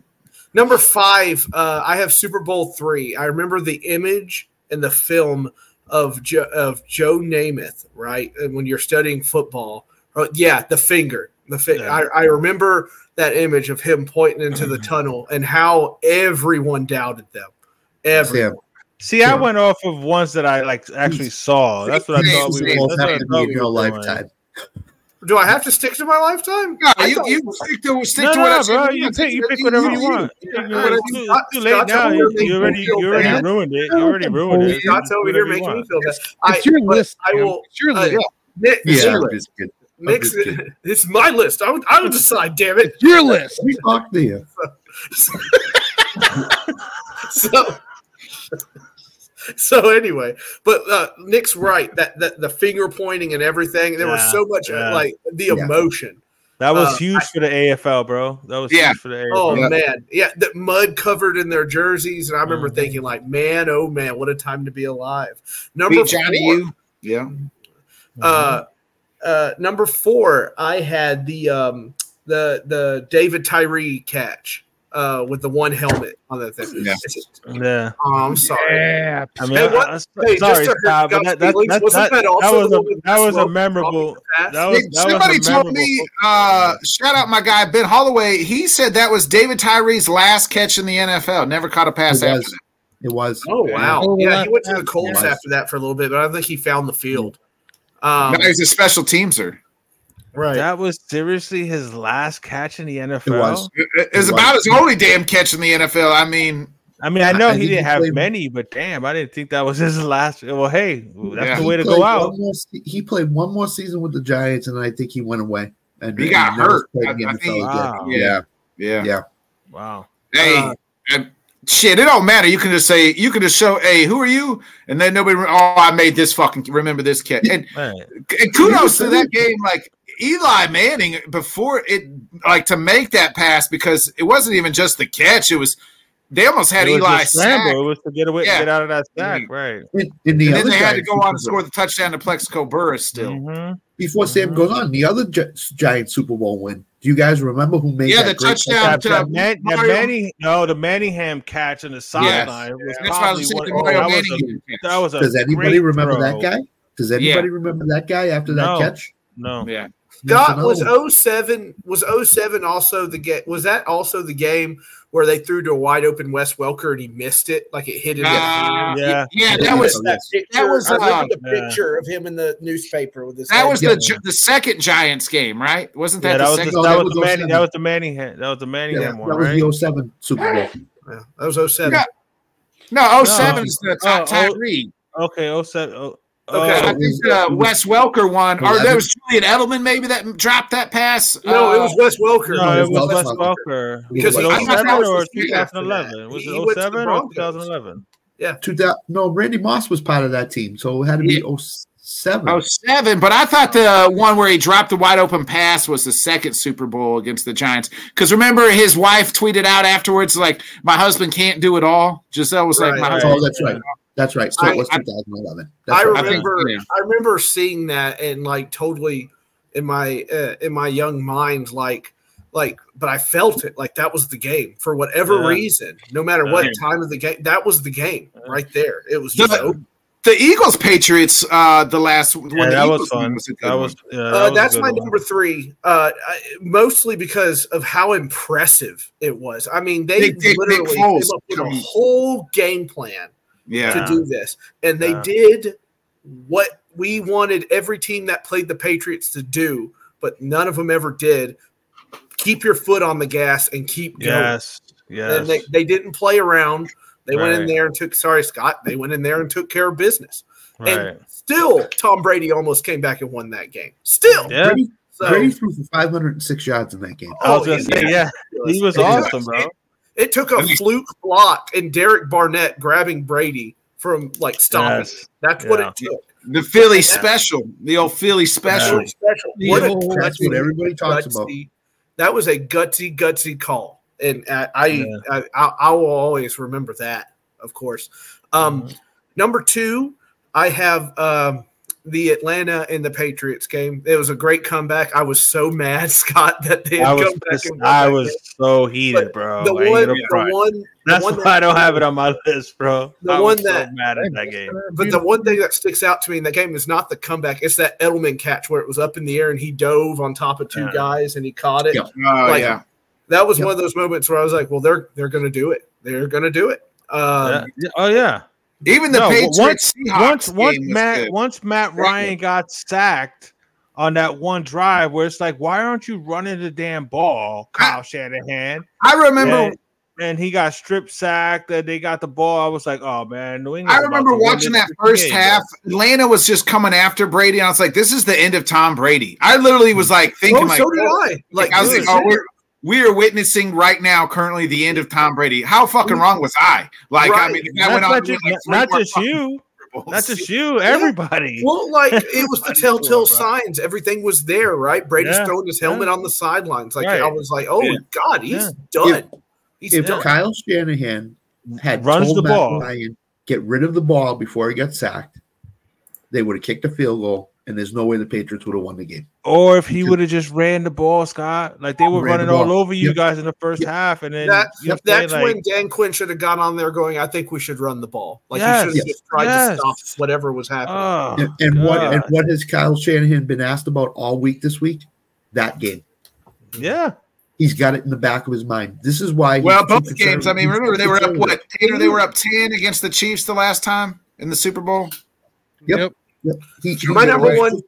number five. Uh, I have Super Bowl three. I remember the image and the film of jo- of Joe Namath, right? And when you're studying football, oh, yeah, the finger, the fi- Yeah. I, I remember that image of him pointing into the tunnel and how everyone doubted them. Everyone. Sam, See, I went off of ones that I like actually saw. That's what I thought we things were. both That's what I have to thought be in we your lifetime. Do I have to stick to my lifetime? No, I you, you stick to stick No, to what no, I bro. said. You pick, you pick whatever you want. You pick Yeah, whatever- It's too, it's too late now. You, you already, you already bad. ruined it. You already ruined it. Scott's You over do here making me feel bad. It's I, your list. I will. It's your uh, list. Nick, Yeah, Nick- I'm just kidding. Nick's, [laughs] it's my list. I would, I would decide. Damn it. It's your list. We talked to you. [laughs] So, so anyway, but uh, Nick's right that, that the finger pointing and everything. There was so much uh, yeah. like the Yeah. emotion. That was Uh, huge for the AFL, bro. That was Yeah. huge for the AFL. Oh Yeah. man, yeah, the mud covered in their jerseys, and I remember Mhm. thinking like, man, oh man, what a time to be alive. Number Beat Johnny four, U. Yeah. uh, uh, number four, I had the um, the the David Tyree catch uh, with the one helmet on that thing. Yeah. yeah. Oh, I'm sorry. Yeah. I mean, Hey, I- what- I- Hey, sorry, just to hurt but Scott's that, that, that, wasn't that, that also that was a that was a memorable. That was Hey, that somebody was a told me, uh, shout out my guy Ben Holloway. He said that was David Tyree's last catch in the NFL. Never caught a pass It after was. that. It was. Oh wow, Oh, yeah, he went to the Colts after that for a little bit, but I don't think he found the field. Um, now he's a special teamser. right. That was seriously his last catch in the NFL. It was. It- It's It about was. his only damn catch in the NFL. I mean, I mean, I know I he didn't have played- many, but damn, I didn't think that was his last. Well, hey, that's Yeah. the He way to go out. more he played one more season with the Giants, and I think he went away. And He got hurt. I- I think- Wow. Yeah, yeah. yeah. Wow. Hey, Uh, and shit, it don't matter. You can just say, you can just show, hey, who are you? And then nobody, oh, I made this fucking, remember this catch. And, Man, and kudos to that game. Like, Eli Manning, before it, like, to make that pass, because it wasn't even just the catch, it was, they almost had it Eli a scramble. sacked. It was to get away, Yeah. get out of that stack, Mhm. right? In, in the And then they had to go on Super and score the touchdown to Plaxico Burress still. Mhm. Before Sam goes on, the other Gi- Giants Super Bowl win. Do you guys remember who made Yeah, that the great touchdown That, to that, Man, that Mario- no, the Manningham catch in the sideline was That's why I probably was saying oh, that, was a, that was a Does anybody great remember throw. that guy? Does anybody remember that guy after that No. catch? No, Yeah. Scott was another 07 was 07 also the game was that also the game where they threw to a wide open Wes Welker and he missed it, like it hit him. Uh, yeah, yeah, that was oh, that, that was uh, the picture of him in the newspaper with this. That was the yeah. the second Giants game, right? Wasn't that? Yeah, that, was the, that, was Manning, that was the Manning. That was the Manning. That was the Manningham one. That was right? the 07 Super Bowl. Yeah, that oh was 07. No, no 07 is the top no, Tyree. Okay, 07. Oh, okay, I think uh, Wes Welker won, or that was Julian Edelman maybe that dropped that pass. No, uh, it was uh, Wes Welker. No, it was, Wes, Welker. Because oh, was it 07 or 2011? Was it 07 or 2011? Yeah, 2000. No, Randy Moss was part of that team, so it had to be yeah. 07. 07. But I thought the one where he dropped the wide open pass was the second Super Bowl against the Giants. Because remember, his wife tweeted out afterwards, like, "My husband can't do it all." Gisele was right, like, "My right. husband." Oh, that's right. That's right. So I- it was I- 2011. That's I right. I think, remember yeah. I remember seeing that and like totally in my uh, in my young mind like like but I felt it like that was the game for whatever Yeah. reason no matter what Yeah. time of the game that was the game right there it was The- just over. The Eagles Patriots, uh, the last one. Yeah, the that was fun. was That was yeah, that Uh, was that's good my one. number three, uh, I- mostly because of how impressive it was. I mean, they Big Dick Nick literally came Foles up with a whole game plan yeah. to do this, and they Yeah. did what we wanted every team that played the Patriots to do, but none of them ever did. Keep your foot on the gas and keep going. Yes, yes. And they, they didn't play around. They went in there and took. Sorry, Scott. They went in there and took care of business. right. And still, Tom Brady almost came back and won that game. Still, Yeah. Brady, so Brady threw for 506 yards in that game. I was Oh, gonna say, yeah. yeah, he was awesome, bro. It took a fluke block and Derek Barnett grabbing Brady from like stopping. Yes. That's what it took. The Philly special, the old Philly special. Yeah. Special. Yeah, What a that's what everybody talks about. That was a gutsy, gutsy call, and I, I, Yeah. I, I, I will always remember that. Of course. Um, Mhm. Number two, I have um, the Atlanta and the Patriots game. It was a great comeback. I was so mad, [laughs] Scott, that they had I was come back and I was game. so heated, But bro. The one, the front. one, the That's one why that- I don't have it on my [laughs] list, bro. The I one was so that- mad at that game. But the one thing that sticks out to me in that game is not the comeback; it's that Edelman catch where it was up in the air and he dove on top of two Yeah. guys and he caught it. Yep. Oh Like, yeah. That was Yep. one of those moments where I was like, "Well, they're they're going to do it. They're going to do it." Um, Yeah. Yeah. Oh yeah. Even the No, Patriots once- once once Matt good. once Matt Ryan got sacked on that one drive where it's like, why aren't you running the damn ball, Kyle Shanahan? I remember. And, and he got strip sacked and they got the ball. I was like, oh man, New England's I remember watching that first game, half. Atlanta was just coming after Brady. And I was like, "This is the end of Tom Brady." I literally was mm-hmm. like thinking, oh, like, so did oh, I. Like, I was like, "Oh, we're we are witnessing right now, currently, the end of Tom Brady." How fucking wrong was I? Like, I mean, the Not, went on not to just, like, not just you, not just you, [laughs] everybody. Well, like it was the [laughs] telltale doing, signs. Everything was there, right? Brady's Yeah, throwing his helmet yeah. on the sidelines. Like Right. I was like, "Oh Yeah. God, he's Yeah. done. He's If done." Kyle Shanahan had Runs told the Matt ball. Ryan get rid of the ball before he got sacked, they would have kicked a field goal, and there's no way the Patriots would have won the game. Or if he would have just ran the ball, Scott, like they were Ran the running all over you Yep. guys in the first Yep. half, and then That, you know what I'm saying? that's Like, when Dan Quinn should have got on there going, I think we should run the ball. Like Yes. he should have just tried Yes. to stop whatever was happening. oh, And, and what and what has Kyle Shanahan been asked about all week this week? That game. yeah, He's got it in the back of his mind. This is why. Well, too both games. I mean, conservative. remember they He's were up what? Tater, they were up ten against the Chiefs the last time in the Super Bowl. Yep. Yep. Yep. He- he- my number right. one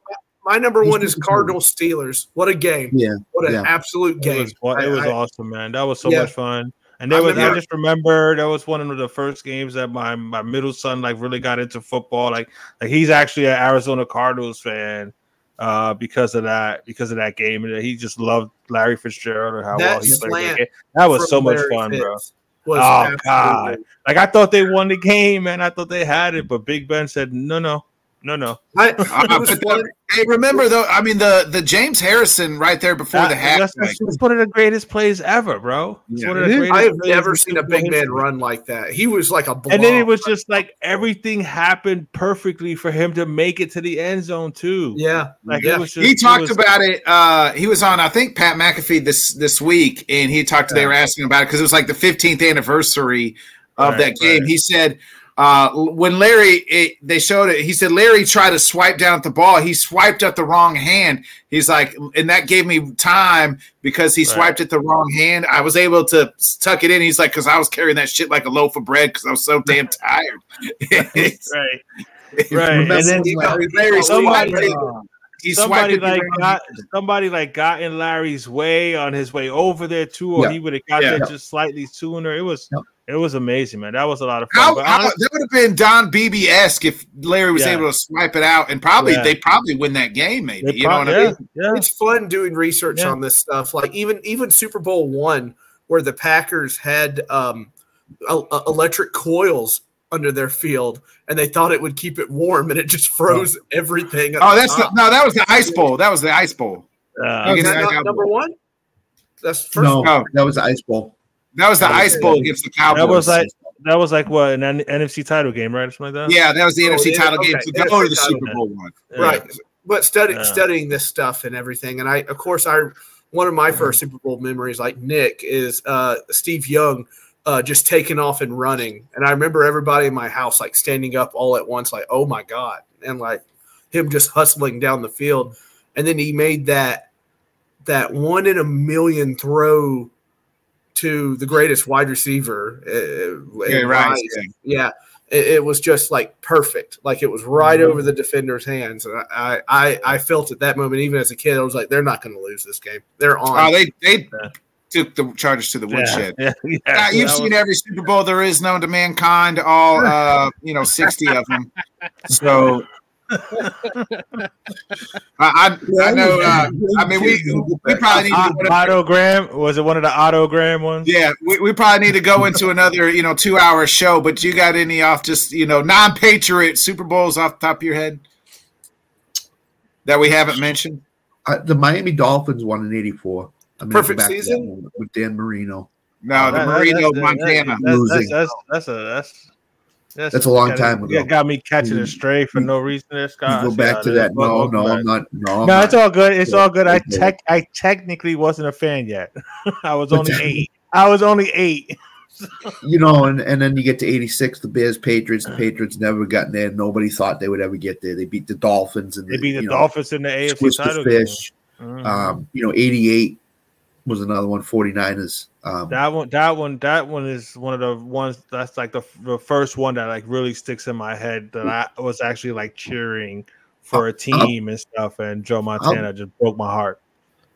my number He's one is Cardinal Cardinals Steelers. What a game. Yeah. What an yeah. absolute it game. was it was I- awesome, man. That was so Yeah. much fun. And there I was I just remember that was one of the first games that my my middle son like really got into football. Like like he's actually an Arizona Cardinals fan uh because of that because of that game and he just loved Larry Fitzgerald and how That well he played. that. That was so much Larry fun, bro. Fitz was Oh, absolutely- God. Like I thought they won the game, man. I thought they had it, but Big Ben said no, no, no, no. I, [laughs] it but the- hey, remember though? I mean, the the James Harrison right there before That- the half. that's, like, that's, that's one of the greatest plays ever, bro. Yeah. one of the greatest I have never seen a big man history. run like that. He was like a blob. And then it was just like everything happened perfectly for him to make it to the end zone too. yeah. like yeah. it was just he it talked was- about it. Uh, he was on, I think, Pat McAfee this this week, and he talked. They were asking about it because it was like the 15th anniversary of Right, that game. right. He said, Uh, when Larry, it, they showed it, he said Larry tried to swipe down at the ball. He swiped at the wrong hand. He's like, and that gave me time because he Right. swiped at the wrong hand. I was able to tuck it in. He's like, because I was carrying that shit like a loaf of bread because I was so [laughs] damn tired. [laughs] Right. Right. And then you know, Larry- Somebody- He somebody like got somebody like got in Larry's way on his way over there too, or Yeah. he would have got Yeah. there just slightly sooner. It was. It was amazing, man. That was a lot of fun. How, But how, that would have been Don Beebe esque if Larry was Yeah. able to swipe it out, and probably Yeah. they probably win that game. Maybe they you know prob- what I mean? yeah, yeah. it's fun doing research Yeah. on this stuff. Like even even Super Bowl one, where the Packers had um, el- uh, electric coils under their field, and they thought it would keep it warm, and it just froze everything. Oh, the that's the, no, that was the Ice Bowl. That was the Ice Bowl. Uh, Oh, is that the not Cowboys. number one? That's first. no, Oh. that was the Ice Bowl. That was the That Ice it. Bowl against the Cowboys. that was like that was like what an N- NFC title game, right? Or something like that. yeah, that was the Oh, NFC yeah, title okay, game to NFC go to the title Super game. Bowl one. Yeah. right but study, Yeah. studying this stuff and everything and i of course i one of my first super bowl memories like nick is uh steve young uh just taking off and running and i remember everybody in my house like standing up all at once like oh my god and like him just hustling down the field and then he made that that one in a million throw to the greatest wide receiver uh, Yeah, right. Rice. yeah it, it was just like perfect like it was right over the defender's hands and I, I i felt at that moment even as a kid i was like they're not going to lose this game they're on Oh, they they Yeah. took the Chargers to the woodshed. [laughs] yeah, yeah. Uh, you've seen every Super Bowl there is known to mankind, all uh, you know, sixty of them. So I, I, I know. Uh, I mean, we we probably need to. Au- autogram was it one of the autogram ones? Yeah, we, we probably need to go into another, you know, two hour show. But you got any off just you know non patriot Super Bowls off the top of your head that we haven't mentioned? Uh, the Miami Dolphins won in '84. I mean, Perfect back season? with Dan Marino. No, the That- that- Marino that's- Montana. That's, Losing. that's, that's, that's a that's That's a long got- time ago. Yeah, got me catching a Mm. stray for no reason. There, You Scott. go back how to that. No, no, back. I'm not. No, I'm No, it's all good. It's Yeah, all good. I tech I technically wasn't a fan yet. [laughs] I was only [laughs] eight. I was only eight. [laughs] you know, and, and then you get to 86, the Bears Patriots. The Patriots never got there. Nobody thought they would ever get there. They beat the Dolphins and They beat the you know, Dolphins in the AFC the title game. fish. Mhm. Um, you know, 88 was another one, 49ers. Um, That one, that one, that one is one of the ones that's like the, the first one that like really sticks in my head that I was actually like cheering for a team and stuff. And Joe Montana just broke my heart.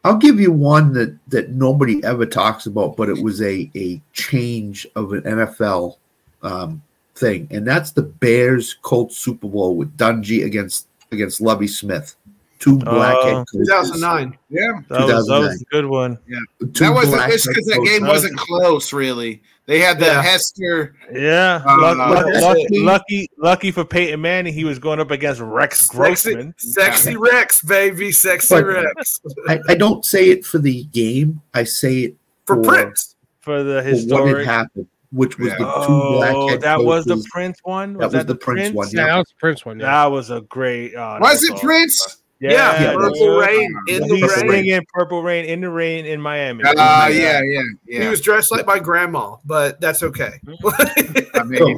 I'll give you one that that nobody ever talks about, but it was a a change of an NFL um, thing, and that's the Bears Colts Super Bowl with Dungy against against Lovie Smith, two black Oh. head coaches. 2009 Yeah, That was, that was a good one. Two that wasn't black because that coaches. game wasn't close. Really, they had the Yeah. Hester. Yeah, Uh, luck- luck- lucky, lucky, lucky for Peyton Manning, he was going up against Rex sexy, Grossman. sexy rex baby sexy But- rex I, I don't say it for the game. I say it for for- prince for the for what had happened, which was Yeah. the two black Oh, head that was the. Prince one. Was That was the Prince one, Yeah, Yeah. that was the Prince one. Yeah. That was a great. That Was it awesome. Prince? Yeah, Yeah, Purple purple rain in the He's rain singing "Purple Rain" in the rain in Miami. Uh, yeah, yeah, he yeah. was dressed like my grandma but that's okay I mean,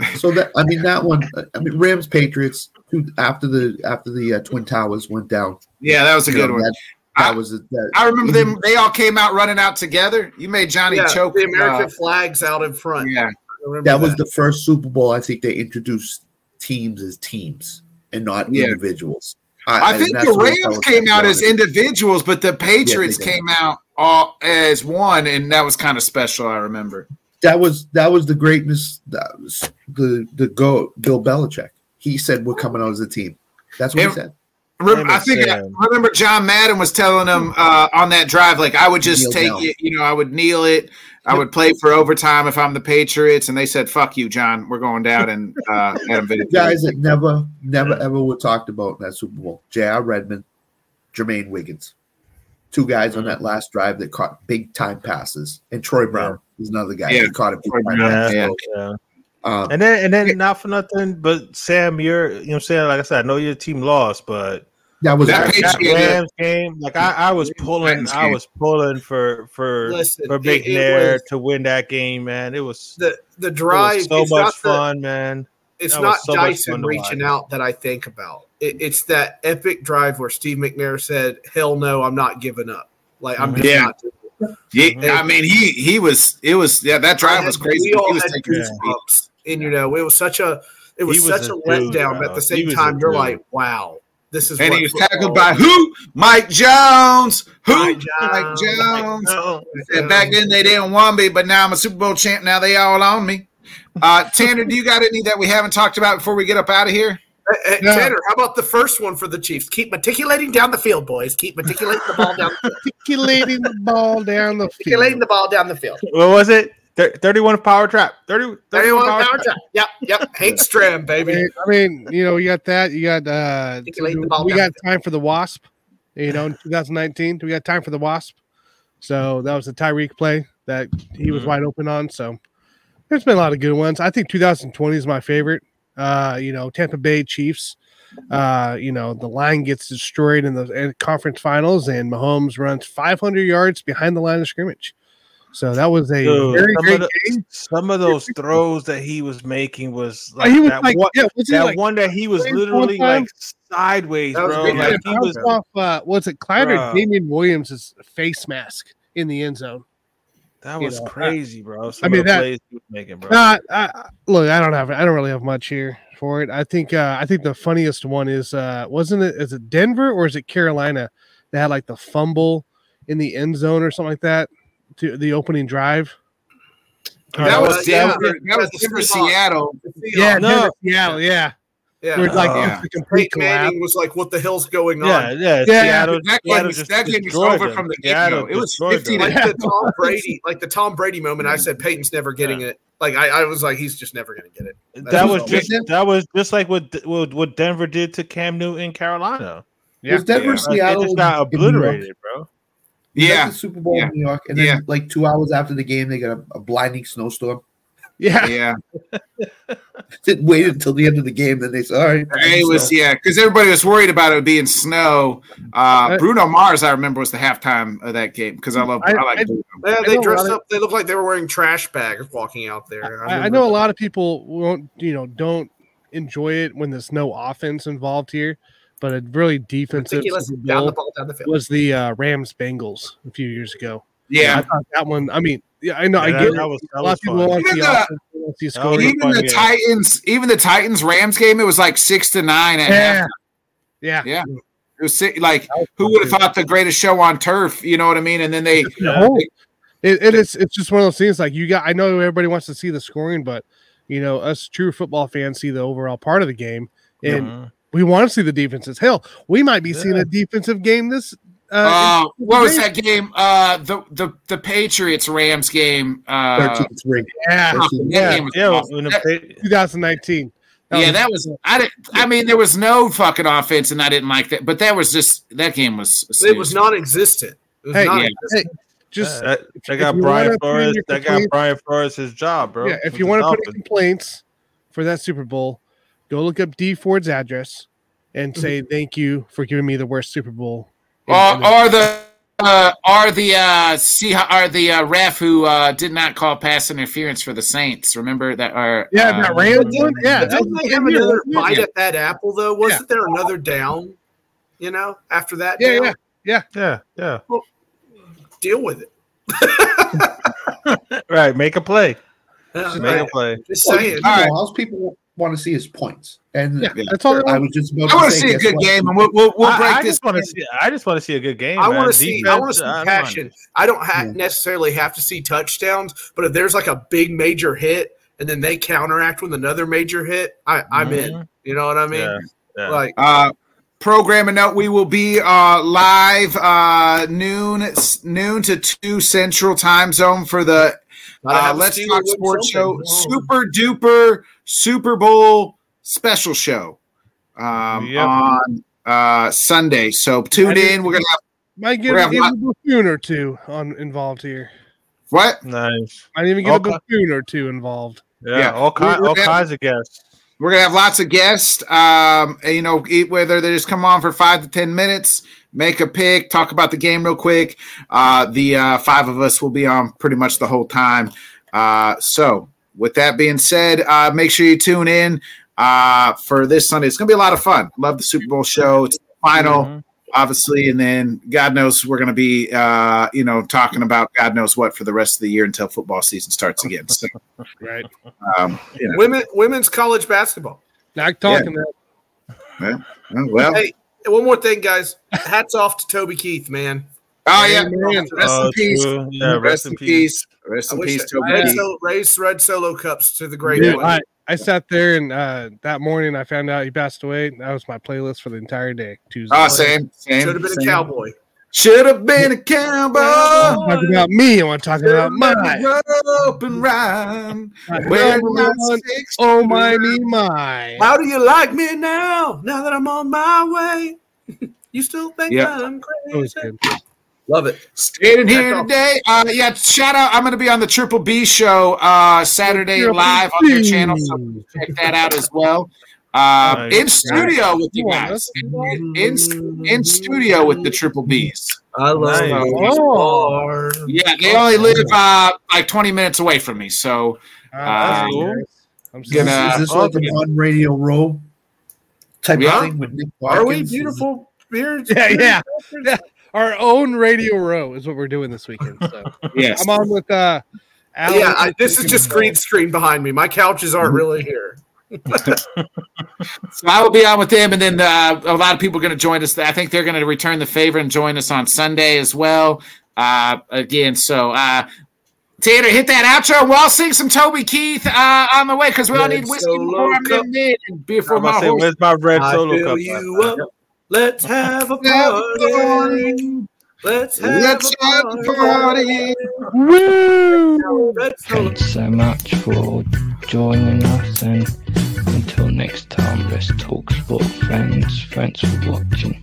[laughs] So that I mean that one. I mean Rams Patriots two, after the after the uh, Twin Towers went down. yeah, that was a good know, one. That, that I- was a, that, I remember them. They all came out running out together. You made Johnny yeah, choke. the american uh, flags out in front yeah, I remember that was the first Super Bowl I think they introduced teams as teams and not Yeah. individuals. I and think the what Rams came out as individuals, but the Patriots did. came out all as one, and that was kind of special. I remember. that was that was the greatness. That was the the go Bill Belichick. He said we're coming out as a team. That's what It- he said. Rem- I think I Sam. remember John Madden was telling him uh, on that drive, like I would just Kneel take down. it, you know, I would kneel it, I would play for overtime if I'm the Patriots, and they said, "Fuck you, John, we're going down." And uh, Adam Vinatieri. [laughs] Guys that never never ever were talked about in that Super Bowl. J.R. Redmond, Jermaine Wiggins, two guys on that last drive that caught big time passes, and Troy Brown is another guy Yeah, that caught a big time Brown, pass. Yeah, Yeah. yeah. Um, And then and then not for nothing, but Sam, you're you know what I'm saying, like I said, I know your team lost, but That was That That, Rams game, like I, I was pulling, I was pulling for for Listen, for it- Big it Nair was- to win that game, man. It was, the the drive. was so much not the- fun, man. it's That not was so Dyson reaching out that I think about. It, it's that epic drive where Steve McNair said, "Hell no, I'm not giving up. Like I'm just Yeah. not." doing it." Yeah, mm-hmm. I mean, he he was. It was. Yeah, that drive was crazy. We all He was had taking his goosebumps, and you know, it was such a it was, was such a a, dude, letdown. bro. At the same time, you're dude. like, "Wow, this is." And what he was tackled by who? Mike Jones. Who? Mike Mike Jones. Jones. No. Back then they didn't want me, but now I'm a Super Bowl champ. Now they all on me. Uh, Tanner, do you got any that we haven't talked about before we get up out of here? Hey, hey, No. Tanner, how about the first one for the Chiefs? Keep matriculating down the field, boys. Keep matriculating the ball down. The field. Articulating the ball down the Matriculating field. the ball down the field. What was it? Thir- Thirty-one power trap. 30, 31 Anyone power power trap. trap? Yep, yep. [laughs] Hank Stram, I baby. mean, I mean, you know, you got that. You got uh, Articulating the ball we got time for the Wasp. You know, in 2019, we got time for the Wasp. So that was the Tyreek play that he was Mhm. wide open on. So there's been a lot of good ones. I think 2020 is my favorite. Uh, you know, Tampa Bay Chiefs. Uh, you know, the line gets destroyed in the in conference finals, and Mahomes runs 500 yards behind the line of scrimmage. So that was a Dude, very some, great of the- some of those throws that he was making was like he was that like, one, yeah, was he that like one that he was literally like sideways, That was bro. great. Like Yeah, he was off uh was it Clyde Bruh. or Damien Williams' face mask in the end zone? that you was know, crazy, bro. Some I mean, of the that- plays he was making, bro. Uh, I, I- look, I don't have I don't really have much here for it. I think uh I think the funniest one is uh wasn't it is it Denver or is it Carolina that had like the fumble in the end zone or something like that to the opening drive? That was was- yeah, Denver. That was Denver, Seattle. Yeah, No. Denver, Seattle, yeah. yeah. Where like oh. it was a complete Peyton. Manning was like, "What the hell's going on?" yeah, yeah, Yeah, Seattle, that Seattle game- just that game was over them. from the get-go. It was destroyed 15 like the [laughs] Tom Brady, like the Tom Brady moment. I said Peyton's never getting it. Like I, I was like, he's just never going to get it. That was all. just that was just like what what, what Denver did to Cam Newton in Carolina. Yeah. was Denver Yeah. Like, Seattle they just got in New York? obliterated, bro. Was that Yeah. the Super Bowl Yeah. in New York, and then Yeah. like two hours after the game, they got a, a blinding snowstorm. Yeah. Yeah. Didn't [laughs] wait until the end of the game, then they said, "All right." It was yeah, because everybody was worried about it being snow. Uh, Bruno Mars, I remember, was the halftime of that game because I love I, I- like I- Bruno. Yeah, I they dressed lot of- up. They looked like they were wearing trash bags walking out there. I, I know a lot of people won't, you know, don't enjoy it when there's no offense involved here, but a really defensive Ridiculous. Down the ball, down the field. was the uh, Rams Bengals a few years ago. I Yeah, thought that one. I mean, yeah, I know. I Yeah, get that, was that a lot was of people fun. want to see Even the- offense, they want to see was scoring. even fun the game. Titans, even the Titans Rams game, it was like six to nine at Yeah. halftime. Yeah, Yeah. It was like who would have thought the greatest show on turf? You know what I mean? And then they The whole- it, it is. It's just one of those things. Like you got. I know everybody wants to see the scoring, but you know, us true football fans see the overall part of the game, and Mhm. We want to see the defenses. Hell, we might be seeing a defensive game this. Uh, uh, what was that game? Uh, the the the Patriots Rams game. Uh, 13 ring. yeah, that Yeah, game was yeah. awesome. when the That- pa- 2019. yeah, that was. I didn't. I mean, there was no fucking offense, and I didn't like that. But that was just that game was. It was non-existent. It was Hey, not yeah. Hey, just uh, that, they got Brian wanna Flores. your That got Brian Flores his job, bro. yeah. If you want to put in complaints for that Super Bowl, go look up D Ford's address and say thank you for giving me the worst Super Bowl. in- or, in the- or the uh, or the uh, see or the uh, ref who uh, did not call pass interference for the Saints. Remember that? Or yeah, uh, that Rams one. Yeah, But didn't they have another wasn't bite Yeah. at that apple though? Wasn't there another down? You know, after that, Yeah, down? yeah. yeah, yeah, deal with it. [laughs] right. Make a play. Yeah, Make a play. Just Well, saying. you All know, people want to see his points, and Yeah, that's all. I was just about I want to say, see a good what? game, and we'll we'll, we'll I- break I, this. just want to see. I just want to see a good game. I want to see. I want to Defense, see I don't passion. I don't ha- Yeah. necessarily have to see touchdowns, but if there's like a big major hit and then they counteract with another major hit, I, I'm in. Mhm. You know what I mean? Yeah, yeah. Like Uh, programming note: We will be uh, live uh, noon noon to two Central Time Zone for the gotta uh, Let's Talk Sports Show something. Super Duper Super Bowl special show um, Yep. on uh, Sunday. So tune in. We're gonna have Might get, We're gonna get have a buffoon or two on involved here. what? Nice. Might even get Okay. a buffoon or two involved. Yeah, Yeah. all, ki- We're- we're all kinds of guests. We're gonna have lots of guests. Um, and, you know, whether they just come on for five to ten minutes, make a pick, talk about the game real quick. Uh, the uh, five of us will be on pretty much the whole time. Uh, so, with that being said, uh, make sure you tune in uh, for this Sunday. It's gonna be a lot of fun. Love the Super Bowl show. It's the final. Mhm. Obviously, and then God knows we're going to be, uh, you know, talking about God knows what for the rest of the year until football season starts again. So, [laughs] Right. um, you know, Women, women's college basketball. Not talking that. well, Hey, one more thing, guys. Hats off to Toby Keith, man. oh yeah, Amen. rest Oh, in peace. true. Yeah, rest, in peace. Rest in peace, that- Toby. red, Keith. solo, race red solo cups to the great Dude, one. I, I sat there and uh, that morning I found out he passed away. That was my playlist for the entire day. Tuesday. Oh, same, same. Should have been a cowboy. Should have been a cowboy. I want to talk about me. I want to talk about mine. Rope and rhyme. Where my six- Oh my me my. How do you like me now? Now that I'm on my way, [laughs] you still think Yep. I'm crazy? Good. Love it. Standing here That's today. Uh, yeah, shout out. I'm going to be on the Triple B show uh, Saturday Triple live on their channel. So check that out as well. Uh, Nice. in studio with you guys. In, in, in studio with the Triple Bs. I love Nice. those Oh. Yeah, they only live uh, like 20 minutes away from me. So Uh, cool. I'm Is, sorry. Gonna- is this like an on radio row type Yeah. of thing with Nick Are we beautiful beards? [laughs] Yeah, yeah. Yeah. Our own radio row is what we're doing this weekend. So [laughs] yes, I'm on with uh Alan. Yeah, I, this is just green screen behind me. My couches aren't really [laughs] here. so I will be on with them, and then uh, a lot of people are going to join us. I think they're going to return the favor and join us on Sunday as well. Uh, again, so uh, Tanner, hit that outro. We'll all sing some Toby Keith uh, on the way because we all need whiskey Solo before I'm in and beer for I'm my say, horse. where's my red solo cup? You up. Let's have a Have a party. party. Let's have Let's a have a party. Woo! Thanks so much for joining us, and until next time, let's talk sport, friends. Thanks for watching.